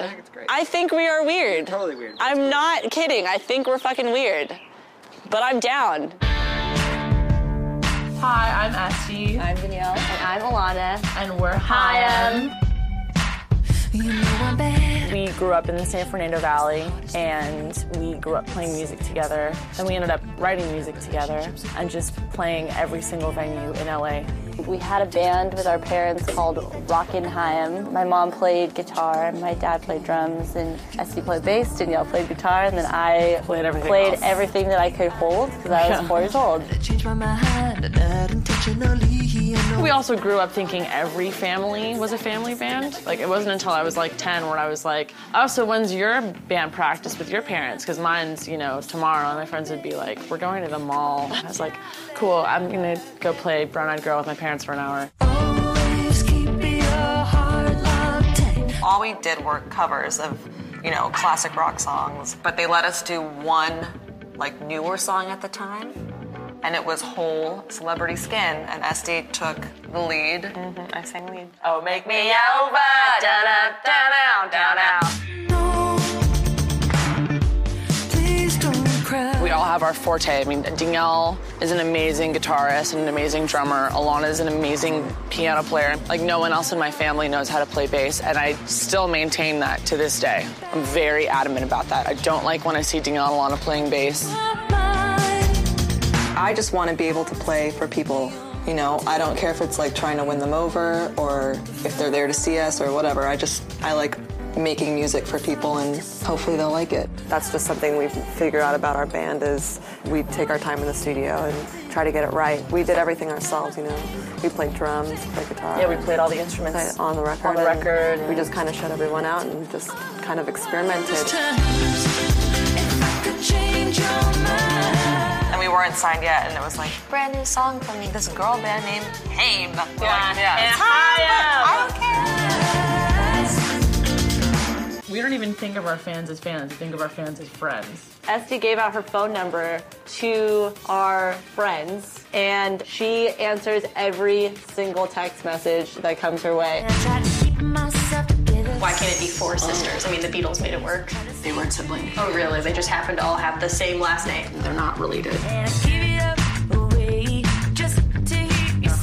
weird. I think it's great. I think we are weird. Totally weird. I'm not kidding. I think we're fucking weird. But I'm down. Hi, I'm Este, I'm Danielle. And I'm Alana. and we're Hi. Um, we grew up in the San Fernando Valley and we grew up playing music together. And we ended up writing music together and just playing every single venue in LA. We had a band with our parents called Rockin' Haim. My mom played guitar, my dad played drums, and Este played bass, Danielle played guitar, and then I Played everything played else. everything that I could hold because I was four years old. We also grew up thinking every family was a family band. Like it wasn't until I was like 10 where I was like, oh, so when's your band practice with your parents? Because mine's, you know, tomorrow. And my friends would be like, we're going to the mall. I was like, cool, I'm gonna go play Brown Eyed Girl with my parents for an hour. all we did were covers of, you know, classic rock songs. But they let us do one, like, newer song at the time. And it was Hole Celebrity Skin. And Este took the lead. Mm-hmm. I sang lead. Oh, make me over. Down, down, down, down, down. We all have our forte. I mean, Danielle is an amazing guitarist and an amazing drummer. Alana is an amazing piano player. Like no one else in my family knows how to play bass, and I still maintain that to this day. I'm very adamant about that. I don't like when I see Danielle and Alana playing bass. I just want to be able to play for people. You know, I don't care if it's like trying to win them over or if they're there to see us or whatever. I just, I like making music for people and hopefully they'll like it. That's just something we've figured out about our band is we take our time in the studio and try to get it right. We did everything ourselves, you know. We played drums, played guitar. Yeah, we played all the instruments on the record. On the and record. We just kind of shut everyone out and just kind of experimented. And we weren't signed yet, and it was like brand new song from this girl band named Haim. We're like, yeah, it's Haim, but I don't care. We don't even think of our fans as fans, we think of our fans as friends. Este gave out her phone number to our friends, and she answers every single text message that comes her way. Why can't it be four sisters? I mean, the Beatles made it work. They weren't siblings. Oh, really? They just happen to all have the same last name. They're not related.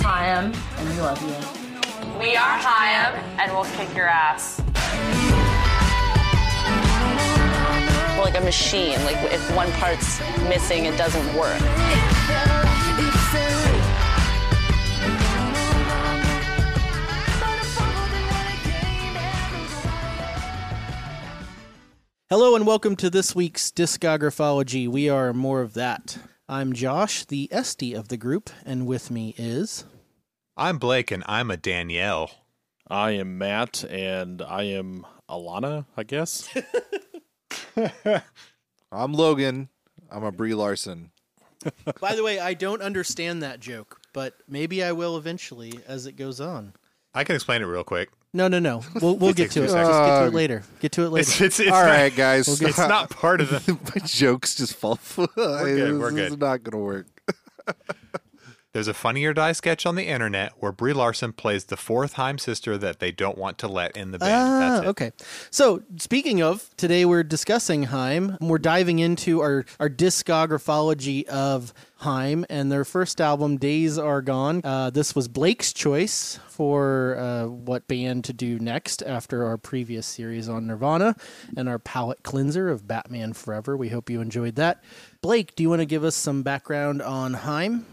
Hi, and we love you. We are Haim, and we'll kick your ass. Like a machine. Like if one part's missing, it doesn't work. Hello and welcome to this week's Discographology. We are more of that. I'm Josh, the Este of the group, and with me is. I'm Blake and I'm a Danielle. I am Matt, and I am Alana, I guess. I'm Logan. I'm a Brie Larson. By the way, I don't understand that joke, but maybe I will eventually as it goes on. I can explain it real quick. No, no, no. We'll we'll get to two it. Just get to it later. Get to it later. It's, it's, it's All not, right, guys. It's not part of the. My jokes just fall flat. good, we're This is good. not going to work. There's a Funny or Die sketch on the internet where Brie Larson plays the fourth Heim sister that they don't want to let in the band. Ah, That's it. okay. So speaking of, today we're discussing Heim. We're diving into our, our discographology of Heim and their first album, Days Are Gone. Uh, this was Blake's choice for uh, what band to do next after our previous series on Nirvana and our palette cleanser of Batman Forever. We hope you enjoyed that. Blake, do you want to give us some background on Heim?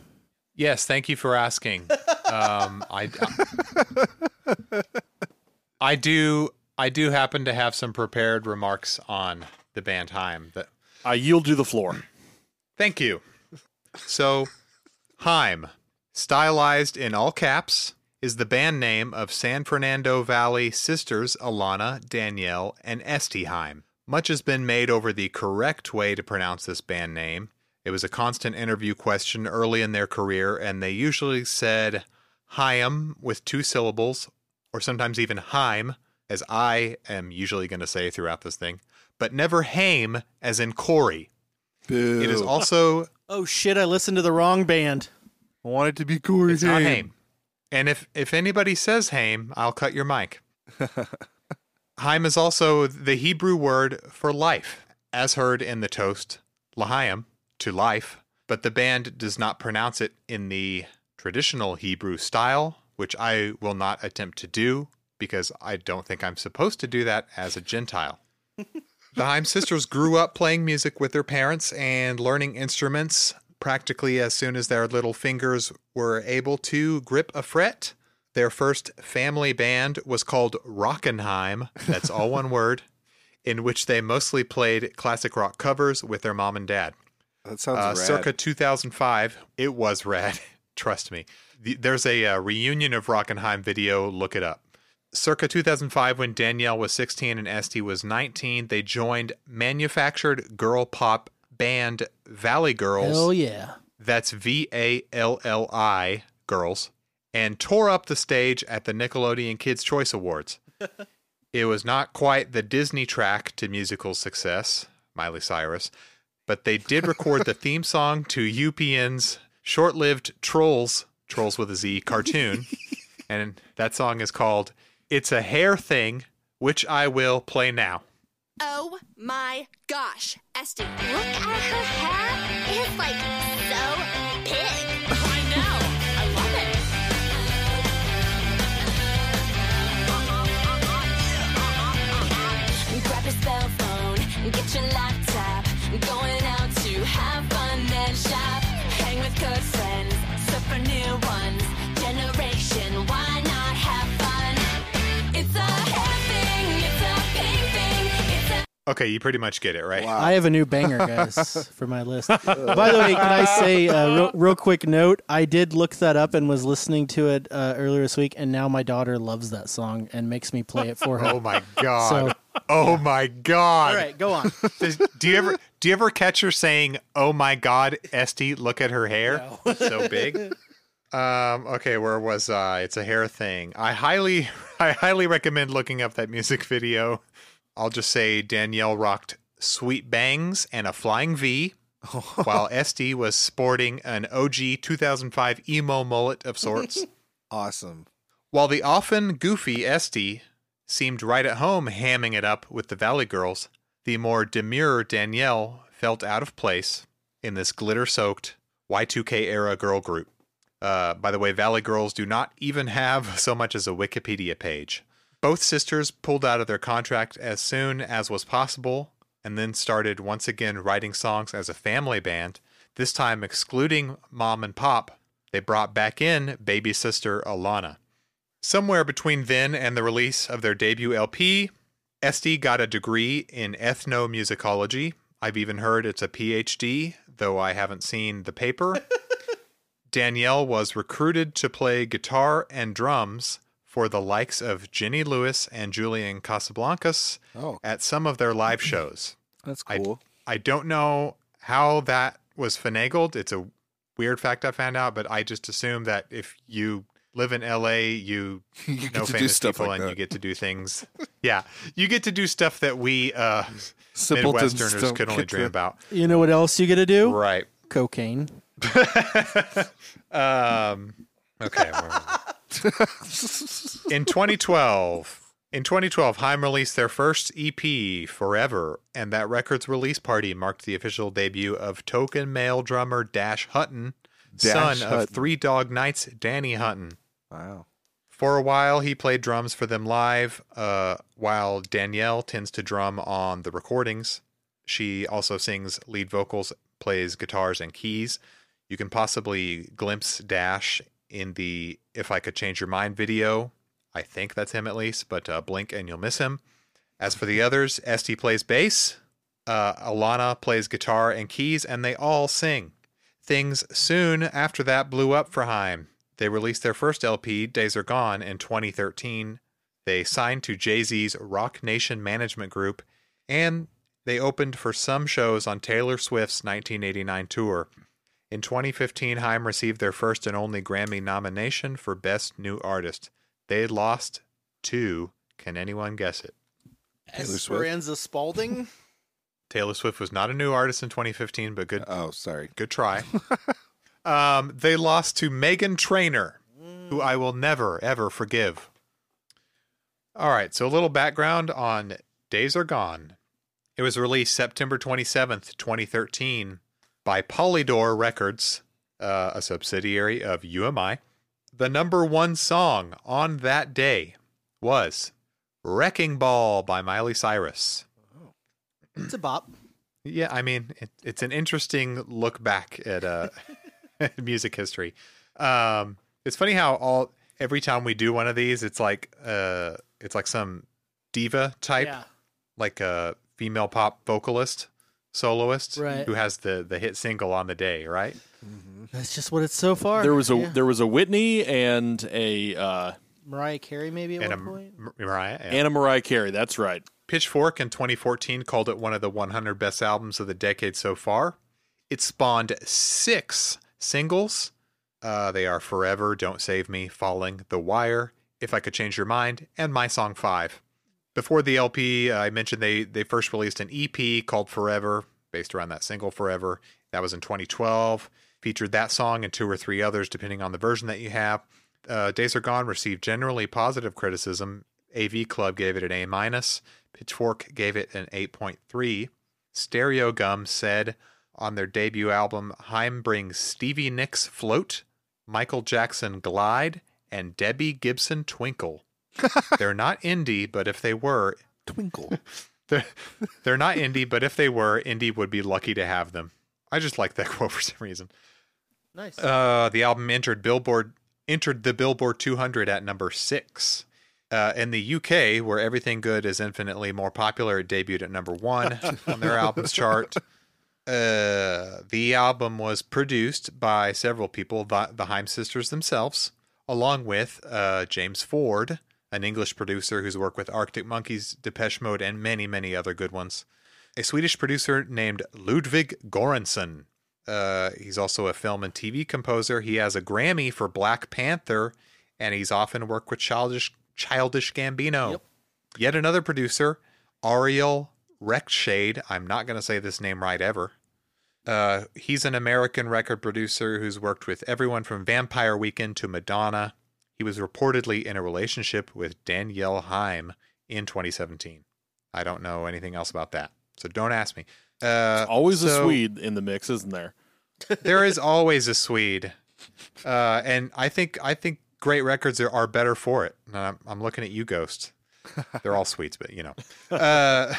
Yes, thank you for asking. um, I, I do. I do happen to have some prepared remarks on the band Heim. That I yield you the floor. Thank you. So, Heim, Stylized in all caps is the band name of San Fernando Valley sisters Alana, Danielle, and Este Heim. Much has been made over the correct way to pronounce this band name. It was a constant interview question early in their career, and they usually said Haim with two syllables, or sometimes even Heim, as I am usually going to say throughout this thing, but never Haim, as in Corey. Boo. It is also Oh shit! I listened to the wrong band. I want it to be Corey It's not Haim. Haim. And if if anybody says Haim, I'll cut your mic. Haim is also the Hebrew word for life, as heard in the toast L'chaim, to life, but the band does not pronounce it in the traditional Hebrew style, which I will not attempt to do because I don't think I'm supposed to do that as a Gentile. The Heim sisters grew up playing music with their parents and learning instruments practically as soon as their little fingers were able to grip a fret. Their first family band was called Rockenheim, that's all one word, in which they mostly played classic rock covers with their mom and dad. That sounds Uh, rad. circa 2005, it was rad. Trust me. The- There's a uh, reunion of Rockenheim video. Look it up. Circa 2005, when Danielle was 16 and Este was 19, they joined manufactured girl pop band Valli Girls. Oh, yeah! That's V A L L I Girls, and tore up the stage at the Nickelodeon Kids' Choice Awards. it was not quite the Disney track to musical success, Miley Cyrus, but they did record the theme song to UPN's short lived Trollz, Trollz with a Z cartoon. and that song is called It's a Hair Thing, which I will play now. Oh my gosh, Este. Look at her hair. It's like so big. I know. I love it. Grab your cell phone, get your laptop. Going out to have fun and shop. Hang with good friends, surf for new ones. Okay, you pretty much get it, right? I have a new banger, guys, for my list. By the way, can I say uh, real, real quick note? I did look that up and was listening to it uh, earlier this week, and now my daughter loves that song and makes me play it for her. Oh my god. So- oh my god. All right, go on. Does- do you ever do you ever catch her saying, "Oh my God, Este, look at her hair, so big"? Um, okay, where was I? It's a hair thing. I highly, I highly recommend looking up that music video. I'll just say Danielle rocked sweet bangs and a flying V, while Este was sporting an OG 2005 emo mullet of sorts. Awesome. While the often goofy Este seemed right at home hamming it up with the Valli Girls, the more demure Danielle felt out of place in this glitter soaked Y2K era girl group. Uh, by the way, Valli Girls do not even have so much as a Wikipedia page. Both sisters pulled out of their contract as soon as was possible and then started once again writing songs as a family band, this time excluding mom and pop. They brought back in baby sister Alana. Somewhere between then and the release of their debut LP, Este got a degree in ethnomusicology. I've even heard it's a PhD, though I haven't seen the paper. Danielle was recruited to play guitar and drums for the likes of Jenny Lewis and Julian Casablancas Oh. at some of their live shows. That's I- cool. I don't know how that was finagled. It's a weird fact I found out, but I just assume that if you live in LA, you, You get know to do famous stuff people like and that. you get to do things. yeah, you get to do stuff that we uh, Simpletons Midwesterners could only dream to- about. You know what else you get to do? Right. Cocaine. Um, okay. in 2012, in 2012, Haim released their first EP, Forever, and that record's release party marked the official debut of token male drummer Dash Hutton, Dash son Hutton. of Three Dog Night's Danny Hutton. Wow. For a while, he played drums for them live, uh, while Danielle tends to drum on the recordings. She also sings lead vocals, plays guitars and keys. You can possibly glimpse Dash in the If I Could Change Your Mind video. I think that's him at least, but uh, blink and you'll miss him. As for the others, Este plays bass, uh, Alana plays guitar and keys, and they all sing. Things soon after that blew up for Haim. They released their first LP, Days Are Gone, in 2013. They signed to Jay Z's Roc Nation Management Group, and they opened for some shows on Taylor Swift's 1989 tour. In 2015, Haim received their first and only Grammy nomination for Best New Artist. They lost to, can anyone guess it? Taylor Swift? Esperanza Spalding. Taylor Swift was not a new artist in 2015, but good. Oh, sorry. Good try. um, they lost to Meghan Trainor, who I will never ever forgive. All right, so a little background on Days Are Gone. It was released September 27th, 2013, by Polydor Records, uh, a subsidiary of UMI. The number one song on that day was Wrecking Ball by Miley Cyrus. It's a bop. Yeah, I mean, it, it's an interesting look back at uh, music history. Um, it's funny how all every time we do one of these, it's like uh, it's like some diva type, Yeah. like a female pop vocalist, soloist, Right. who has the the hit single on the day, right? That's just what it's so far. There was a Yeah. there was a Whitney and a uh, Mariah Carey maybe at And a one point. M- Mariah. yeah. Anna Mariah Carey. That's right. Pitchfork in 2014 called it one of the 100 best albums of the decade so far. It spawned six singles. Uh, they are Forever, Don't Save Me, Falling, The Wire, If I Could Change Your Mind, and My Song 5. Before the LP, uh, I mentioned they, they first released an EP called Forever, based around that single Forever. That was in 2012. Featured that song and two or three others, depending on the version that you have. Uh, Days Are Gone received generally positive criticism. AV Club gave it an A minus. Pitchfork gave it an 8.3. Stereogum said on their debut album, Haim brings Stevie Nicks Float, Michael Jackson Glide, and Debbie Gibson Twinkle. They're not indie, but if they were, Twinkle. they're, they're not indie, but if they were, indie would be lucky to have them. I just like that quote for some reason. Nice. Uh, the album entered Billboard entered the Billboard 200 at number six. Uh, in the UK, where Everything Good is infinitely more popular, it debuted at number one on their albums chart. Uh, the album was produced by several people, the, the Haim sisters themselves, along with uh, James Ford, an English producer who's worked with Arctic Monkeys, Depeche Mode, and many, many other good ones. A Swedish producer named Ludvig Göransson. Uh, he's also a film and TV composer. He has a Grammy for Black Panther, and he's often worked with Childish Childish Gambino. Yet another producer, Ariel Rechtshaid. I'm not going to say this name right ever. Uh, he's an American record producer who's worked with everyone from Vampire Weekend to Madonna. He was reportedly in a relationship with Danielle Haim in 2017. I don't know anything else about that, so don't ask me. Uh, Always a Swede in the mix, isn't there? there is always a Swede, uh, and I think I think great records are, are better for it. And I'm, I'm looking at you, Ghost. They're all Swedes, but you know. Uh,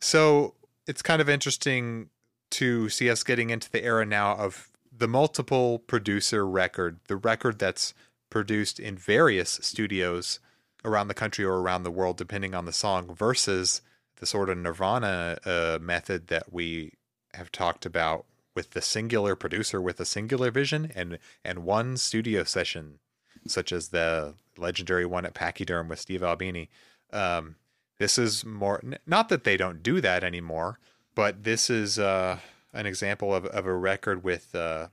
so it's kind of interesting to see us getting into the era now of the multiple producer record, the record that's produced in various studios around the country or around the world, depending on the song, versus the sort of Nirvana uh, method that we have talked about with the singular producer with a singular vision and and one studio session, such as the legendary one at Pachyderm with Steve Albini. Um, this is more not that they don't do that anymore, but this is uh, an example of, of a record with uh,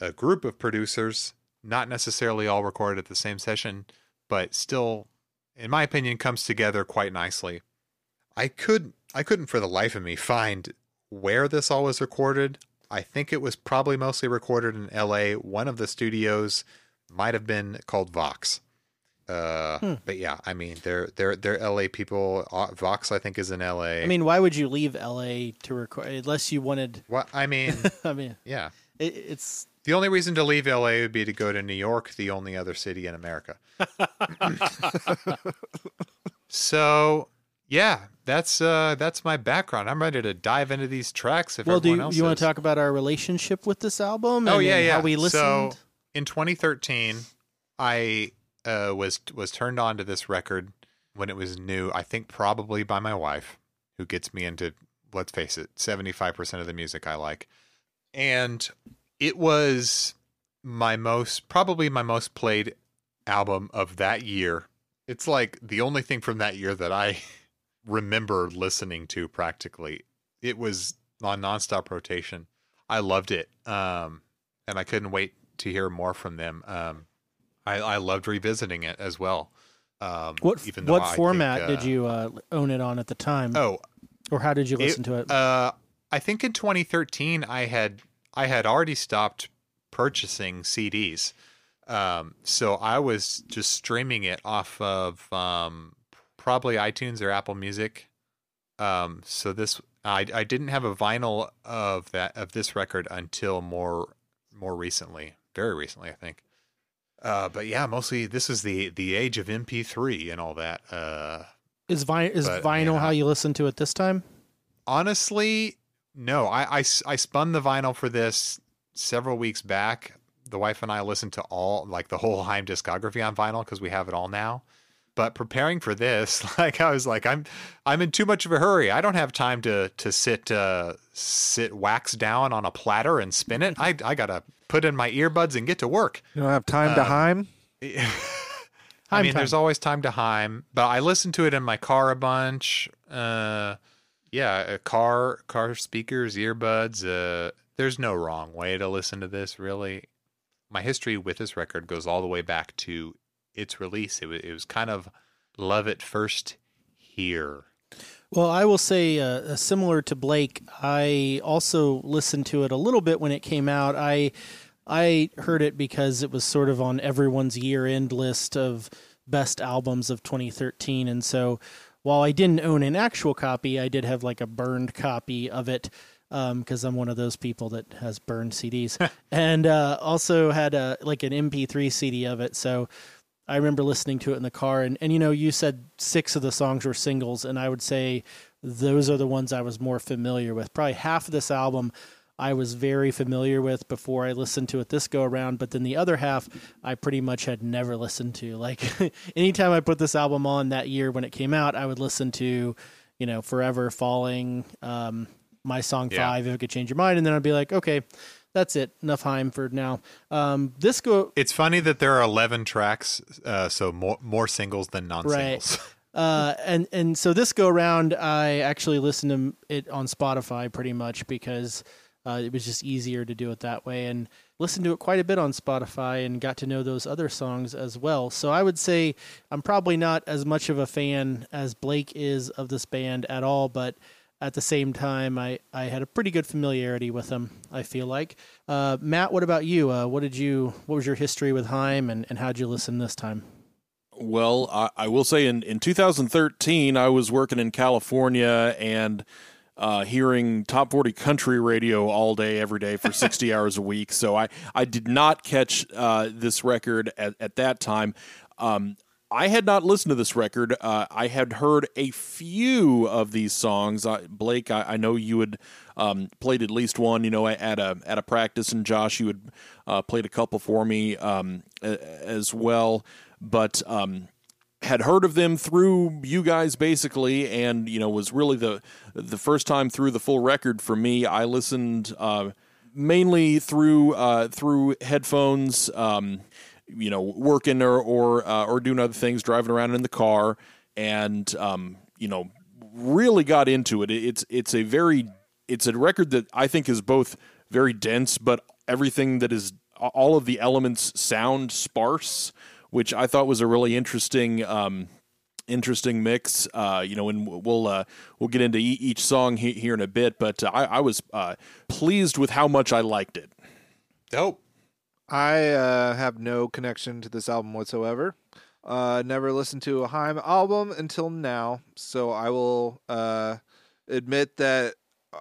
a group of producers, not necessarily all recorded at the same session, but still, in my opinion, comes together quite nicely. I could I couldn't for the life of me find where this all was recorded. I think it was probably mostly recorded in L.A. One of the studios might have been called Vox. Uh, Hmm. But yeah, I mean, they're they're they're L.A. people. Uh, Vox, I think, is in L.A. I mean, why would you leave LA to record unless you wanted? what I mean, I mean, yeah. it, it's The only reason to leave LA would be to go to New York, the only other city in America. so, yeah, that's uh that's my background. I'm ready to dive into these tracks if well. Do you, else you want to talk about our relationship with this album? Oh yeah, yeah. How we listened. So, in 2013, I uh, was was turned on to this record when it was new. I think probably by my wife, who gets me into let's face it, 75% of the music I like. And it was my most probably my most played album of that year. It's like the only thing from that year that I remember listening to practically. It was on nonstop rotation. I loved it. Um and I couldn't wait to hear more from them. Um I, I loved revisiting it as well. Um What even what I think, format did uh, you uh, own it on at the time? Oh, or how did you listen to it? Uh, I think in 2013 I had I had already stopped purchasing CDs, um, so I was just streaming it off of um, probably iTunes or Apple Music. Um, so this I I didn't have a vinyl of that of this record until more more recently, very recently I think. Uh, but yeah, mostly this is the the age of MP3 and all that. Uh, is vi- is but, vinyl yeah. how you listen to it this time? Honestly, no. I I spun the vinyl for this several weeks back. The wife and I listened to all, like the whole Heim discography on vinyl because we have it all now. But preparing for this, like I was like, I'm I'm in too much of a hurry. I don't have time to to sit uh, sit wax down on a platter and spin it. I I gotta put in my earbuds and get to work. You don't have time to Um, Heim? I mean, time. there's always time to Heim, but I listened to it in my car a bunch. Uh, yeah, a car, car speakers, earbuds. Uh, there's no wrong way to listen to this. Really, my history with this record goes all the way back to its release. It was, it was kind of love at first here. Well, I will say, uh, similar to Blake, I also listened to it a little bit when it came out. I I heard it because it was sort of on everyone's year-end list of best albums of 2013, and so while I didn't own an actual copy, I did have like a burned copy of it because I'm one of those people that has burned CDs, and uh, also had a like an MP3 CD of it. So I remember listening to it in the car, and, and you know, you said six of the songs were singles, and I would say those are the ones I was more familiar with. Probably half of this album I was very familiar with before I listened to it this go around, but then the other half I pretty much had never listened to. Like anytime I put this album on that year when it came out, I would listen to, you know, Forever Falling, um, my song Yeah. five, if it could change your mind, and then I'd be like, okay, that's it, enough Heim for now. Um, this go It's funny that there are 11 tracks, uh, so more more singles than non-singles. uh, and and so this go around, I actually listened to it on Spotify pretty much because uh, it was just easier to do it that way, and listened to it quite a bit on Spotify and got to know those other songs as well. So I would say I'm probably not as much of a fan as Blake is of this band at all, but at the same time, I, I had a pretty good familiarity with them. I feel like. Uh, Matt, what about you? Uh, what did you? What was your history with Heim, and, and how'd you listen this time? Well, I, I will say in, in 2013, I was working in California and uh, hearing top 40 country radio all day, every day for 60 hours a week. So I, I did not catch uh, this record at, at that time. Um, I had not listened to this record. Uh, I had heard a few of these songs. I, Blake, I, I know you had um, played at least one. You know, at a at a practice, and Josh, you had uh, played a couple for me um, as well. But um, had heard of them through you guys basically, and you know was really the the first time through the full record for me. I listened uh, mainly through uh, through headphones. Um, you know, working or or uh, or doing other things, driving around in the car, and um, you know, really got into it. It's it's a very it's a record that I think is both very dense, but everything that is all of the elements sound sparse, which I thought was a really interesting. Um, interesting mix. Uh, you know, and we'll uh, we'll get into e- each song he- here in a bit. But uh, I, I was uh, pleased with how much I liked it. Dope. I uh, have no connection to this album whatsoever. Uh, never listened to a Haim album until now, so I will uh, admit that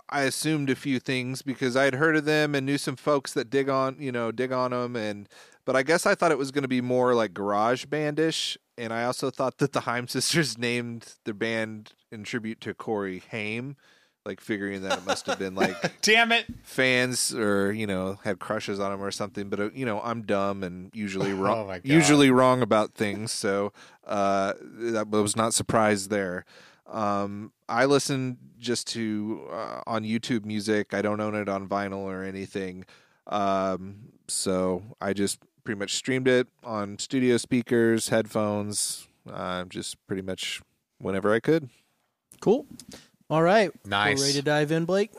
I assumed a few things because I had heard of them and knew some folks that dig on, you know, dig on them, and but I guess I thought it was going to be more like garage bandish, and I also thought that the Heim sisters named their band in tribute to Corey Haim, like figuring that it must have been like Damn it. fans or you know had crushes on him or something. But uh, you know i'm dumb and usually wrong Oh usually wrong about things. So uh that I was not surprised there. Um i listen just to uh, on youtube music i don't own it on vinyl or anything um so I just pretty much streamed it on studio speakers, headphones, uh, just pretty much whenever I could. Cool. All right. Nice. We're ready to dive in, Blake.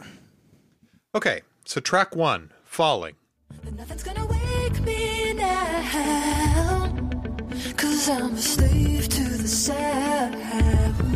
Okay, so track one, Falling. Nothing's gonna wake me now. Cause I'm a slave to the sound.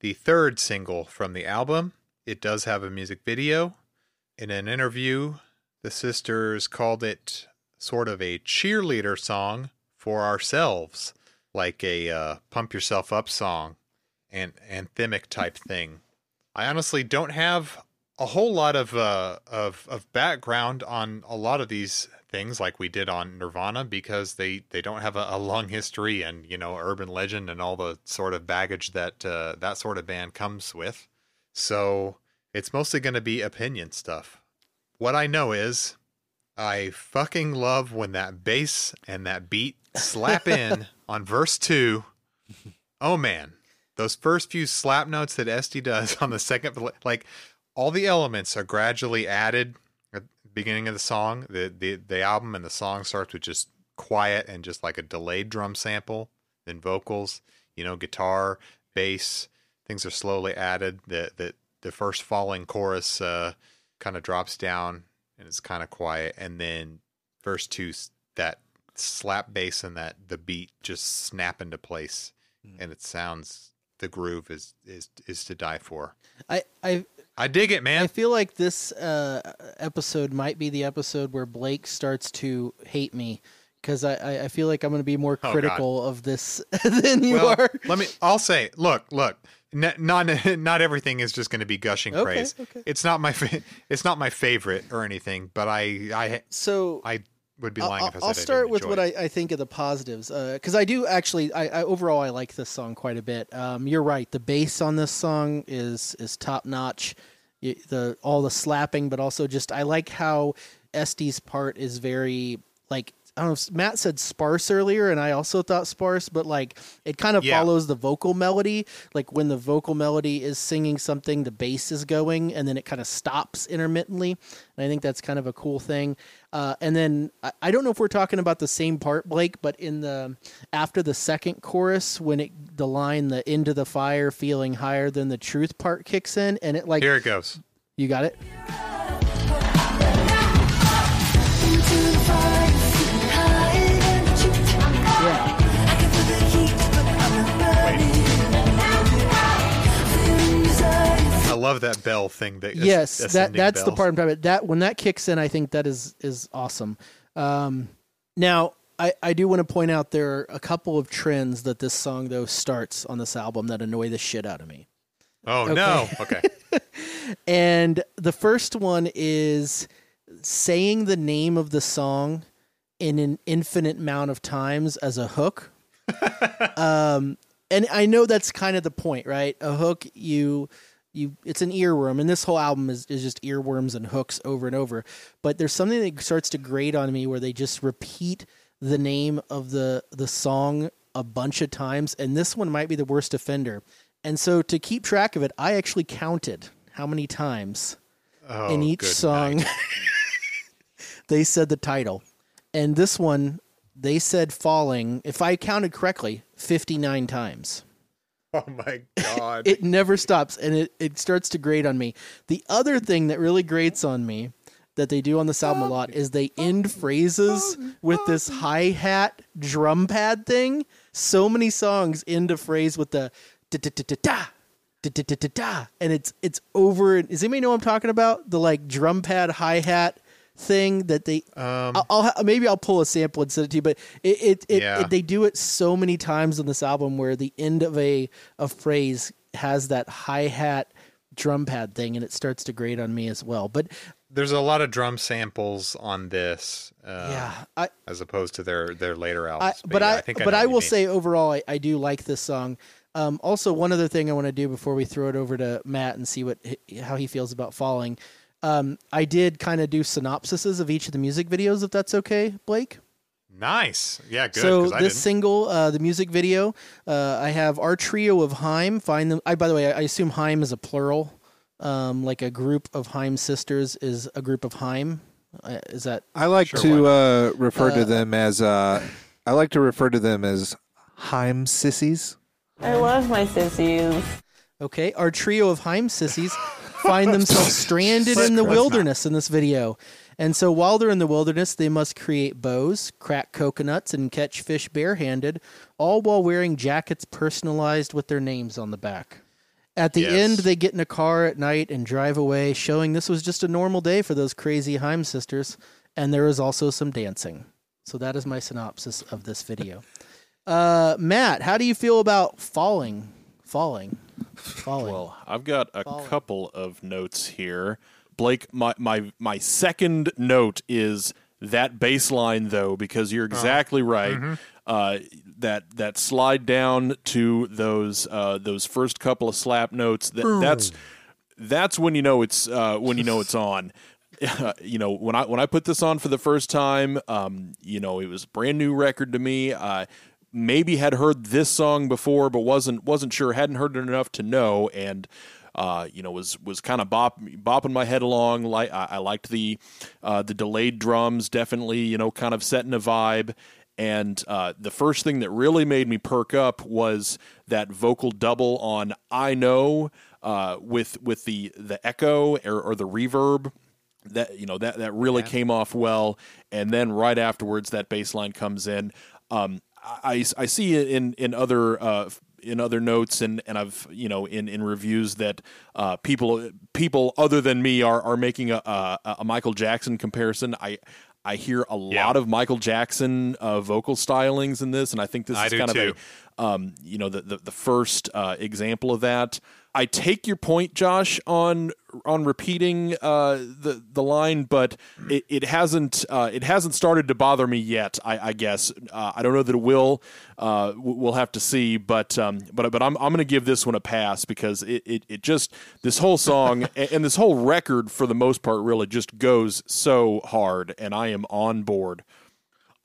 the third single from the album. It does have a music video. In an interview, the sisters called it sort of a cheerleader song for ourselves, like a uh, pump yourself up song, and anthemic type thing. I honestly don't have a whole lot of uh, of of background on a lot of these things like we did on Nirvana because they they don't have a, a long history and you know urban legend and all the sort of baggage that uh, that sort of band comes with. So it's mostly going to be opinion stuff. What I know is I fucking love when that bass and that beat slap in on verse two. Oh man, those first few slap notes that Este does on the second, like all the elements are gradually added beginning of the song. The, the the album and the song starts with just quiet and just like a delayed drum sample, then vocals, you know, guitar, bass. Things are slowly added. The the the first falling chorus uh, kind of drops down and it's kind of quiet, and then verse two that slap bass and that the beat just snap into place, and it sounds the groove is is is to die for. I, I I dig it, man. I feel like this uh, episode might be the episode where Blake starts to hate me because I, I, feel like I'm going to be more Oh, critical of this than you well, are. let me. I'll say, look, look. Not not everything is just going to be gushing Okay, praise. okay. It's not my fa- it's not my favorite or anything, but I I So I would be I'll, lying if I said I'll start with what. I, I think of the positives because I do actually. I, I overall I like this song quite a bit. Um, you're right. The bass on this song is is top notch. The all the slapping, but also just I like how Este's part is very like I don't know. if Matt said sparse earlier, and I also thought sparse, but like it kind of Yeah. follows the vocal melody. Like when the vocal melody is singing something, the bass is going, and then it kind of stops intermittently. And I think that's kind of a cool thing. Uh, and then I, I don't know if we're talking about the same part, Blake, but in the after the second chorus, when it the line "the into the fire, feeling higher than the truth" part kicks in, and it like Here it goes. you got it. Love that bell thing. That yes, that that's the part I'm talking about. That when that kicks in, I think that is is awesome. Um, now, I I do want to point out there are a couple of trends that this song though starts on this album that annoy the shit out of me. Oh no. Okay. And the first one is saying the name of the song in an infinite amount of times as a hook. um, and I know that's kind of the point, right? A hook, you, you, it's an earworm, and this whole album is, is just earworms and hooks over and over. But there's something that starts to grate on me where they just repeat the name of the the song a bunch of times, and this one might be the worst offender. And so to keep track of it, I actually counted how many times Oh, in each song they said the title. And this one, they said falling, if I counted correctly, 59 times. Oh my god. It never stops and it, it starts to grate on me. The other thing that really grates on me that they do on this album a lot is they end phrases with this hi hat drum pad thing. So many songs end a phrase with the da da da da da. Da, da, da, da, and it's it's over. Does anybody know what I'm talking about? The like drum pad hi hat thing that they. Um, I'll, I'll maybe I'll pull a sample and send it to you. But it it, it, Yeah. it they do it so many times on this album where the end of a a phrase has that hi hat drum pad thing, and it starts to grate on me as well. But There's a lot of drum samples on this, uh, yeah, I, as opposed to their their later I, albums. but yeah, I, think but I, will say overall, I, I do like this song. Um, also, one other thing I want to do before we throw it over to Matt and see what how he feels about falling. Um, I did kind of do synopsises of each of the music videos, if that's okay, Blake. nice. Yeah, good. so 'cause I this didn't. single, uh, the music video, uh, I have our trio of Heim. Find them. I by the way, I assume Heim is a plural. Um, like a group of Heim sisters is a group of Heim. Uh, is that I like Sure, to uh, refer Uh, to them as uh, I like to refer to them as Heim sissies. I love my sissies. Okay, our trio of Heim sissies find themselves stranded in the wilderness in this video. And so while they're in the wilderness, they must create bows, crack coconuts, and catch fish barehanded, all while wearing jackets personalized with their names on the back. At the Yes. end, they get in a car at night and drive away, showing this was just a normal day for those crazy Heim sisters. And there is also some dancing. So that is my synopsis of this video. Uh, Matt, how do you feel about falling? Falling. Falling. Well, I've got a Follow. couple of notes here. Blake, my my my second note is that baseline though, because you're exactly right. Uh, that that slide down to those uh, those first couple of slap notes. That that's that's when you know it's uh, when you know it's on. you know when I when I put this on for the first time, um, you know it was a brand new record to me. Maybe had heard this song before, but wasn't wasn't sure. Hadn't heard it enough to know, and uh, you know was was kind of bop, bopping my head along. Like I, I liked the uh, the delayed drums, definitely you know kind of setting a vibe. And uh, the first thing that really made me perk up was that vocal double on "I Know" uh, with with the the echo or, or the reverb that you know that that really came off well and then right afterwards that bass line comes in um i i see it in in other uh in other notes and and i've you know in in reviews that uh people people other than me are are making a a, a michael jackson comparison i I hear a Yeah. lot of Michael Jackson uh, vocal stylings in this, and I think this I is kind too. of a um, you know the the, the first uh, example of that. I take your point, Josh, on on repeating uh, the the line, but it, it hasn't uh, it hasn't started to bother me yet. I, I guess uh, I don't know that it will. Uh, we'll have to see, but um, but but I'm I'm going to give this one a pass because it, it, it just this whole song and, and this whole record for the most part really just goes so hard, and I am on board.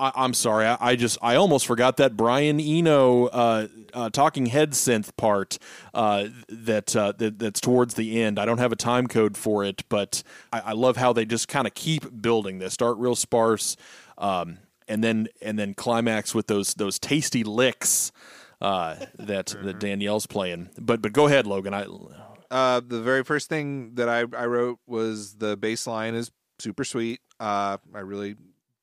I, I'm sorry. I, I just I almost forgot that Brian Eno uh, uh, talking head synth part uh, that, uh, that that's towards the end. I don't have a time code for it, but I, I love how they just kind of keep building. They start real sparse, um, and then and then climax with those those tasty licks uh, that that Danielle's playing. But but go ahead, Logan. I Uh, the very first thing that I, I wrote was the bass line is super sweet. Uh, I really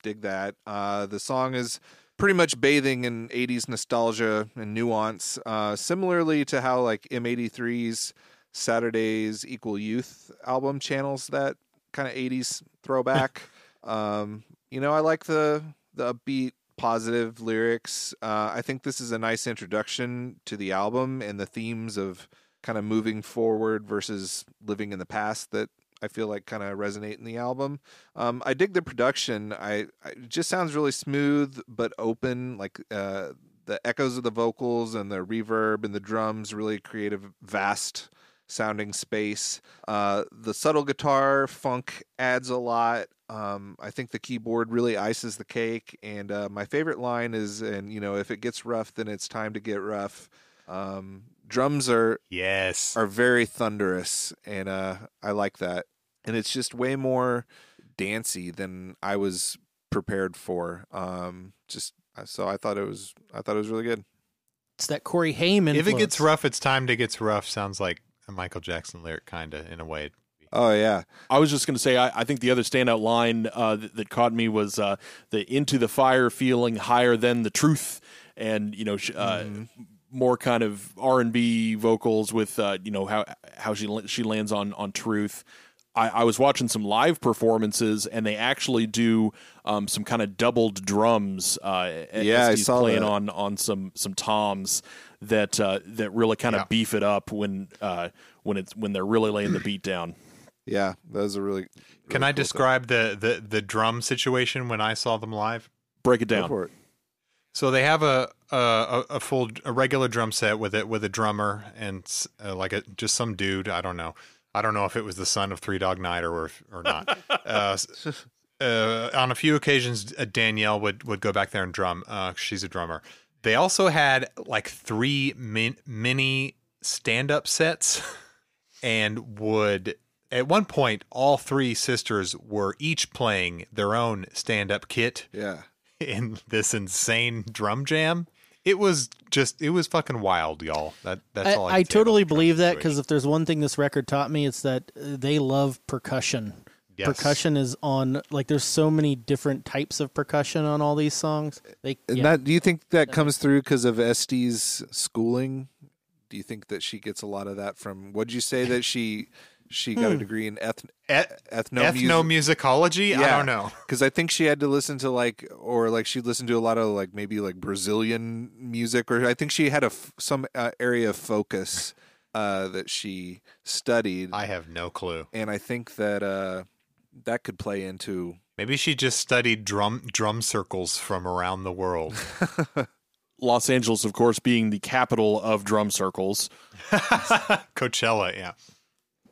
dig that. Uh, the song is pretty much bathing in 80s nostalgia and nuance, uh, similarly to how like M83's Saturdays Equal Youth album channels that kind of 80s throwback. um, you know, I like the the upbeat, positive lyrics. Uh, I think this is a nice introduction to the album and the themes of kind of moving forward versus living in the past that I feel like kind of resonate in the album. Um, I dig the production. I, I it just sounds really smooth but open. Like uh, the echoes of the vocals and the reverb and the drums really create a vast sounding space. Uh, the subtle guitar funk adds a lot. Um, I think the keyboard really ices the cake. And uh, my favorite line is, and you know, if it gets rough, then it's time to get rough. Um, drums are Yes. are very thunderous, and uh, I like that. And it's just way more dancey than I was prepared for. Um, just so I thought it was, I thought it was really good. It's that Corey Haim If it gets rough, it's time to get rough. Sounds like a Michael Jackson lyric, kind of in a way. Oh yeah, I was just going to say, I, I think the other standout line uh, that, that caught me was uh, the "into the fire, feeling higher than the truth," and you know, sh- uh, more kind of R and B vocals with uh, you know how how she she lands on on truth. I, I was watching some live performances, and they actually do um, some kind of doubled drums. Uh, Yeah, I he's saw playing that. on on some some toms that uh, that really kind of Yeah. beef it up when uh, when it's when they're really laying the beat down. Yeah, that was a really. Can I cool describe the, the the drum situation when I saw them live? Break it thing. Go down. for it. So they have a a, a full a regular drum set with it with a drummer and uh, like a just some dude. I don't know. I don't know if it was the son of Three Dog Night or or not. uh, uh, on a few occasions, uh, Danielle would would go back there and drum. Uh, she's a drummer. They also had like three min- mini stand up sets, and would at one point all three sisters were each playing their own stand up kit Yeah. in this insane drum jam. It was just it was fucking wild, y'all. That that's I, all I, I can say about totally believe that because if there's one thing this record taught me, it's that uh, they love percussion. Yes. Percussion is on like there's so many different types of percussion on all these songs. They And yeah. that do you think that comes through because of Este's schooling? Do you think that she gets a lot of that from? What'd you say that she she got a degree in eth, Et- ethnomusic? ethnomusicology. I don't know. because I think she had to listen to like, or like she listened to a lot of like maybe like Brazilian music, or I think she had a f- some uh, area of focus uh, that she studied, I have no clue. and I think that uh, that could play into Maybe she just studied drum drum circles from around the world. Los Angeles, of course, being the capital of drum circles. Coachella, yeah.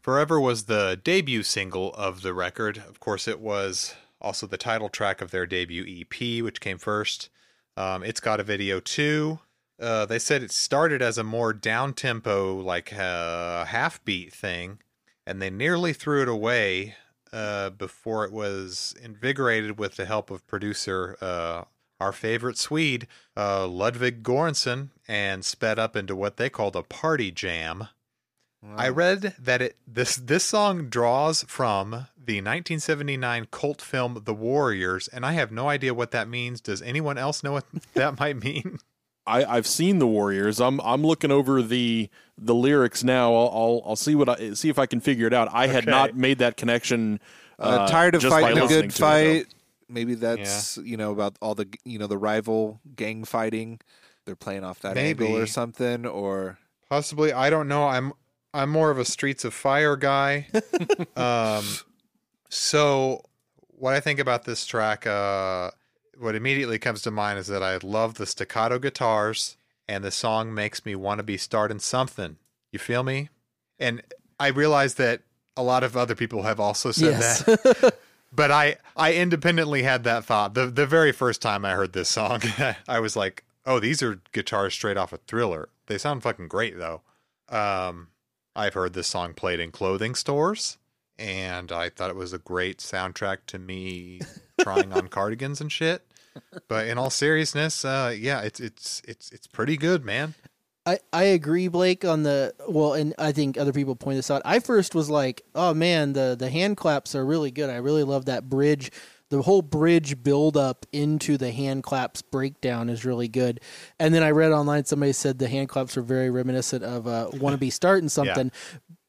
Forever was the debut single of the record. Of course, it was also the title track of their debut EP, which came first. Um, it's got a video too. Uh, they said it started as a more down tempo, like uh, half beat thing, and they nearly threw it away uh, before it was invigorated with the help of producer, uh, our favorite Swede, uh, Ludwig Göransson, and sped up into what they called a party jam. I read that it this this song draws from the 1979 cult film The Warriors, and I have no idea what that means. Does anyone else know what that might mean? I, I've seen the Warriors. I'm I'm looking over the the lyrics now. I'll I'll, I'll see what I see if I can figure it out. I had not made that connection. uh, Uh, tired of fighting a good to it, though. fight. Maybe that's you know about all the you know the rival gang fighting. They're playing off that angle or something, or Possibly, I don't know. I'm I'm more of a Streets of Fire guy. um, so what I think about this track, uh, what immediately comes to mind is that I love the staccato guitars, and the song makes me want to be starting something. You feel me? And I realize that a lot of other people have also said yes. that. But I, I independently had that thought. The the very first time I heard this song, I was like, "Oh, these are guitars straight off a Thriller. They sound fucking great, though." Um, I've heard this song played in clothing stores, and I thought it was a great soundtrack to me trying on cardigans and shit. But in all seriousness, uh, yeah, it's it's it's it's pretty good, man. I, I agree, Blake, on the well, and I think other people point this out. I first was like, oh man, the the hand claps are really good. I really love that bridge. The whole bridge build up into the hand claps breakdown is really good. And then I read online somebody said the hand claps are very reminiscent of uh, "Want to Be Starting Something."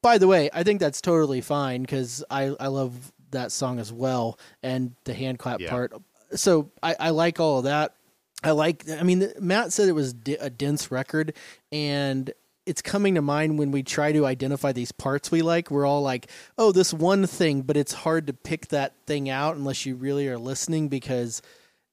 By the way, I think that's totally fine because I I love that song as well, and the hand clap Yeah. part. So I, I like all of that. I like. I mean, Matt said it was d- a dense record, and it's coming to mind when we try to identify these parts we like. We're all like, "Oh, this one thing," but it's hard to pick that thing out unless you really are listening because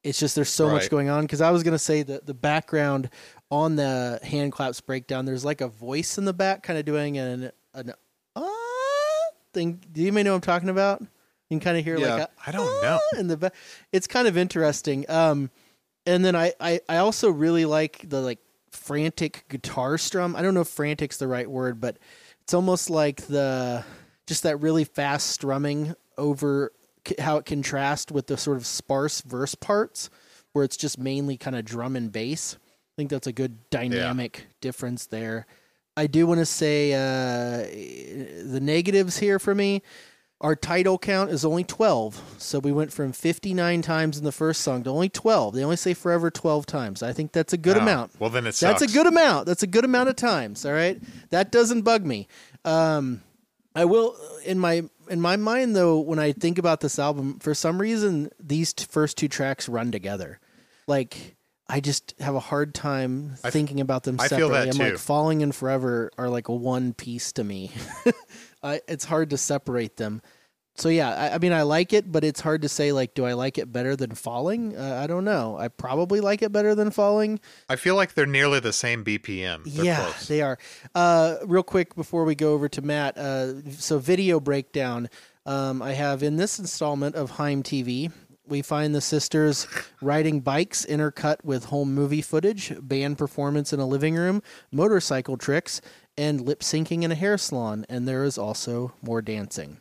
it's just there's so much going on. Because I was gonna say that the background on the hand claps breakdown, there's like a voice in the back, kind of doing an an ah thing. Do you may know what I'm talking about? You can kind of hear Yeah. like a I don't know. in the back. It's kind of interesting. Um, and then I, I, I also really like the like frantic guitar strum. I don't know if frantic's the right word, but it's almost like the just that really fast strumming over how it contrasts with the sort of sparse verse parts. where it's just mainly kind of drum and bass. I think that's a good dynamic difference there. I do want to say uh, the negatives here for me. Our title count is only 12. So we went from 59 times in the first song to only 12. They only say forever 12 times. I think that's a good Oh, amount. Well, then it That's a good amount. That's a good amount of times. All right, that doesn't bug me. Um, I will in my in my mind though when I think about this album, for some reason these t- first two tracks run together. Like I just have a hard time I thinking about them I separately. feel that I'm too. like Falling in Forever are like a one piece to me. I, it's hard to separate them. So yeah, I, I mean I like it, but it's hard to say like, do I like it better than Falling? Uh, I don't know. I probably like it better than Falling. I feel like they're nearly the same BPM. They're yeah, close. they are. Uh, real quick before we go over to Matt, uh, so video breakdown. Um, I have in this installment of Haim TV, we find the sisters riding bikes intercut with home movie footage, band performance in a living room, motorcycle tricks, and lip syncing in a hair salon. And there is also more dancing.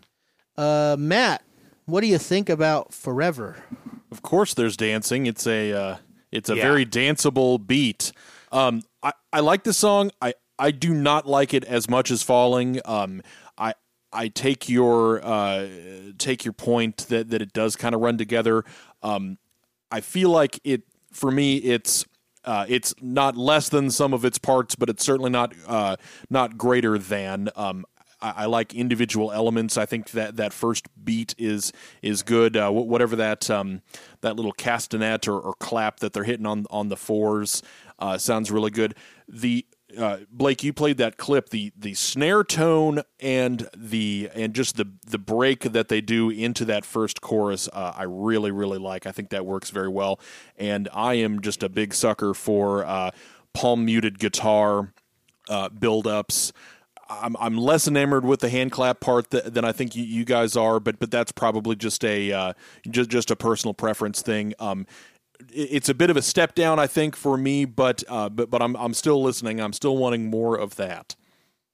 Uh, Matt, what do you think about Forever? Of course, there's dancing. It's a uh, it's a Yeah. very danceable beat. Um, I I like the song. I I do not like it as much as Falling. Um, I I take your uh, take your point that that it does kind of run together. Um, I feel like it for me. It's uh, it's not less than some of its parts, but it's certainly not uh, not greater than. Um, I, I like individual elements. I think that that first beat is is good. Uh, wh- whatever that um, that little castanet or, or clap that they're hitting on on the fours uh, sounds really good. The uh, Blake, you played that clip. The the snare tone and the and just the the break that they do into that first chorus, uh, I really really like. I think that works very well. And I am just a big sucker for uh, palm muted guitar uh, build ups. I'm I'm less enamored with the hand clap part th- than I think you, you guys are, but but that's probably just a uh, just just a personal preference thing. Um, it's a bit of a step down, I think, for me, but uh, but but I'm I'm still listening. I'm still wanting more of that.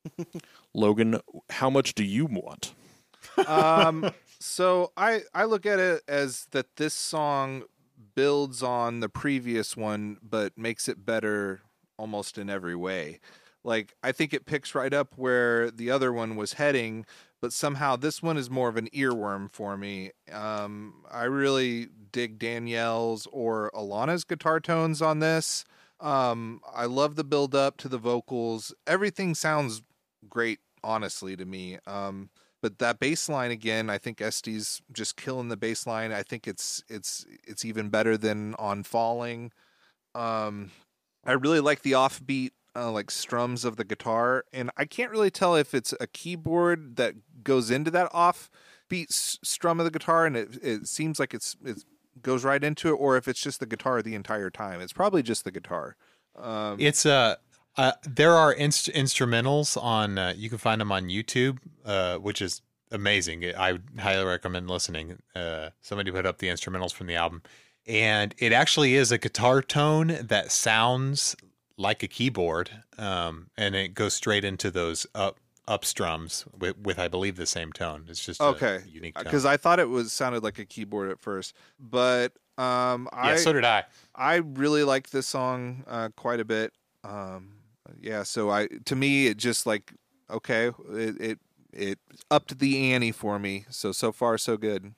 Logan, how much do you want? um, so I I look at it as that this song builds on the previous one, but makes it better almost in every way. Like I think it picks right up where the other one was heading, but somehow this one is more of an earworm for me. Um, I really dig Danielle's or Alana's guitar tones on this. Um, I love the build up to the vocals. Everything sounds great, honestly, to me. Um, but that bass line again, I think Este's just killing the bass line. I think it's it's it's even better than on Falling. Um, I really like the offbeat uh, like strums of the guitar, and I can't really tell if it's a keyboard that goes into that offbeat s- strum of the guitar, and it it seems like it's it goes right into it, or if it's just the guitar the entire time. It's probably just the guitar. Um, It's uh, uh there are inst- instrumentals on uh, you can find them on YouTube, uh, which is amazing. I highly recommend listening. Uh, somebody put up the instrumentals from the album, and it actually is a guitar tone that sounds like a keyboard, um, and it goes straight into those up up strums with, with I believe the same tone. It's just a okay, unique because I thought it was sounded like a keyboard at first, but um, I yeah, so did I. I really like this song uh, quite a bit. Um, yeah, so I to me it just like okay, it it it upped the ante for me. So so far so good.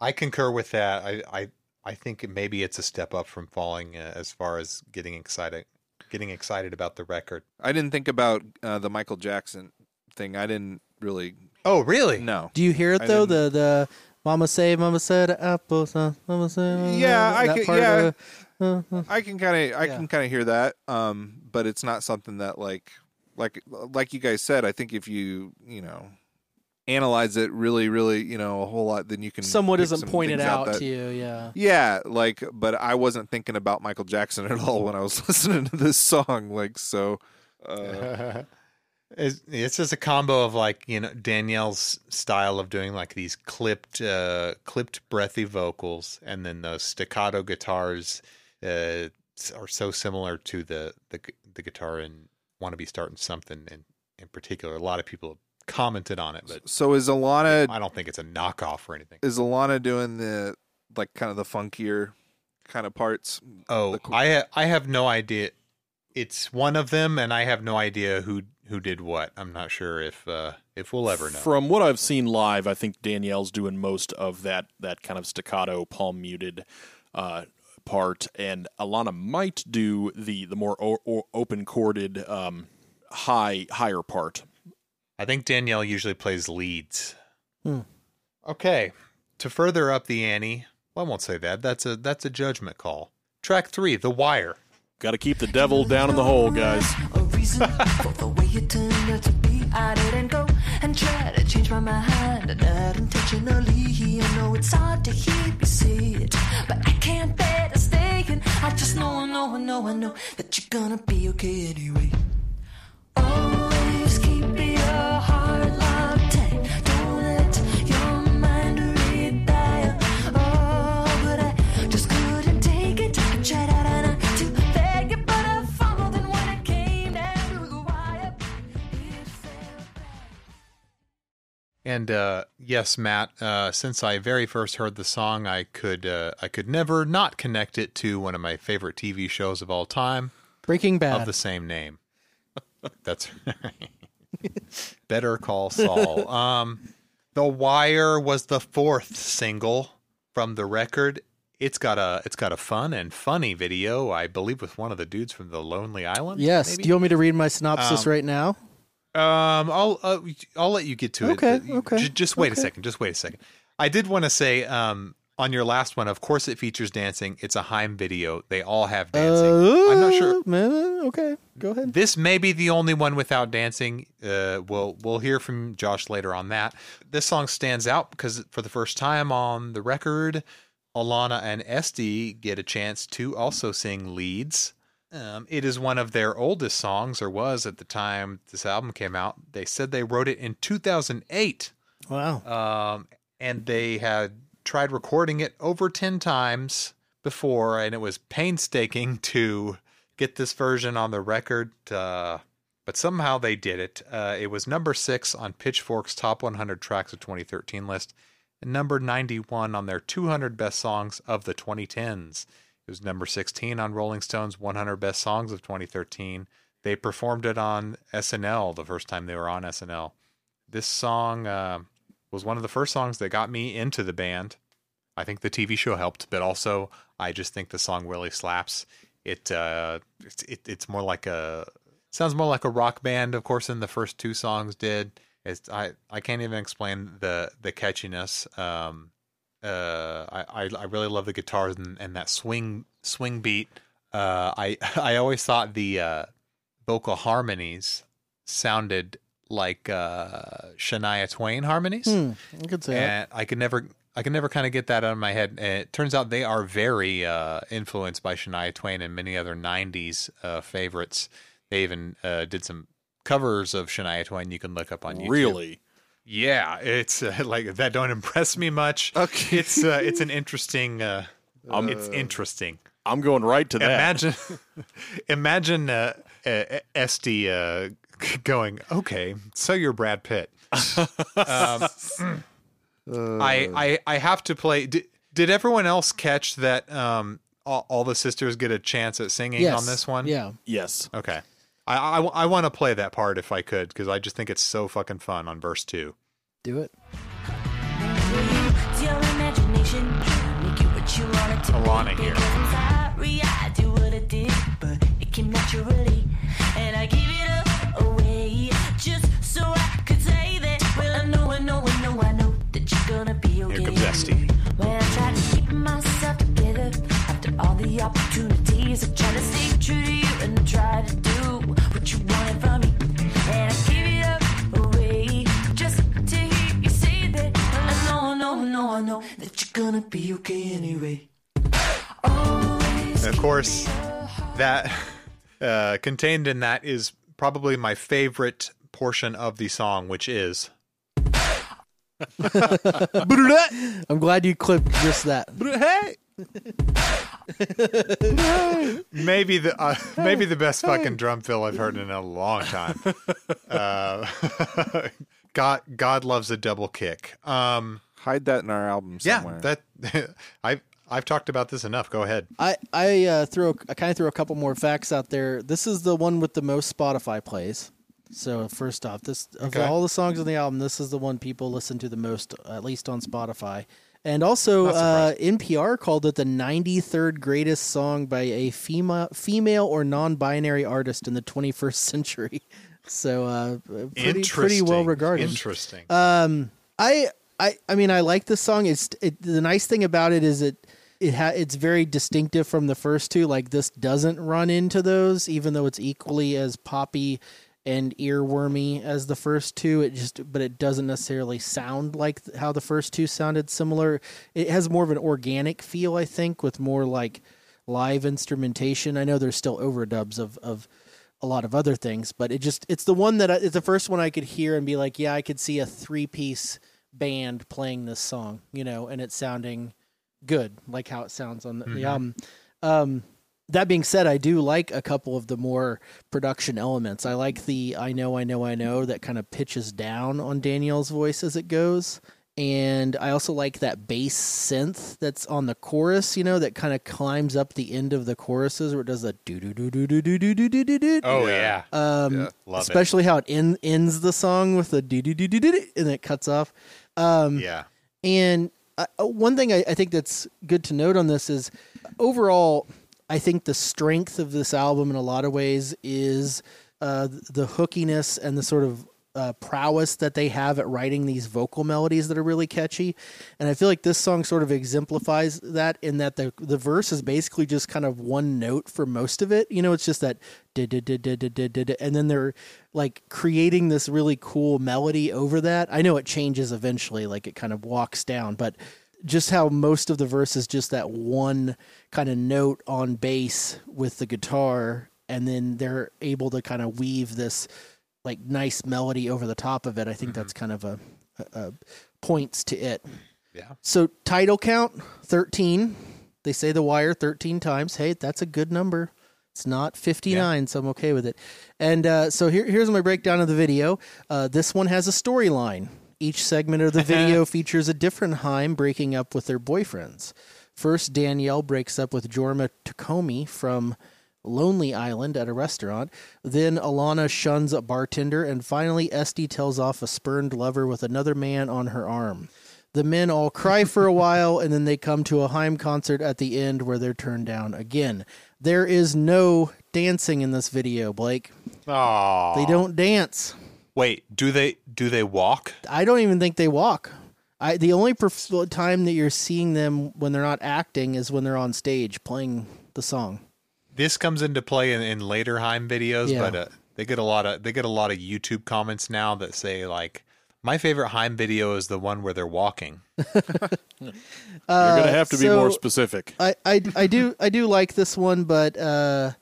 I concur with that. I I, I think maybe it's a step up from falling uh, as far as getting excited, getting excited about the record. I didn't think about uh, the Michael Jackson thing. I didn't really. Oh, really? No. Do you hear it I though? didn't- The the Mama say, Mama said, apple, uh, Mama say. Yeah, I that could- part yeah. of uh, uh. I can kind of I Yeah. can kind of hear that. Um, but it's not something that like like like you guys said. I think if you you know analyze it really really you know a whole lot, then you can Someone pick doesn't some point it things out that- to you. Yeah. Yeah, like, but I wasn't thinking about Michael Jackson at all when I was listening to this song. Like, so, uh, It's, it's just a combo of like you know Danielle's style of doing like these clipped, uh, clipped breathy vocals, and then those staccato guitars uh, are so similar to the the, the guitar in "Want to Be Starting Something" in in particular. A lot of people have commented on it, but so is Alana I don't think it's a knockoff or anything. is Alana doing the like kind of the funkier kind of parts. Oh, The co- I ha- I have no idea. It's one of them, and I have no idea who who did what. I'm not sure if uh, if we'll ever know. From what I've seen live, I think Danielle's doing most of that that kind of staccato, palm muted uh, part, and Alana might do the the more o- o- open chorded, um, high higher part. I think Danielle usually plays leads. Hmm. Okay, to further up the ante, well, I won't say that. That's a that's a judgment call. Track three, The Wire. Got to keep the devil down in the hole, guys. a reason for the way you turned out to be. I didn't go and try to change my mind, not intentionally. I know it's hard to hear me say it, but I can't bear to stay. And I just know, I know, I know, I know that you're gonna be okay anyway. Always And uh, yes, Matt. Uh, since I very first heard the song, I could uh, I could never not connect it to one of my favorite TV shows of all time Breaking Bad. of the same name. That's Better Call Saul. Um, the Wire was the fourth single from the record. It's got a it's got a fun and funny video, I believe, with one of the dudes from the Lonely Island. yes. maybe? Do you want me to read my synopsis Um, right now? Um, I'll uh, I'll let you get to Okay, it. okay, J- just wait a second. Just wait a second. I did want to say, um, on your last one, of course, it features dancing. It's a Haim video. They all have dancing. I'm not sure. Uh, man, okay, go ahead. This may be the only one without dancing. Uh, we'll we'll hear from Josh later on that. This song stands out because for the first time on the record, Alana and Este get a chance to also sing leads. Um, it is one of their oldest songs, or was at the time this album came out. They said they wrote it in 2008, Wow. um, and they had tried recording it over 10 times before, and it was painstaking to get this version on the record. Uh, but somehow they did it. Uh, it was number six on Pitchfork's Top 100 Tracks of 2013 list, and number 91 on their 200 Best Songs of the 2010s. It was number 16 on Rolling Stone's 100 Best Songs of 2013. They performed it on SNL the first time they were on SNL. This song uh, was one of the first songs that got me into the band. I think the TV show helped, but also I just think the song really slaps. It uh, it's it, it's more like a sounds more like a rock band, of course, than the first two songs did. It's I I can't even explain the the catchiness. Um, uh, I, I I really love the guitars and, and that swing swing beat. Uh, I I always thought the uh, vocal harmonies sounded like uh, Shania Twain harmonies, Hmm, I could say that. I could never I could never kind of get that out of my head. And it turns out they are very uh, influenced by Shania Twain and many other '90s uh, favorites. They even uh, did some covers of Shania Twain you can look up on YouTube. Really? Yeah, it's uh, like that. Don't impress me much. Okay. it's uh, it's an interesting. Uh, it's interesting. I'm going right to that. Imagine, imagine uh, uh, Este uh, going. Okay, so you're Brad Pitt. um, I, I I have to play. Did, did everyone else catch that? Um, all, all the sisters get a chance at singing yes. on this one. Yeah. yes. Okay. I I, want to play that part if I could because I just think it's so fucking fun on verse two. Do it. It's your imagination. Make you what you want it to Alana be. here. I'm sorry I do what I did, but it came naturally. And I gave it up away just so I could say that. Well, I know, I know, I know, I know that you're gonna be okay. comes Este. When I try to keep myself together after all the opportunities, I try to stay true to you and try to know, I know, I know, I know that you're gonna be okay anyway. And of course, that uh, contained in that is probably my favorite portion of the song, which is I'm glad you clipped just that. maybe the uh, maybe the best fucking drum fill I've heard in a long time. Uh, God God loves a double kick. Um, Hide that in our album somewhere. yeah, that I've I've talked about this enough. Go ahead. I I uh, throw I kind of throw a couple more facts out there. This is the one with the most Spotify plays. So first off, this of Okay. all the songs on the album, this is the one people listen to the most, at least on Spotify. And also, uh, NPR called it the 93rd greatest song by a female, female or non-binary artist in the 21st century. So, uh, pretty pretty well regarded. Interesting. Um, I, I, I mean, I like this song. It's it, the nice thing about it is it it ha- it's very distinctive from the first two. Like this doesn't run into those, even though it's equally as poppy and earwormy as the first two. It just, but it doesn't necessarily sound like how the first two sounded similar. It has more of an organic feel, I think, with more like live instrumentation. I know there's still overdubs of of a lot of other things, but it just it's the one that I, it's the first one I could hear and be like, yeah, I could see a three piece band playing this song, you know, and it's sounding good, like how it sounds on the, the Mhm. album. Um, that being said, I do like a couple of the more production elements. I like the I know, I know, I know that kind of pitches down on Danielle's voice as it goes. And I also like that bass synth that's on the chorus, you know, that kind of climbs up the end of the choruses where it does the do do do do do do do do do do do. Oh, yeah. Um, Yeah. Love it. especially how it en- ends the song with the do do do do do do, and then it cuts off. Um, Yeah. and uh, uh, one thing I, I think that's good to note on this is overall, I think the strength of this album in a lot of ways is uh, the hookiness and the sort of uh, prowess that they have at writing these vocal melodies that are really catchy. And I feel like this song sort of exemplifies that in that the the verse is basically just kind of one note for most of it. You know, it's just that and then they're like creating this really cool melody over that. I know it changes eventually, like it kind of walks down, but just how most of the verse is just that one kind of note on bass with the guitar and then they're able to kind of weave this like nice melody over the top of it. I think that's kind of a, a, a points to it. Yeah. So title count 13. They say the wire 13 times. Hey, that's a good number. It's not 59, so I'm okay with it. And uh, so here, here's my breakdown of the video. Uh, this one has a storyline. Each segment of the video features a different Haim breaking up with their boyfriends. First, Danielle breaks up with Jorma Taccone from Lonely Island at a restaurant. Then Alana shuns a bartender, and finally Este tells off a spurned lover with another man on her arm. The men all cry for a while, and then they come to a Haim concert at the end where they're turned down again. There is no dancing in this video, Blake. Oh. They don't dance. Wait, do they do they walk? I don't even think they walk. I the only perf- time that you're seeing them when they're not acting is when they're on stage playing the song. This comes into play in, in later Haim videos, Yeah. but uh, they get a lot of they get a lot of YouTube comments now that say like my favorite Haim video is the one where they're walking. You're gonna have to be more specific. I, I, I do I do like this one, but uh,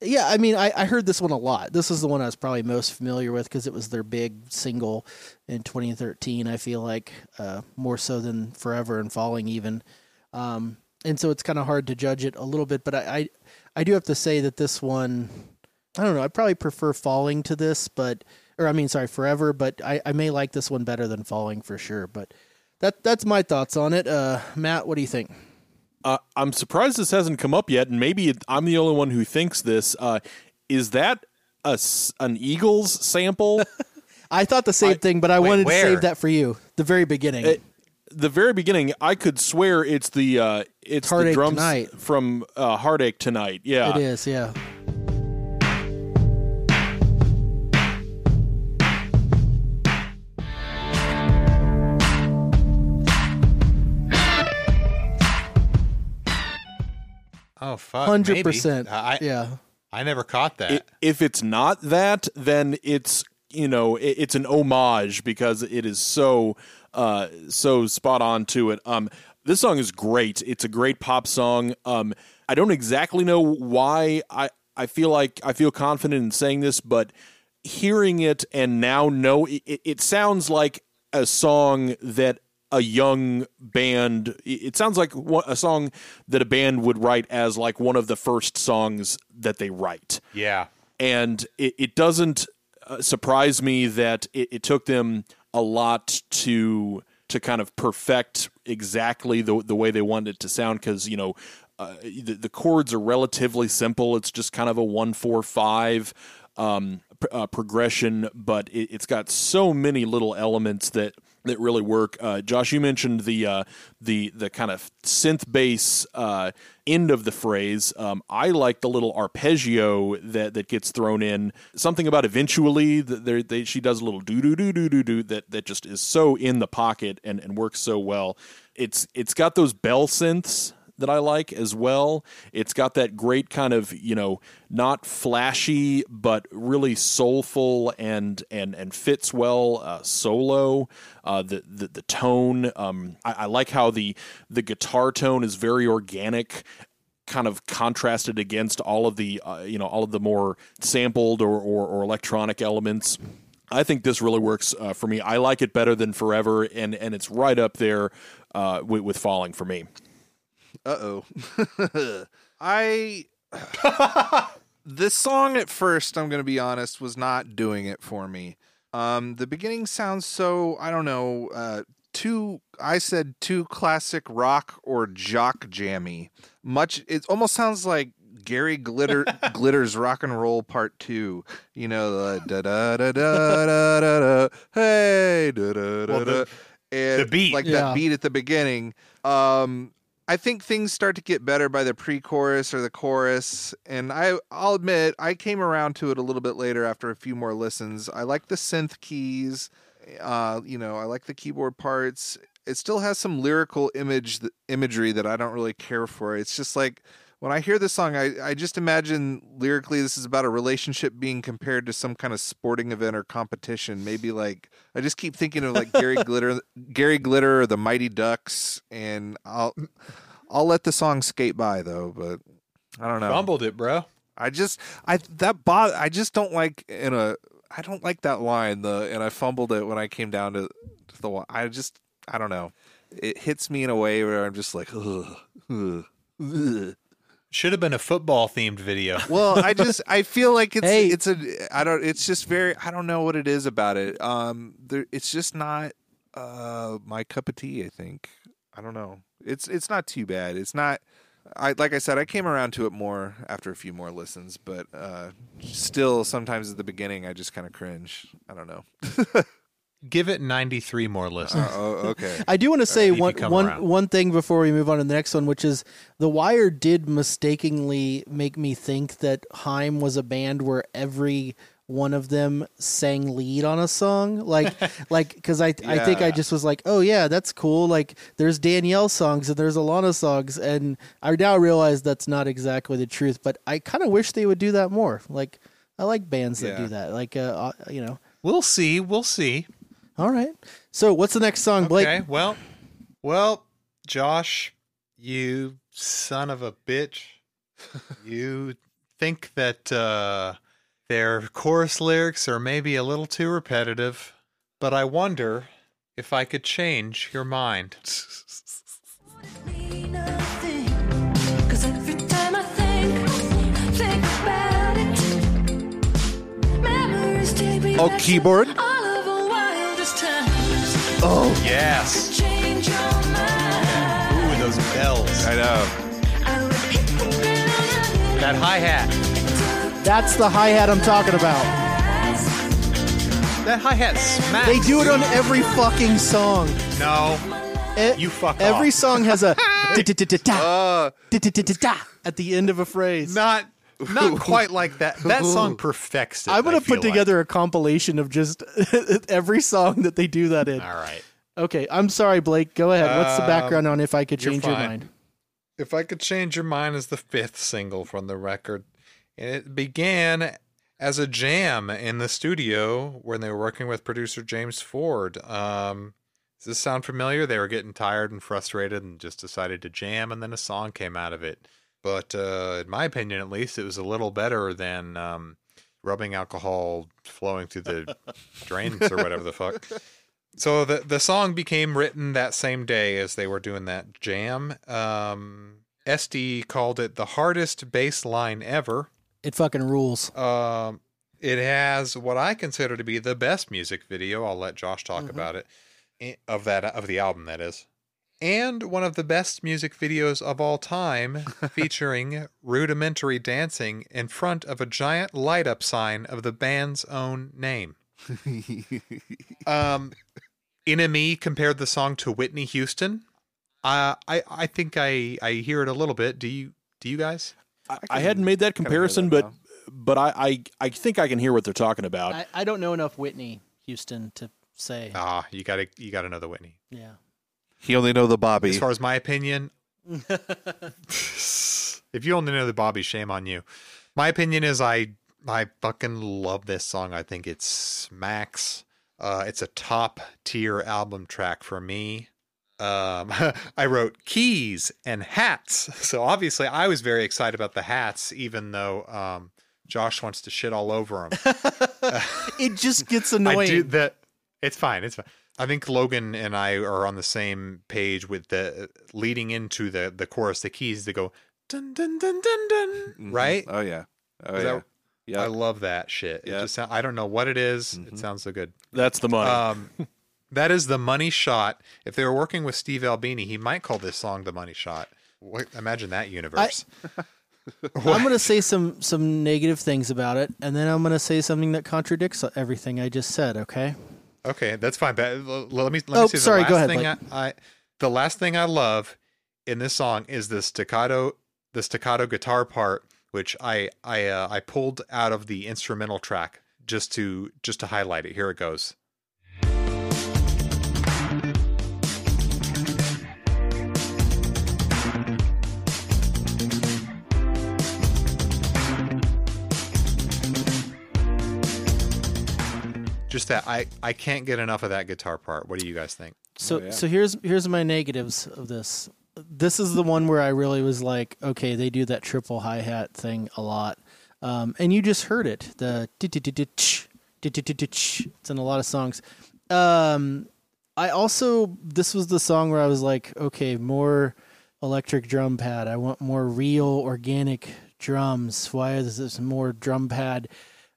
yeah, I mean I, I heard this one a lot. This is the one I was probably most familiar with because it was their big single in 2013. I feel like uh, more so than Forever and Falling even, um, and so it's kind of hard to judge it a little bit. But I, I I do have to say that this one, I don't know. I probably prefer Falling to this, but or I mean sorry Forever, but I, I may like this one better than Falling for sure. But that that's my thoughts on it. Uh, Matt, what do you think? Uh, I'm surprised this hasn't come up yet, and maybe it, I'm the only one who thinks this. Uh, is that a an Eagles sample? I thought the same thing, but I wanted where? to save that for you. The very beginning. It- the very beginning, I could swear it's the uh, it's the Heartache drums Tonight. from uh, Heartache Tonight. Yeah, It is, yeah. Oh fuck, 100%. maybe. I, yeah. I never caught that. I- if it's not that, then it's you know it, it's an homage because it is so uh, so spot on to it. Um, this song is great. It's a great pop song. Um, I don't exactly know why I I feel like I feel confident in saying this, but hearing it and now know it, it, sounds like a song that a young band it it sounds like a song that a band would write as like one of the first songs that they write yeah. and it, it doesn't uh, surprise me that it, it took them a lot to to kind of perfect exactly the the way they wanted it to sound because you know uh, the, the chords are relatively simple. It's just kind of a one four five um, uh, progression, but it, it's got so many little elements that that really work. Uh, Josh, you mentioned the uh, the the kind of synth bass uh, end of the phrase. Um, I like the little arpeggio that that gets thrown in. Something about eventually that they, she does a little do do do do do do that that just is so in the pocket and and works so well. It's it's got those bell synths that I like as well. It's got that great kind of, you know, not flashy but really soulful and and and fits well uh, solo. Uh, the, the the tone, um, I, I like how the the guitar tone is very organic kind of contrasted against all of the uh, you know all of the more sampled or, or, or electronic elements. I think this really works uh, for me. I like it better than Forever, and and it's right up there uh, with, with Falling for me. Uh oh. I. this song at first, I'm going to be honest, was not doing it for me. Um, the beginning sounds so, I don't know, uh, too, I said too classic rock or jock jammy. Much, it almost sounds like Gary Glitter Glitter's Rock and Roll Part Two. You know the da da da da da da da hey da da da Well, da. the- And the beat. like Yeah. that beat at the beginning. Um, I think things start to get better by the pre-chorus or the chorus, and I I'll admit I came around to it a little bit later after a few more listens. I like the synth keys, uh, you know, I like the keyboard parts. It still has some lyrical image imagery that I don't really care for. It's just like when I hear this song, I, I just imagine lyrically this is about a relationship being compared to some kind of sporting event or competition. Maybe like I just keep thinking of like Gary Glitter, Gary Glitter, or the Mighty Ducks, and I'll I'll let the song skate by though. But I don't know. Fumbled it, bro. I just I that bot I just don't like in a I don't like that line the and I fumbled it when I came down to, to the one. I just I don't know. It hits me in a way where I'm just like ugh, ugh, ugh. Should have been a football themed video. Well, I just I feel like it's Hey. it's a I don't it's just very I don't know what it is about it. Um there it's just not uh my cup of tea, I think. I don't know. It's it's not too bad. It's not I like I said I came around to it more after a few more listens, but uh still sometimes at the beginning I just kind of cringe. I don't know. Give it 93 more listens. Uh, oh, okay. I do want to say if you one come one around. one thing before we move on to the next one, which is The Wire did mistakenly make me think that Haim was a band where every one of them sang lead on a song, like like because I I think I just was like, oh yeah, that's cool. Like there's Danielle songs and there's Alana songs, and I now realize that's not exactly the truth. But I kind of wish they would do that more. Like I like bands that Yeah. do that. Like uh, uh, you know. We'll see. We'll see. All right. So what's the next song, Blake? Okay. Well, well, Josh, you son of a bitch. you think that uh, their chorus lyrics are maybe a little too repetitive, but I wonder if I could change your mind. Cause every Oh, Yes. Change your. Ooh, those bells. I know. I would hit the ground That hi hat. That's the hi hat I'm talking about. That hi hat smacks. They do it on every fucking song. No. E- You fuck Every off. song has a da-da-da-da-da, Uh, da-da-da-da-da at the end of a phrase. Not not quite like that. That song perfects it. I'm gonna put like. together a compilation of just every song that they do that in. All right. Okay, I'm sorry, Blake. Go ahead. What's the Um, background on if I could change your mind? If I Could Change Your Mind is the fifth single from the record. And it began as a jam in the studio when they were working with producer James Ford. Um, does this sound familiar? They were getting tired and frustrated and just decided to jam, and then a song came out of it. But uh, in my opinion, at least, it was a little better than um, rubbing alcohol flowing through the drains or whatever the fuck. So the the song became written that same day as they were doing that jam. Um, Este called it the hardest bass line ever. It fucking rules. Um, it has what I consider to be the best music video. I'll let Josh talk Mm-hmm. about it. of that of the album that is. And one of the best music videos of all time featuring rudimentary dancing in front of a giant light up sign of the band's own name. Um NME compared the song to Whitney Houston. Uh, I I think I I hear it a little bit. Do you do you guys? I, I hadn't made that comparison, that but but I, I I think I can hear what they're talking about. I, I don't know enough Whitney Houston to say. Ah, you got to you got to know the Whitney. Yeah. He only know the Bobby. As far as my opinion, if you only know the Bobby, shame on you. My opinion is I I fucking love this song. I think it smacks. Uh, it's a top tier album track for me. Um, I wrote keys and hats, so obviously I was very excited about the hats, even though um, Josh wants to shit all over them. It just gets I annoying. do that. It's fine. It's fine. I think Logan and I are on the same page with the leading into the the chorus. The keys that go dun dun dun dun dun. Mhm. Right? Oh yeah. Oh Is yeah. that- yeah. I love that shit. It Yeah. just sound, I don't know what it is. Mhm. It sounds so good. That's the money. Um, that is the money shot. If they were working with Steve Albini, he might call this song the money shot. What, imagine that universe. I'm going to say some some negative things about it, and then I'm going to say something that contradicts everything I just said. Okay. Okay, that's fine. But let me let me Oh, see. The last ahead, Thing. I, I the last thing I love in this song is the staccato the staccato guitar part, which I I uh, I pulled out of the instrumental track just to just to highlight it. Here it goes. Just that I I can't get enough of that guitar part. What do you guys think? So Oh, yeah. so here's here's my negatives of this. This is the one where I really was like, okay, they do that triple hi hat thing a lot, um, and you just heard it. The it's in a lot of songs. Um, I also this was the song where I was like, okay, more electric drum pad. I want more real organic drums. Why is this more drum pad?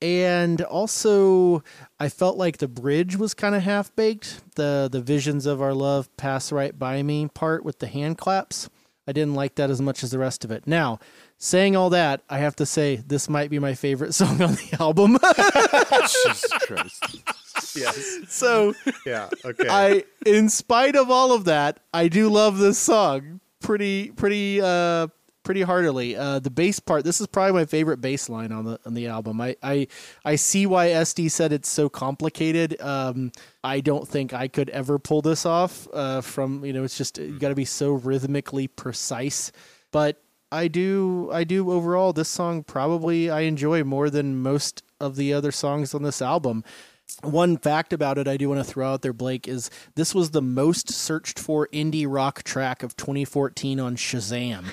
And also, I felt like the bridge was kind of half baked. The the visions of our love pass right by me part with the hand claps. I didn't like that as much as the rest of it. Now, saying all that, I have to say this might be my favorite song on the album. Jesus Christ. Yes. so Yeah. Okay. I, in spite of all of that, I do love this song pretty, pretty, uh, pretty heartily. Uh, the bass part. This is probably my favorite bass line on the on the album. I, I, I see why Este said it's so complicated. Um, I don't think I could ever pull this off. Uh, from you know, it's just you got to be so rhythmically precise. But I do, I do overall. This song probably I enjoy more than most of the other songs on this album. One fact about it I do want to throw out there, Blake, is this was the most searched for indie rock track of 2014 on Shazam.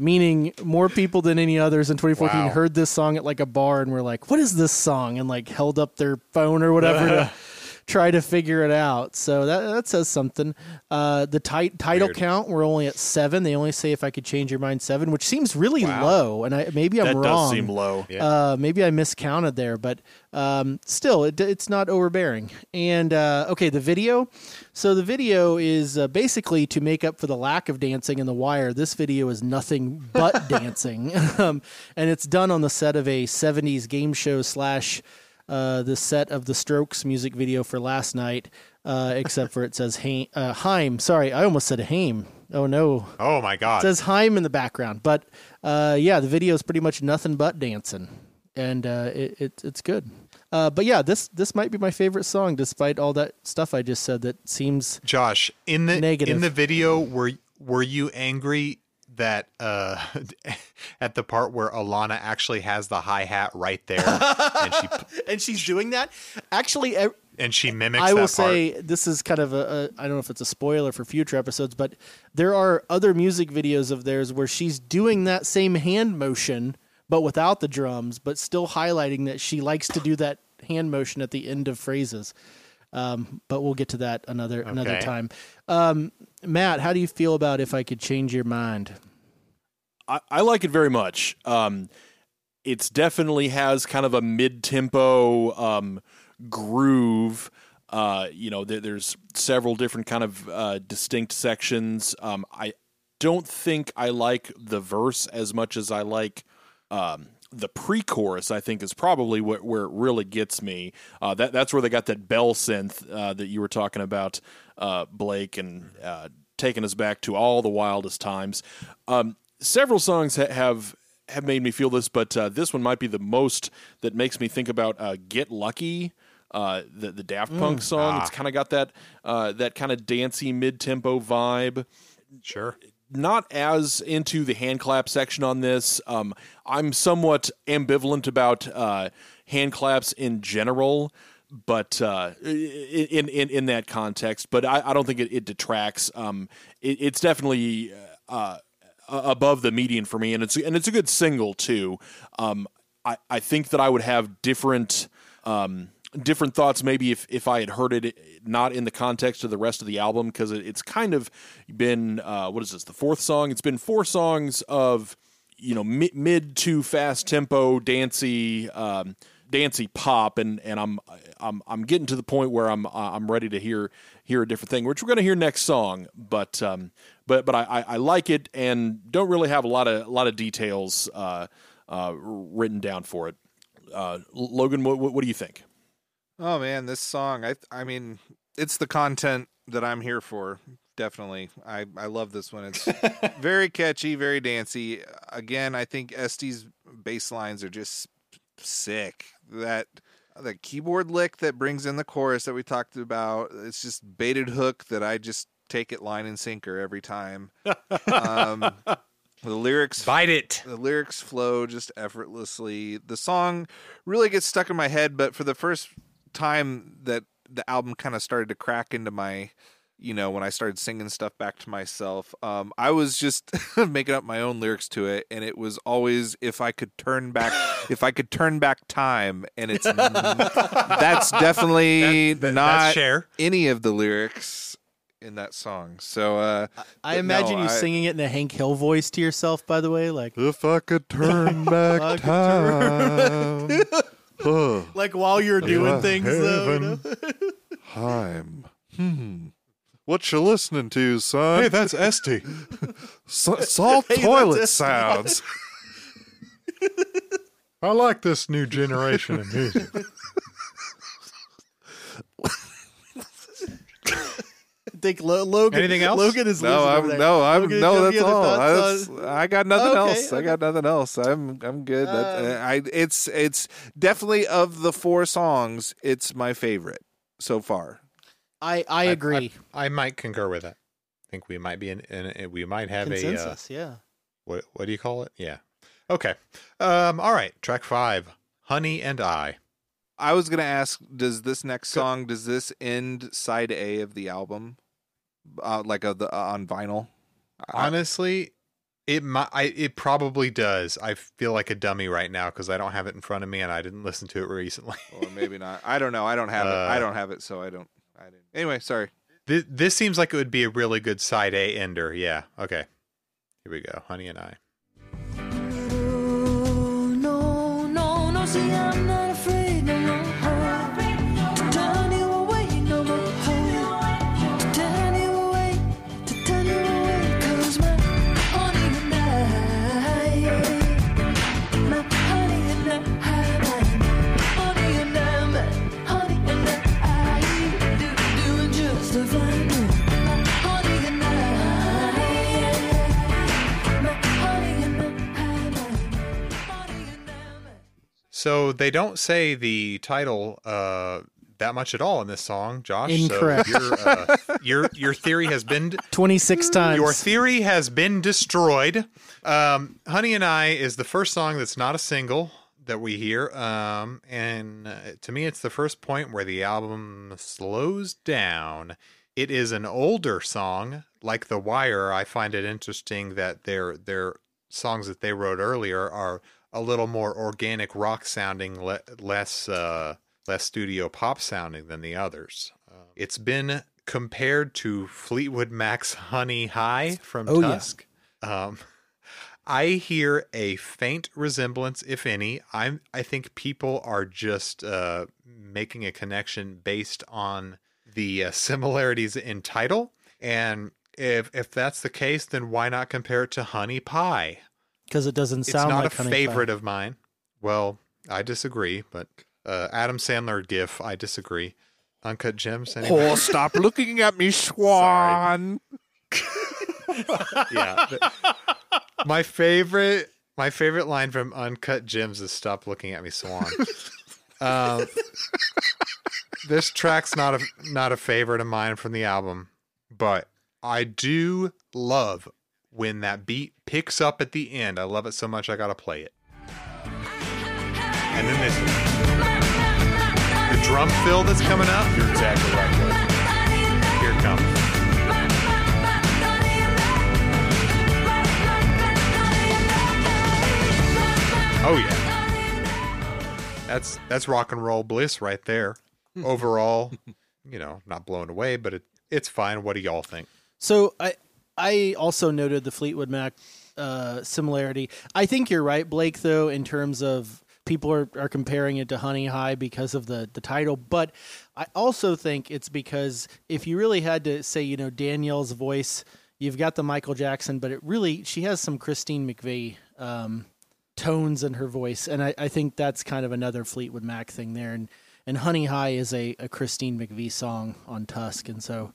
Meaning more people than any others in 2014 Wow. heard this song at like a bar and were like, "What is this song?" and like held up their phone or whatever to try to figure it out. So that that says something. Uh, the tit- title Weird. count we're only at seven. They only say if I could change your mind seven, which seems really Wow. low. And I maybe I'm that wrong. does seem low. Yeah. Uh, maybe I miscounted there, but um, still, it, it's not overbearing. And uh, okay, the video. So the video is uh, basically to make up for the lack of dancing in The Wire. This video is nothing but dancing, um, and it's done on the set of a '70s game show slash uh, the set of the Strokes music video for last night. Uh, except for it says Haim, uh, Haim. Sorry, I almost said Haim. Oh no, oh my god. it says Haim in the background. But uh, yeah, the video is pretty much nothing but dancing, and uh, it, it it's good. Uh, but yeah, this this might be my favorite song, despite all that stuff I just said. That seems Josh, in the Negative. in the video, were were you angry that uh at the part where Alana actually has the hi hat right there and she and she's doing that. Actually, and she mimics I will say this is kind of a, a I don't know if it's a spoiler for future episodes, but there are other music videos of theirs where she's doing that same hand motion but without the drums, but still highlighting that she likes to do that hand motion at the end of phrases. Um, but we'll get to that another another time. Um, Matt, how do you feel about if I could change your mind? I, I like it very much. Um, it's definitely has kind of a mid-tempo um, groove. Uh, you know, there, there's several different kind of uh, distinct sections. Um, I don't think I like the verse as much as I like um, the pre-chorus. I think is probably where, where it really gets me. Uh, that that's where they got that bell synth uh, that you were talking about, uh, Blake, and uh, taking us back to all the wildest times. Um, several songs ha- have have made me feel this, but uh, this one might be the most that makes me think about uh, "Get Lucky." Uh, the the Daft Punk song. It's kind of got that uh, that kind of dancey mid tempo vibe Sure. not as into the hand clap section on this. Um, I'm somewhat ambivalent about uh, hand claps in general, but uh, in, in in that context. But I, I don't think it, it detracts. Um, it, it's definitely uh, above the median for me, and it's and it's a good single too. Um, I I think that I would have different. Um, different thoughts maybe if, if I had heard it not in the context of the rest of the album because it, it's kind of been uh, what is this the fourth song it's been four songs of you know mid, mid to fast tempo dancey um, dancey pop and and I'm I'm I'm getting to the point where I'm I'm ready to hear hear a different thing which we're going to hear next song but um but but I, I I like it and don't really have a lot of a lot of details uh, uh, written down for it uh, Logan what, what do you think Oh man, this song. I I mean, it's the content that I'm here for. Definitely. I I love this one. It's very catchy, very dancey. Again, I think Este's bass lines are just sick. That the keyboard lick that brings in the chorus that we talked about, it's just baited hook that I just take it line and sinker every time. um, the lyrics Bite it. the lyrics flow just effortlessly. The song really gets stuck in my head, but for the first time that the album kind of started to crack into my you know when i started singing stuff back to myself um, i was just making up my own lyrics to it and it was always if i could turn back if i could turn back time and it's that's definitely That- not that's any of the lyrics in that song so uh I but imagine no, you I- singing it in a Hank Hill voice to yourself. By the way, like if i could turn back time huh. like while you're doing Yeah, things though. You know? Time. Hmm. What you listening to, son? Hey, that's Este. S- salt Hey, that's toilet it. sounds. I like this new generation of music. I think Lo- Logan. Anything else? Logan is no, losing over I'm there. no, I'm Logan, no. any That's other all. thoughts That's- I got nothing Okay, else. I got nothing else. I'm I'm good. That, Um, uh, I it's it's definitely of the four songs, it's my favorite so far. I I agree. I, might concur with that. I think we might be in, in, in we might have a uh, Consensus. yeah. what what do you call it? Yeah. Okay. Um. All right. Track five. Honey and I. I was gonna ask, does this next song does this end side A of the album, uh, like of the uh, on vinyl? I- Honestly, it might. I, it probably does. I feel like a dummy right now because I don't have it in front of me and I didn't listen to it recently. or maybe not. I don't know. I don't have it. I Uh, don't have it, so I don't. I didn't. Anyway, sorry. this, this seems like it would be a really good side A ender. Yeah. Okay. Here we go. Honey and I. No, no, no, see, So they don't say the title uh, that much at all in this song, Josh. Incorrect. So your, uh, your your theory has been Twenty six times. your theory has been destroyed. Um, Honey and I is the first song that's not a single that we hear, um, and uh, to me, it's the first point where the album slows down. It is an older song, like The Wire. I find it interesting that their their songs that they wrote earlier are a little more organic rock sounding, le- less uh, less studio pop sounding than the others. Uh, it's been compared to Fleetwood Mac's "Honey Hi" from Oh, yeah. Tusk. Um, I hear a faint resemblance, if any. I'm I think people are just uh, making a connection based on the uh, similarities in title, and if if that's the case, then why not compare it to Honey Pie? Because it doesn't sound. It's not like a Honey favorite Pie. of mine. Well, I disagree, but uh, Adam Sandler gif, I disagree. Uncut Gems. Anyway? Oh, stop looking at me, Swan. yeah. my favorite my favorite line from Uncut Gems is "Stop looking at me, Swan." um, this track's not a not a favorite of mine from the album, but I do love when that beat picks up at the end. I love it so much I gotta play it. And then this the drum fill that's coming up. You're exactly right. Here it comes. Oh yeah. That's that's rock and roll bliss right there. Overall, you know, not blown away, but it it's fine. What do y'all think? So I I also noted the Fleetwood Mac uh, similarity. I think you're right, Blake. Though in terms of people are, are comparing it to Honey Hi because of the the title, but I also think it's because if you really had to say, you know, Danielle's voice, you've got the Michael Jackson, but it really she has some Christine McVie um, tones in her voice, and I, I think that's kind of another Fleetwood Mac thing there. And and Honey Hi is a, a Christine McVie song on Tusk, and so.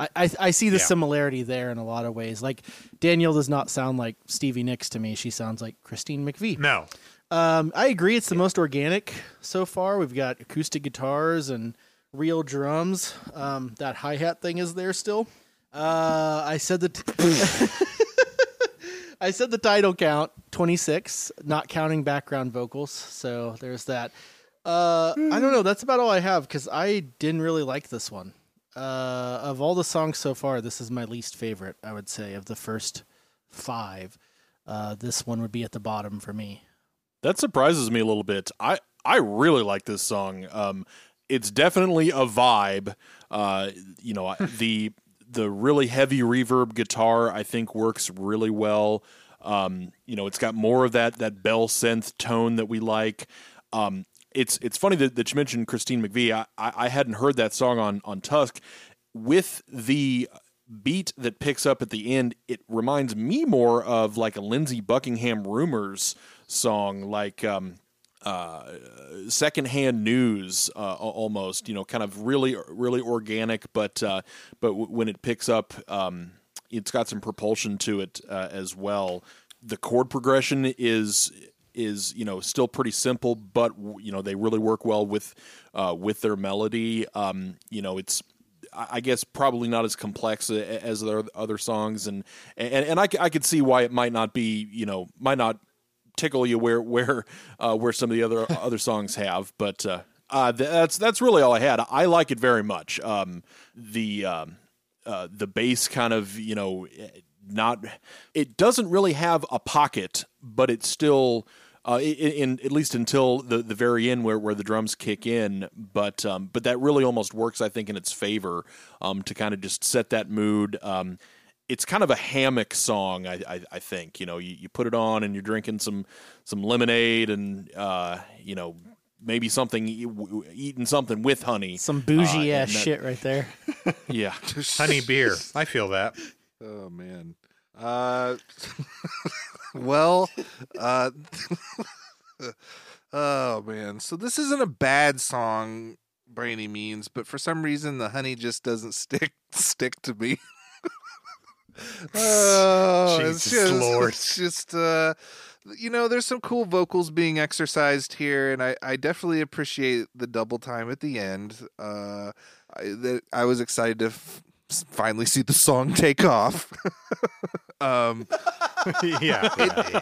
I, I, I see the Yeah. similarity there in a lot of ways. Like Danielle does not sound like Stevie Nicks to me. She sounds like Christine McVie. No. Um, I agree. It's the most organic so far. We've got acoustic guitars and real drums. Um, that hi hat thing is there still. Uh, I said that. I said the title count twenty six, not counting background vocals. So there's that. Uh, I don't know. That's about all I have because I didn't really like this one. Uh, of all the songs so far, this is my least favorite. I would say of the first five, uh, this one would be at the bottom for me. That surprises me a little bit. I I really like this song. Um, it's definitely a vibe. Uh, you know, the the really heavy reverb guitar I think works really well. Um, you know, it's got more of that that bell synth tone that we like. Um, it's it's funny that, that you mentioned Christine McVie. I, I, hadn't heard that song on on Tusk. With the beat that picks up at the end, it reminds me more of like a Lindsey Buckingham Rumours song, like um, uh, secondhand news, uh, almost. You know, kind of really, really organic, but uh, but w- when it picks up, um, it's got some propulsion to it uh, as well. The chord progression is is you know still pretty simple, but you know they really work well with uh, with their melody. Um, you know, it's I guess probably not as complex as their other songs, and and and I, I could see why it might not be you know might not tickle you where where uh, where some of the other other songs have, but uh, uh, that's that's really all I had. I like it very much. Um, the um, uh, the bass kind of you know not it doesn't really have a pocket, but it's still. Uh, in, in at least until the, the very end where, where the drums kick in, but um, but that really almost works I think in its favor um, to kind of just set that mood. Um, it's kind of a hammock song, I, I, I think. You know, you, you put it on and you're drinking some some lemonade and uh, you know maybe something eating something with honey, some bougie uh, ass that- shit right there. Yeah, honey beer. I feel that. Oh man. Uh, well, uh, oh man. So this isn't a bad song by any means, but for some reason the honey just doesn't stick stick to me. oh, it's Jesus just, Lord. It's just uh you know, there's some cool vocals being exercised here, and I, I definitely appreciate the double time at the end. Uh, I, that I was excited to f- finally see the song take off. um, yeah.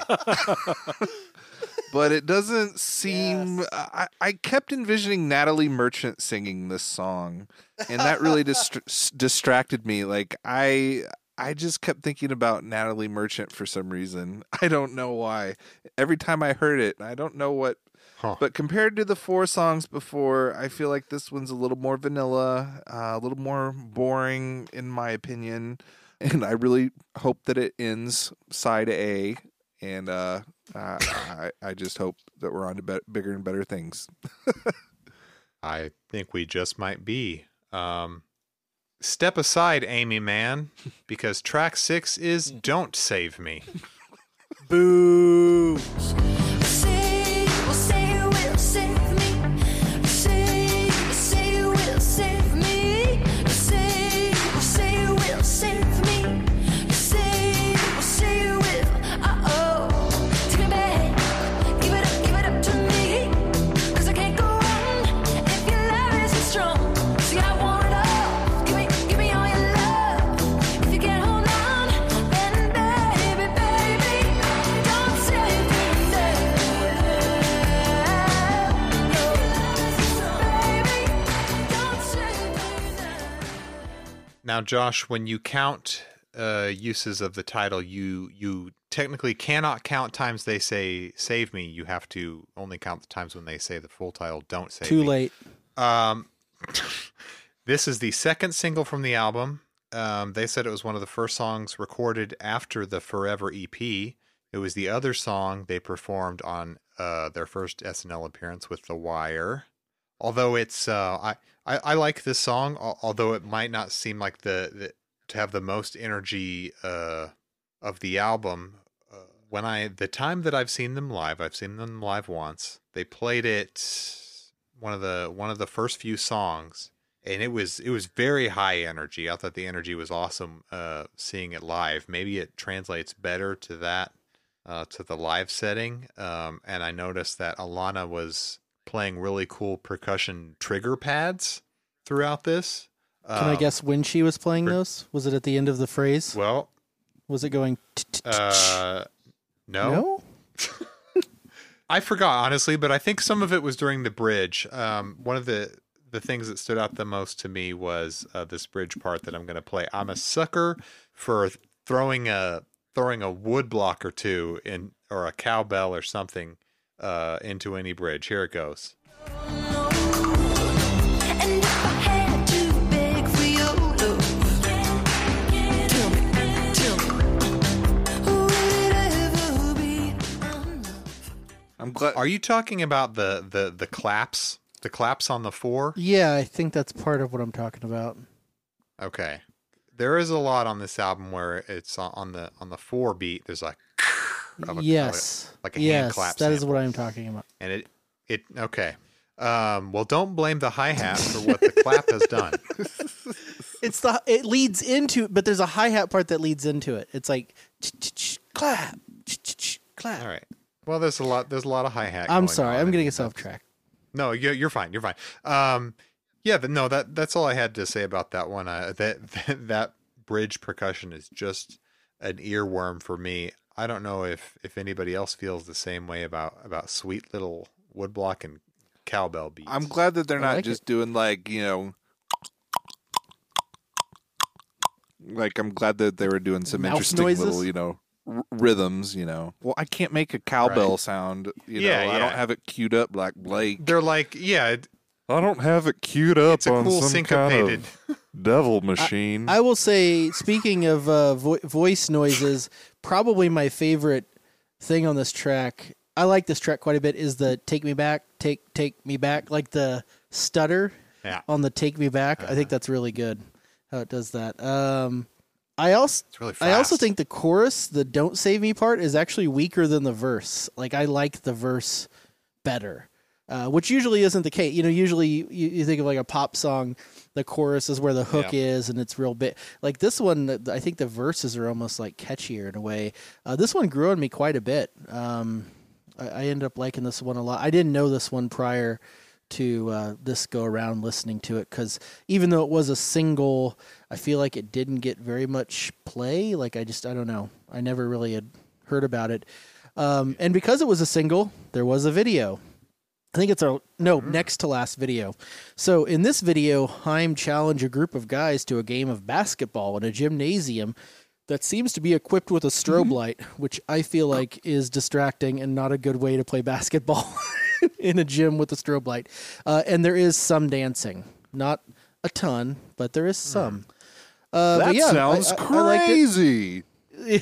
but it doesn't seem. I, I kept envisioning Natalie Merchant singing this song, and that really dist- distracted me. Like I, I just kept thinking about Natalie Merchant for some reason. I don't know why. Every time I heard it, I don't know what. Huh. But compared to the four songs before, I feel like this one's a little more vanilla, uh, a little more boring, in my opinion. And I really hope that it ends side A and uh, I, I I just hope that we're on to be- bigger and better things. I think we just might be. Um, step aside, Aimee Mann, because track six is "Don't Save Me." Boo. Now, Josh, when you count uh, uses of the title, you you technically cannot count times they say "save me." You have to only count the times when they say the full title. Don't save Too me. late. Um, this is the second single from the album. Um, they said it was one of the first songs recorded after the Forever EP. It was the other song they performed on uh, their first SNL appearance with The Wire. Although it's, uh, I, I I like this song, although it might not seem like the, the to have the most energy uh, of the album. Uh, when I the time that I've seen them live, I've seen them live once. They played it one of the one of the first few songs and it was it was very high energy i thought the energy was awesome uh seeing it live maybe it translates better to that uh to the live setting um and i noticed that alana was playing really cool percussion trigger pads throughout this Can I Um, guess when she was playing those? Was it at the end of the phrase? well Was it going? uh no No. I forgot honestly, but I think some of it was during the bridge. Um, one of the the things that stood out the most to me was uh, this bridge part that I'm going to play. I'm a sucker for throwing a throwing a wood block or two in or a cowbell or something uh, into any bridge. Here it goes. I had to beg for your love, tell me, tell me, would it ever be enough? I'm glad. Are you talking about the the the claps? The claps on the four? Yeah, I think that's part of what I'm talking about. Okay. There is a lot on this album where it's on- on the on the four beat. There's like of a- yes. like a hand yes, clap that is sample. what I'm talking about. and it it okay. Um, well, don't blame the hi hat for what the clap has done. It's the it leads into, but there's a hi hat part that leads into it. It's like clap, clap. All right. Well, there's a lot. There's a lot of hi hat. I'm sorry, I'm gonna get off track. No, you're, you're fine. You're fine. Um, yeah, but no, that that's all I had to say about that one. Uh, that, that that bridge percussion is just an earworm for me. I don't know if if anybody else feels the same way about about sweet little woodblock and cowbell beats. I'm glad that they're I not like just doing like you know, like I'm glad that they were doing some Mouth interesting noises? little you know r- rhythms. You know, well, I can't make a cowbell Right. sound. You Yeah, know, I don't have it queued up like Blake. They're like, yeah, it, I don't have it queued up it's a on cool some syncopated. kind of devil machine. I will say, speaking of uh, vo- voice noises, probably my favorite thing on this track. I like this track quite a bit. Is the "Take Me Back, Take Take Me Back," like the stutter Yeah. on the "Take Me Back." I think that's really good how it does that. Um, I also It's really I also think the chorus, the "Don't Save Me" part, is actually weaker than the verse. Like I like the verse better, uh, which usually isn't the case. You know, usually you, you think of like a pop song, the chorus is where the hook is, and it's real bit. Like this one, I think the verses are almost like catchier in a way. Uh, this one grew on me quite a bit. Um, I, I ended up liking this one a lot. I didn't know this one prior to uh, this go around listening to it because even though it was a single, I feel like it didn't get very much play. Like I just I don't know. I never really had heard about it. Um, and because it was a single, there was a video. I think it's our no next to last video. So in this video, Haim challenged a group of guys to a game of basketball in a gymnasium that seems to be equipped with a strobe light, which I feel like is distracting and not a good way to play basketball in a gym with a strobe light. Uh, and there is some dancing, not a ton, but there is some. Uh, that yeah, sounds I- I- I crazy.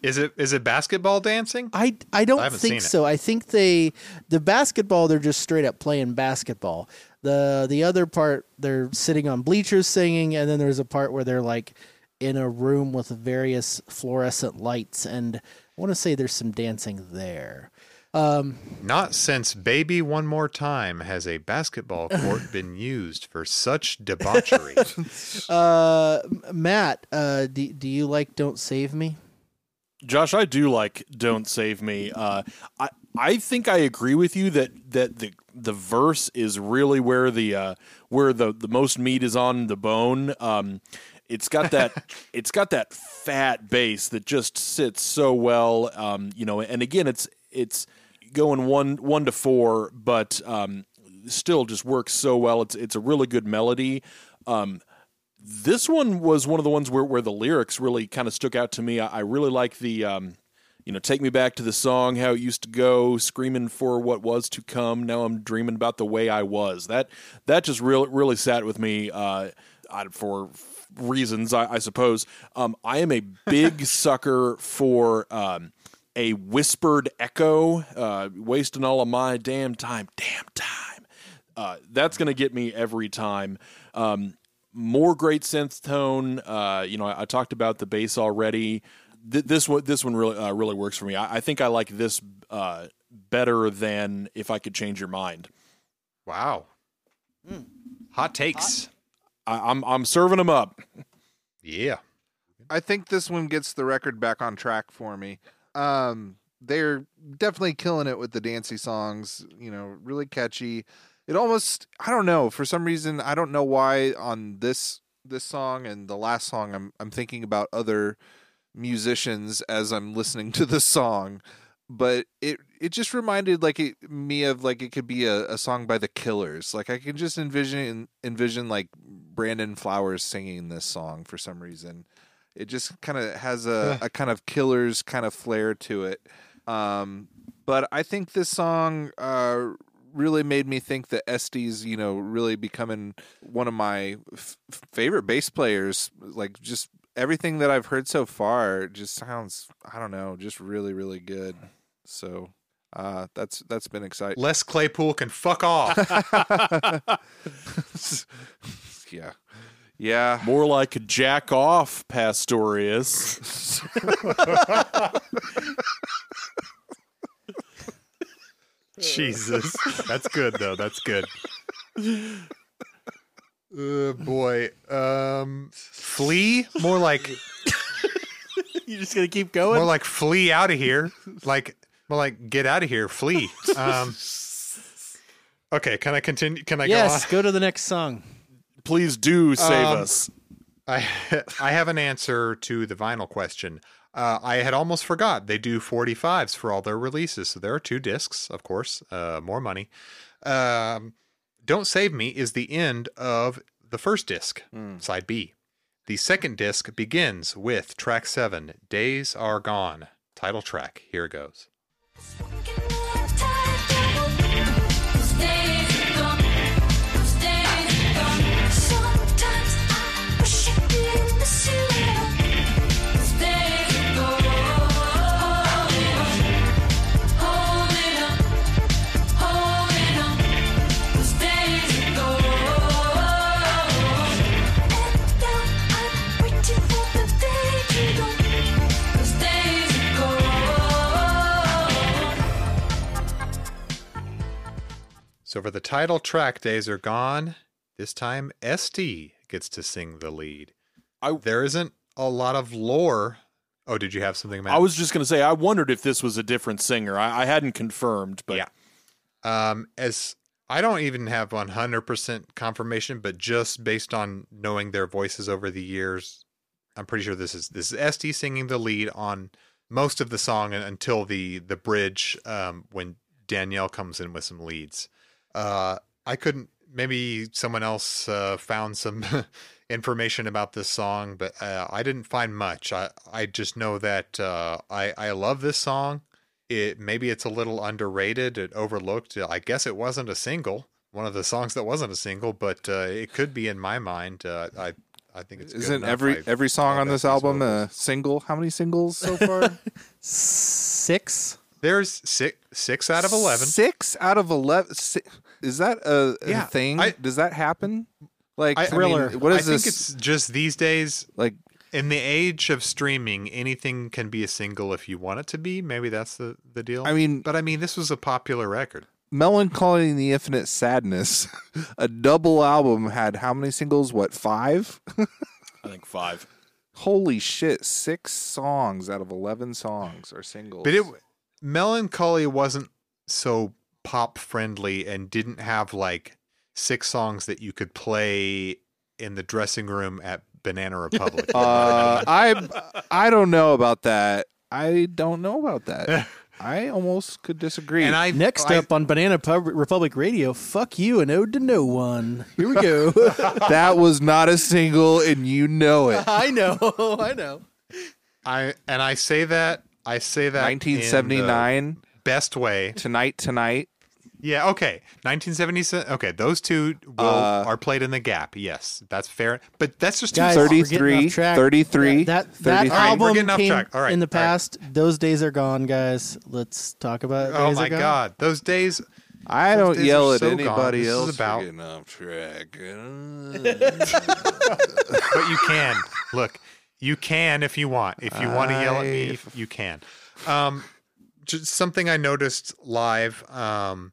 Is it is it basketball dancing? I I don't I think so. I think they the basketball they're just straight up playing basketball. The the other part they're sitting on bleachers singing and then there's a part where they're like in a room with various fluorescent lights and I want to say there's some dancing there. Um Not since Baby One More Time has a basketball court been used for such debauchery. uh Matt, uh do, do you like Don't Save Me? Josh, I do like "Don't Save Me." Uh, I I think I agree with you that that the the verse is really where the uh, where the the most meat is on the bone. Um, it's got that it's got that fat bass that just sits so well. Um, you know, and again, it's it's going one one to four, but um, still just works so well. It's it's a really good melody. Um, this one was one of the ones where, where the lyrics really kind of stuck out to me. I, I really like the, um, you know, take me back to the song, how it used to go, screaming for what was to come. Now I'm dreaming about the way I was. That that just really really sat with me uh, for reasons I, I suppose. Um, I am a big sucker for um, a whispered echo, uh, wasting all of my damn time, damn time. Uh, that's going to get me every time. Um, more great synth tone. Uh, you know, I, I talked about the bass already. Th- this one, this one really, uh, really works for me. I, I think I like this uh, better than if I could change your mind. wow. Hot takes. I, I'm, I'm serving them up. Yeah. I think this one gets the record back on track for me. Um, they're definitely killing it with the dancey songs. You know, really catchy. It almost I don't know for some reason I don't know why on this this song and the last song I'm I'm thinking about other musicians as I'm listening to the song, but it it just reminded like it, me of like it could be a, a song by the Killers. Like I can just envision envision like Brandon Flowers singing this song for some reason. It just kind of has a, a kind of Killers kind of flair to it. Um, but I think this song uh, really made me think that Este's, you know, really becoming one of my f- favorite bass players. Like just everything that I've heard so far just sounds, I don't know, just really, really good. So uh, that's that's been exciting. Les Claypool can fuck off. yeah, yeah. More like jack off, Pastorius. Jesus. That's good though. That's good. Uh, boy. Um Flea? More like You're just gonna keep going. more like flee out of here. Like more like get out of here, Flea. Um Okay, can I continue? Can I yes, go go to the next song. Please do save Um, us. I I have an answer to the vinyl question. Uh, I had almost forgot they do 45s for all their releases. So there are two discs, of course, uh, more money. Um, Don't Save Me is the end of the first disc, side B. The second disc begins with track seven, Days Are Gone, title track. Here it goes. So for the title track, Days Are Gone, this time Este gets to sing the lead. I- there isn't a lot of lore. Oh, did you have something, Matt? I was just going to say, I wondered if this was a different singer. I, I hadn't confirmed, but Yeah. Um, as I don't even have 100% confirmation, but just based on knowing their voices over the years, I'm pretty sure this is this is Este singing the lead on most of the song until the the bridge um, when Danielle comes in with some leads. Uh, I couldn't. Maybe someone else uh, found some information about this song, but uh, I didn't find much. I I just know that uh, I I love this song. It maybe it's a little underrated, it overlooked. I guess it wasn't a single, one of the songs that wasn't a single, but uh, it could be in my mind. Uh, I I think it's Isn't enough. every I- every song on this album a single? How many singles so far? Six. There's six six out of eleven. Six out of eleven. Si- Is that a, a Yeah, thing? I- Does that happen? Like I- I Thriller. mean, what is I this? think it's just these days like in the age of streaming, anything can be a single if you want it to be. Maybe that's the the deal. I mean, but I mean, this was a popular record. Mellon Collie and the Infinite Sadness, a double album had how many singles? What five? I think five. Holy shit! Six songs out of eleven songs are singles. But it Mellon Collie wasn't so pop friendly and didn't have like six songs that you could play in the dressing room at Banana Republic. uh, I I don't know about that. I don't know about that. I almost could disagree. and I Next I- up on Banana Pub- Republic Radio, fuck you, an ode to no one. Here we go. that was not a single, and you know it. I know, I know. I and I say that I say that in the 1979. best way. Tonight, tonight. Yeah, okay. 1977. Okay, those two will, Uh, are played in the gap. Yes, that's fair. But that's just Guys, two we're 33, off track. 33, That that, 33. that All right, we're album getting off came track. All right, in the all right. past. Those days are gone, guys. Let's talk about. Oh days my are gone. god, those days. I don't days yell at so gone. anybody This is else about- getting off track. but you can look. You can if you want. If you want to yell at me, you can. Um, just something I noticed live. Um,